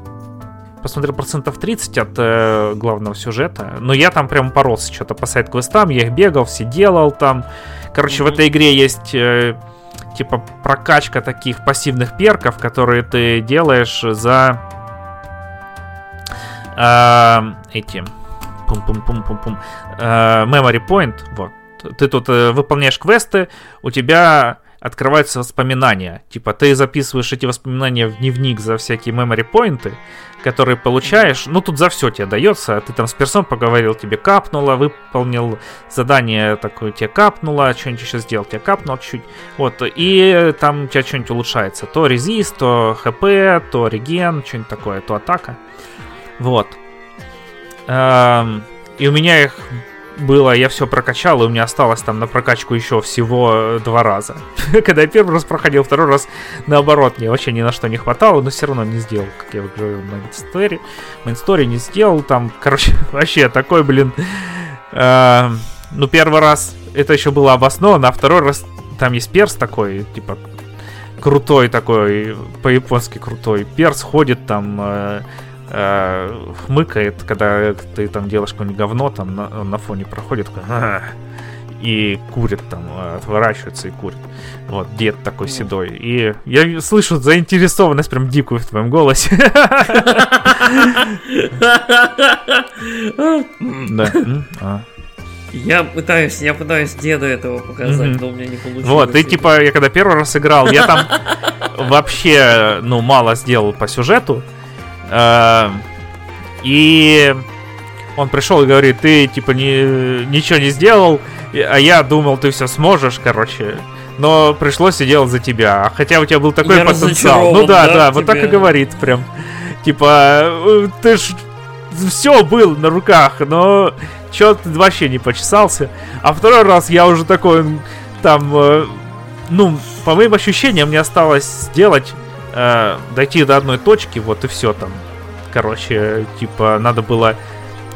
посмотрел процентов 30 от э, главного сюжета. Но я там прям поролся что-то по сайт-квестам, я их бегал, все делал там. Короче, mm-hmm. в этой игре есть э, типа прокачка таких пассивных перков, которые ты делаешь за э, эти пум-пум-пум-пум-пум э, memory point. Вот. Ты тут э, выполняешь квесты, у тебя открываются воспоминания. Типа ты записываешь эти воспоминания в дневник за всякие memory поинты, которые получаешь. Ну тут за все тебе дается. Ты там с персом поговорил, тебе капнуло, выполнил задание такое, тебе капнуло, что-нибудь еще сделал, тебе капнуло чуть-чуть. Вот, и там у тебя что-нибудь улучшается. То резист, то хп, то реген, что-нибудь такое, то атака. Вот. Эм, и у меня их было, я все прокачал, и у меня осталось там на прокачку еще всего э, два раза. Когда я первый раз проходил, второй раз наоборот, мне вообще ни на что не хватало, но все равно не сделал, как я говорил, мейнстори. Мейнстори не сделал, там, короче, вообще такой, блин... Э, ну, первый раз это еще было обосновано, а второй раз там есть перс такой, типа, крутой такой, по-японски крутой. Перс ходит там... Э, э, хмыкает, когда ты там делаешь какое-нибудь говно, там на, на фоне проходит такой, и курит там, отворачивается и курит. Вот, дед такой седой. И я слышу заинтересованность прям дикую в твоем голосе. Да. А. Я пытаюсь, я пытаюсь деду этого показать, но у меня не получилось. Вот, и типа, я когда первый раз играл, я там вообще, ну, мало сделал по сюжету. Э, и он пришел и говорит, ты типа не, ничего не сделал, а я думал, ты все сможешь, короче. Но пришлось и делать за тебя. Хотя у тебя был такой я потенциал. Ну да, да, да вот так и говорит прям. Типа, «Э, ты ж все был на руках, но что ты вообще не почесался. А второй раз я уже такой, там, э, ну, по моим ощущениям, мне осталось сделать э, дойти до одной точки, вот и все там. Короче, типа, надо было...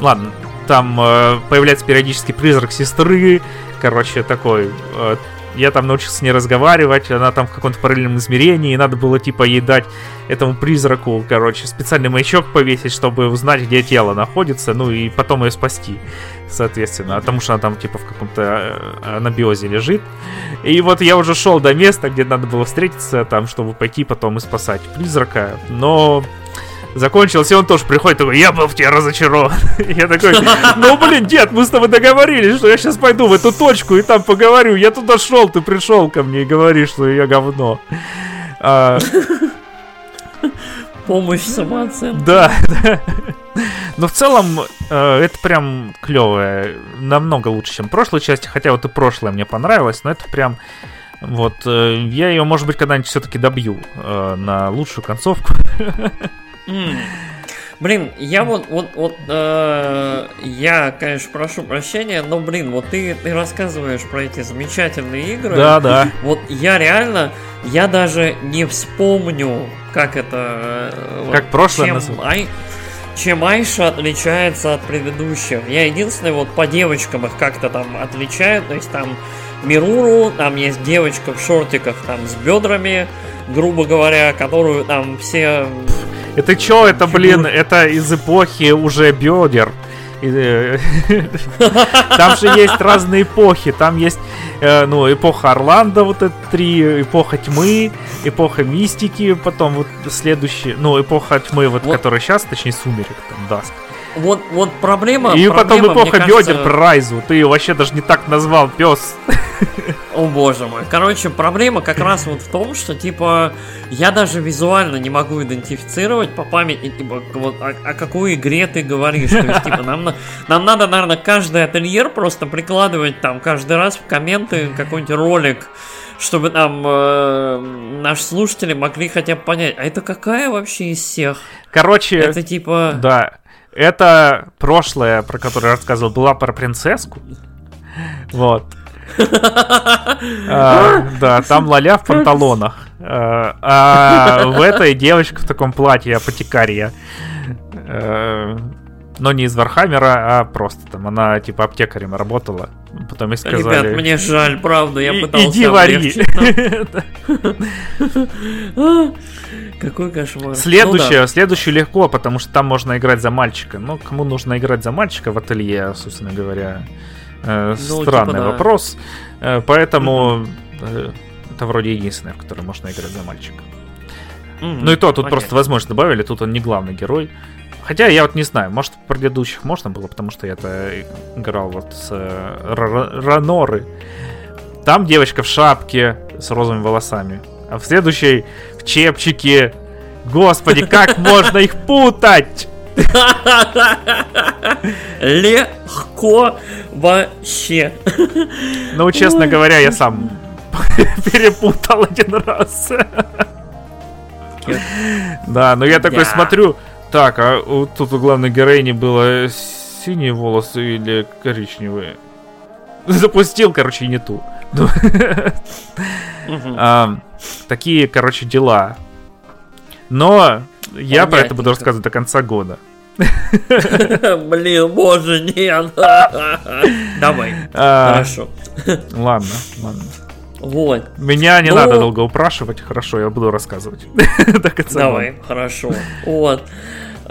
Ладно, там э, появляется периодически призрак сестры, короче, такой... Э, я там научился с ней разговаривать, она там в каком-то параллельном измерении, и надо было, типа, ей дать этому призраку, короче, специальный маячок повесить, чтобы узнать, где тело находится, ну и потом ее спасти соответственно, потому что она там типа в каком-то э, анабиозе лежит. И вот я уже шел до места, где надо было встретиться, там, чтобы пойти потом и спасать призрака, но закончилось, и он тоже приходит такой, я был в тебе разочарован. Я такой, ну блин, дед, мы с тобой договорились, что я сейчас пойду в эту точку и там поговорю. Я туда шел, ты пришел ко мне и говоришь, что я говно. А, Помощь самооценки. Да, да. Но в целом э, это прям клевое. Намного лучше, чем прошлой части. Хотя вот и прошлое мне понравилось, но это прям... Вот, э, я ее, может быть, когда-нибудь все-таки добью э, на лучшую концовку. Mm. Блин, я вот, вот, вот, э, я, конечно, прошу прощения, но, блин, вот ты, ты рассказываешь про эти замечательные игры. Да, да. Вот я реально, я даже не вспомню, как это... Э, как вот, прошлое чем, ай, чем Айша отличается от предыдущих. Я единственный вот по девочкам их как-то там отличаю, то есть там Мируру, там есть девочка в шортиках там с бедрами, грубо говоря, которую там все это чё, это, блин, это из эпохи уже бедер. Э, там же есть разные эпохи. Там есть, э, ну, эпоха Орландо, вот это три, эпоха тьмы, эпоха мистики, потом вот следующий, ну, эпоха тьмы, вот, вот. которая сейчас, точнее, сумерек, там, Даск. Вот, вот проблема. И проблема, потом эпоха бедер кажется... про Райзу. Ты ее вообще даже не так назвал, пес. О боже мой. Короче, проблема как раз вот в том, что типа я даже визуально не могу идентифицировать по памяти, типа, вот о, о какой игре ты говоришь. То есть, типа, нам, нам надо, наверное, каждый ательер просто прикладывать там каждый раз в комменты какой-нибудь ролик чтобы там э, наши слушатели могли хотя бы понять, а это какая вообще из всех? Короче, это типа... Да, это прошлое, про которое я рассказывал, была про принцесску. Вот. А, да, там Лаля в панталонах. А, а в этой девочка в таком платье апотекария. Э, но не из Вархаммера, а просто там она типа аптекарем работала. Потом и сказали... Ребят, мне жаль, правда, я пытался Иди вари. Какой кошмар. Следующее, ну, да. следующее легко, потому что там можно играть за мальчика. Но кому нужно играть за мальчика в ателье, собственно говоря, э, ну, странный типа, да. вопрос. Э, поэтому э, это вроде единственное, в которое можно играть за мальчика. Mm-hmm. Ну и то, тут Понятно. просто возможность добавили, тут он не главный герой. Хотя я вот не знаю, может в предыдущих можно было, потому что я-то играл вот с э, Раноры. Там девочка в шапке с розовыми волосами. А в следующей в чепчике. Господи, как можно их путать? Легко вообще. Ну, честно говоря, я сам перепутал один раз. Да, но я такой смотрю, так, а вот тут у главной героини было синие волосы или коричневые? Запустил, короче, не ту. Такие, короче, дела. Но я про это буду рассказывать до конца года. Блин, боже, нет. Давай. А, Хорошо. Ладно, ладно. Вот. Меня не Но... надо долго упрашивать, хорошо, я буду рассказывать. Давай, хорошо. Вот.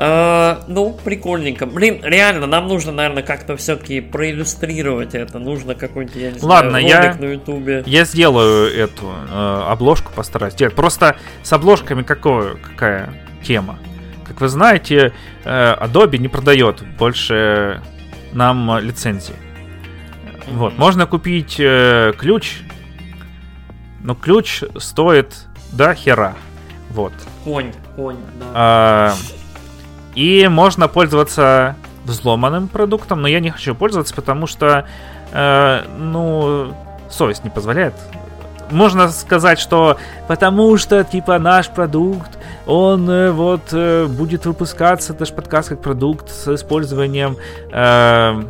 А, ну, прикольненько. Блин, реально, нам нужно, наверное, как-то все-таки проиллюстрировать это. Нужно какой-нибудь, я не Ладно, знаю, я, на ютубе. Я сделаю эту э, обложку, постараюсь сделать. Просто с обложками какого, какая тема? Как вы знаете, э, Adobe не продает больше нам лицензии. Mm-hmm. Вот, можно купить э, ключ, но ключ стоит до хера. Вот. Конь, конь, да. А, и можно пользоваться взломанным продуктом, но я не хочу пользоваться, потому что, э, ну, совесть не позволяет. Можно сказать, что потому что, типа, наш продукт, он э, вот э, будет выпускаться, наш подкаст как продукт с использованием э,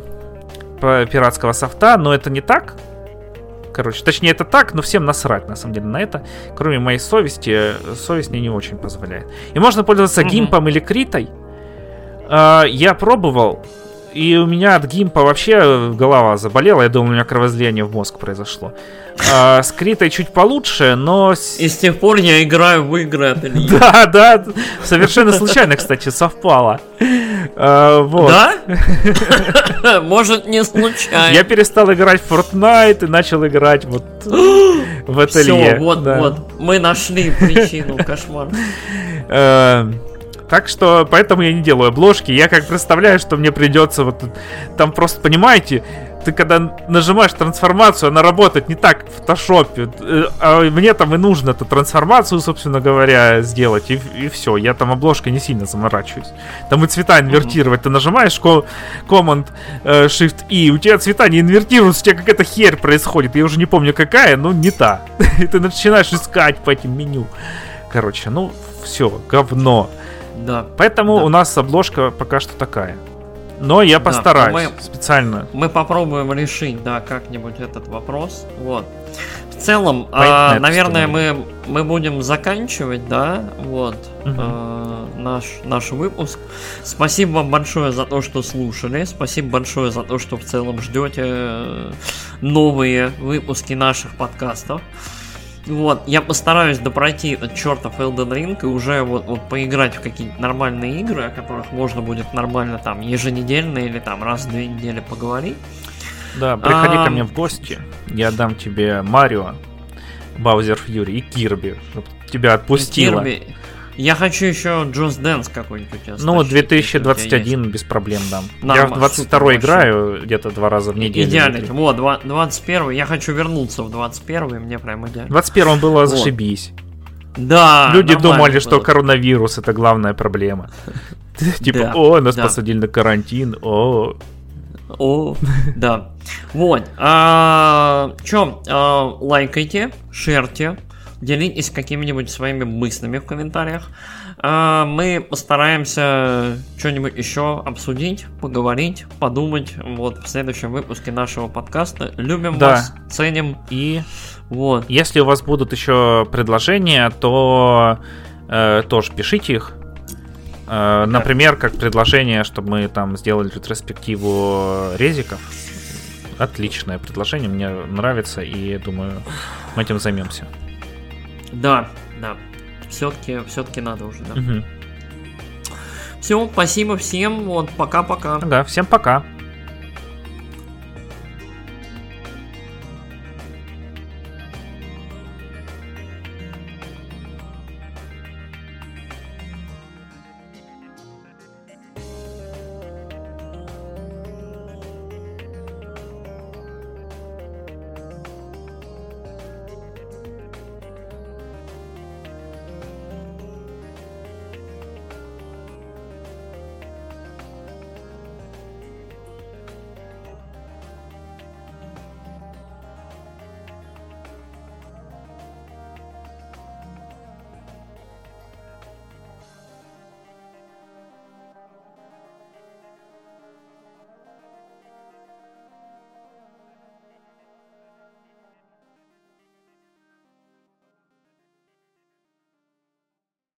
пиратского софта, но это не так. Короче, точнее это так, но всем насрать на самом деле на это. Кроме моей совести, совесть мне не очень позволяет. И можно пользоваться mm-hmm. гимпом или критой, Uh, я пробовал, и у меня от гимпа вообще голова заболела. Я думал, у меня кровоизлияние в мозг произошло. А, с Критой чуть получше, но... И с тех пор я играю в игры от Ильи. Да, да. Совершенно случайно, кстати, совпало. А, вот. Да? Может, не случайно. Я перестал играть в Fortnite и начал играть вот в ателье. Все, вот, да. вот. Мы нашли причину кошмара. Так что поэтому я не делаю обложки. Я как представляю, что мне придется вот там просто, понимаете, ты когда нажимаешь трансформацию, она работает не так в фотошопе. Э, а мне там и нужно эту трансформацию, собственно говоря, сделать. И, и все. Я там обложкой не сильно заморачиваюсь. Там и цвета инвертировать. Mm-hmm. Ты нажимаешь Command э, Shift и у тебя цвета не инвертируются, у тебя какая-то херь происходит. Я уже не помню какая, но не та. и ты начинаешь искать по этим меню. Короче, ну все, говно. Да. Поэтому да. у нас обложка пока что такая. Но я постараюсь да, мы, специально. Мы попробуем решить, да, как-нибудь этот вопрос. Вот. В целом, а, наверное, мы, мы будем заканчивать, да, вот, угу. а, наш, наш выпуск. Спасибо вам большое за то, что слушали. Спасибо большое за то, что в целом ждете э, новые выпуски наших подкастов. Вот, я постараюсь допройти этот чертов Elden Ring и уже вот, вот поиграть в какие-нибудь нормальные игры, о которых можно будет нормально там еженедельно или там раз в две недели поговорить. Да, приходи а... ко мне в гости, я дам тебе Марио, Баузер Фьюри и Кирби, чтобы тебя отпустило. Кирби. Я хочу еще Джоз Дэнс какой-нибудь. Ну, 2021 без проблем дам. Нормально, я в 22 играю где-то два раза в неделю. Идеально. Вот, 21 я хочу вернуться в 21 мне прям идеально. 21 было зашибись. Да. Люди думали, было. что коронавирус это главная проблема. Типа, о, нас посадили на карантин, о. О, да. Вот. А, Чем? А, лайкайте, шерьте, делитесь какими-нибудь своими мыслями в комментариях. А, мы постараемся что-нибудь еще обсудить, поговорить, подумать вот в следующем выпуске нашего подкаста. Любим да. вас, ценим. И вот. Если у вас будут еще предложения, то э, тоже пишите их. Э. Например, как предложение, чтобы мы там сделали ретроспективу резиков. Отличное предложение, мне нравится, и думаю, мы этим займемся. Да, да. Все-таки, все-таки надо уже, да. Угу. Все, спасибо всем. Вот, пока-пока. Да, всем пока.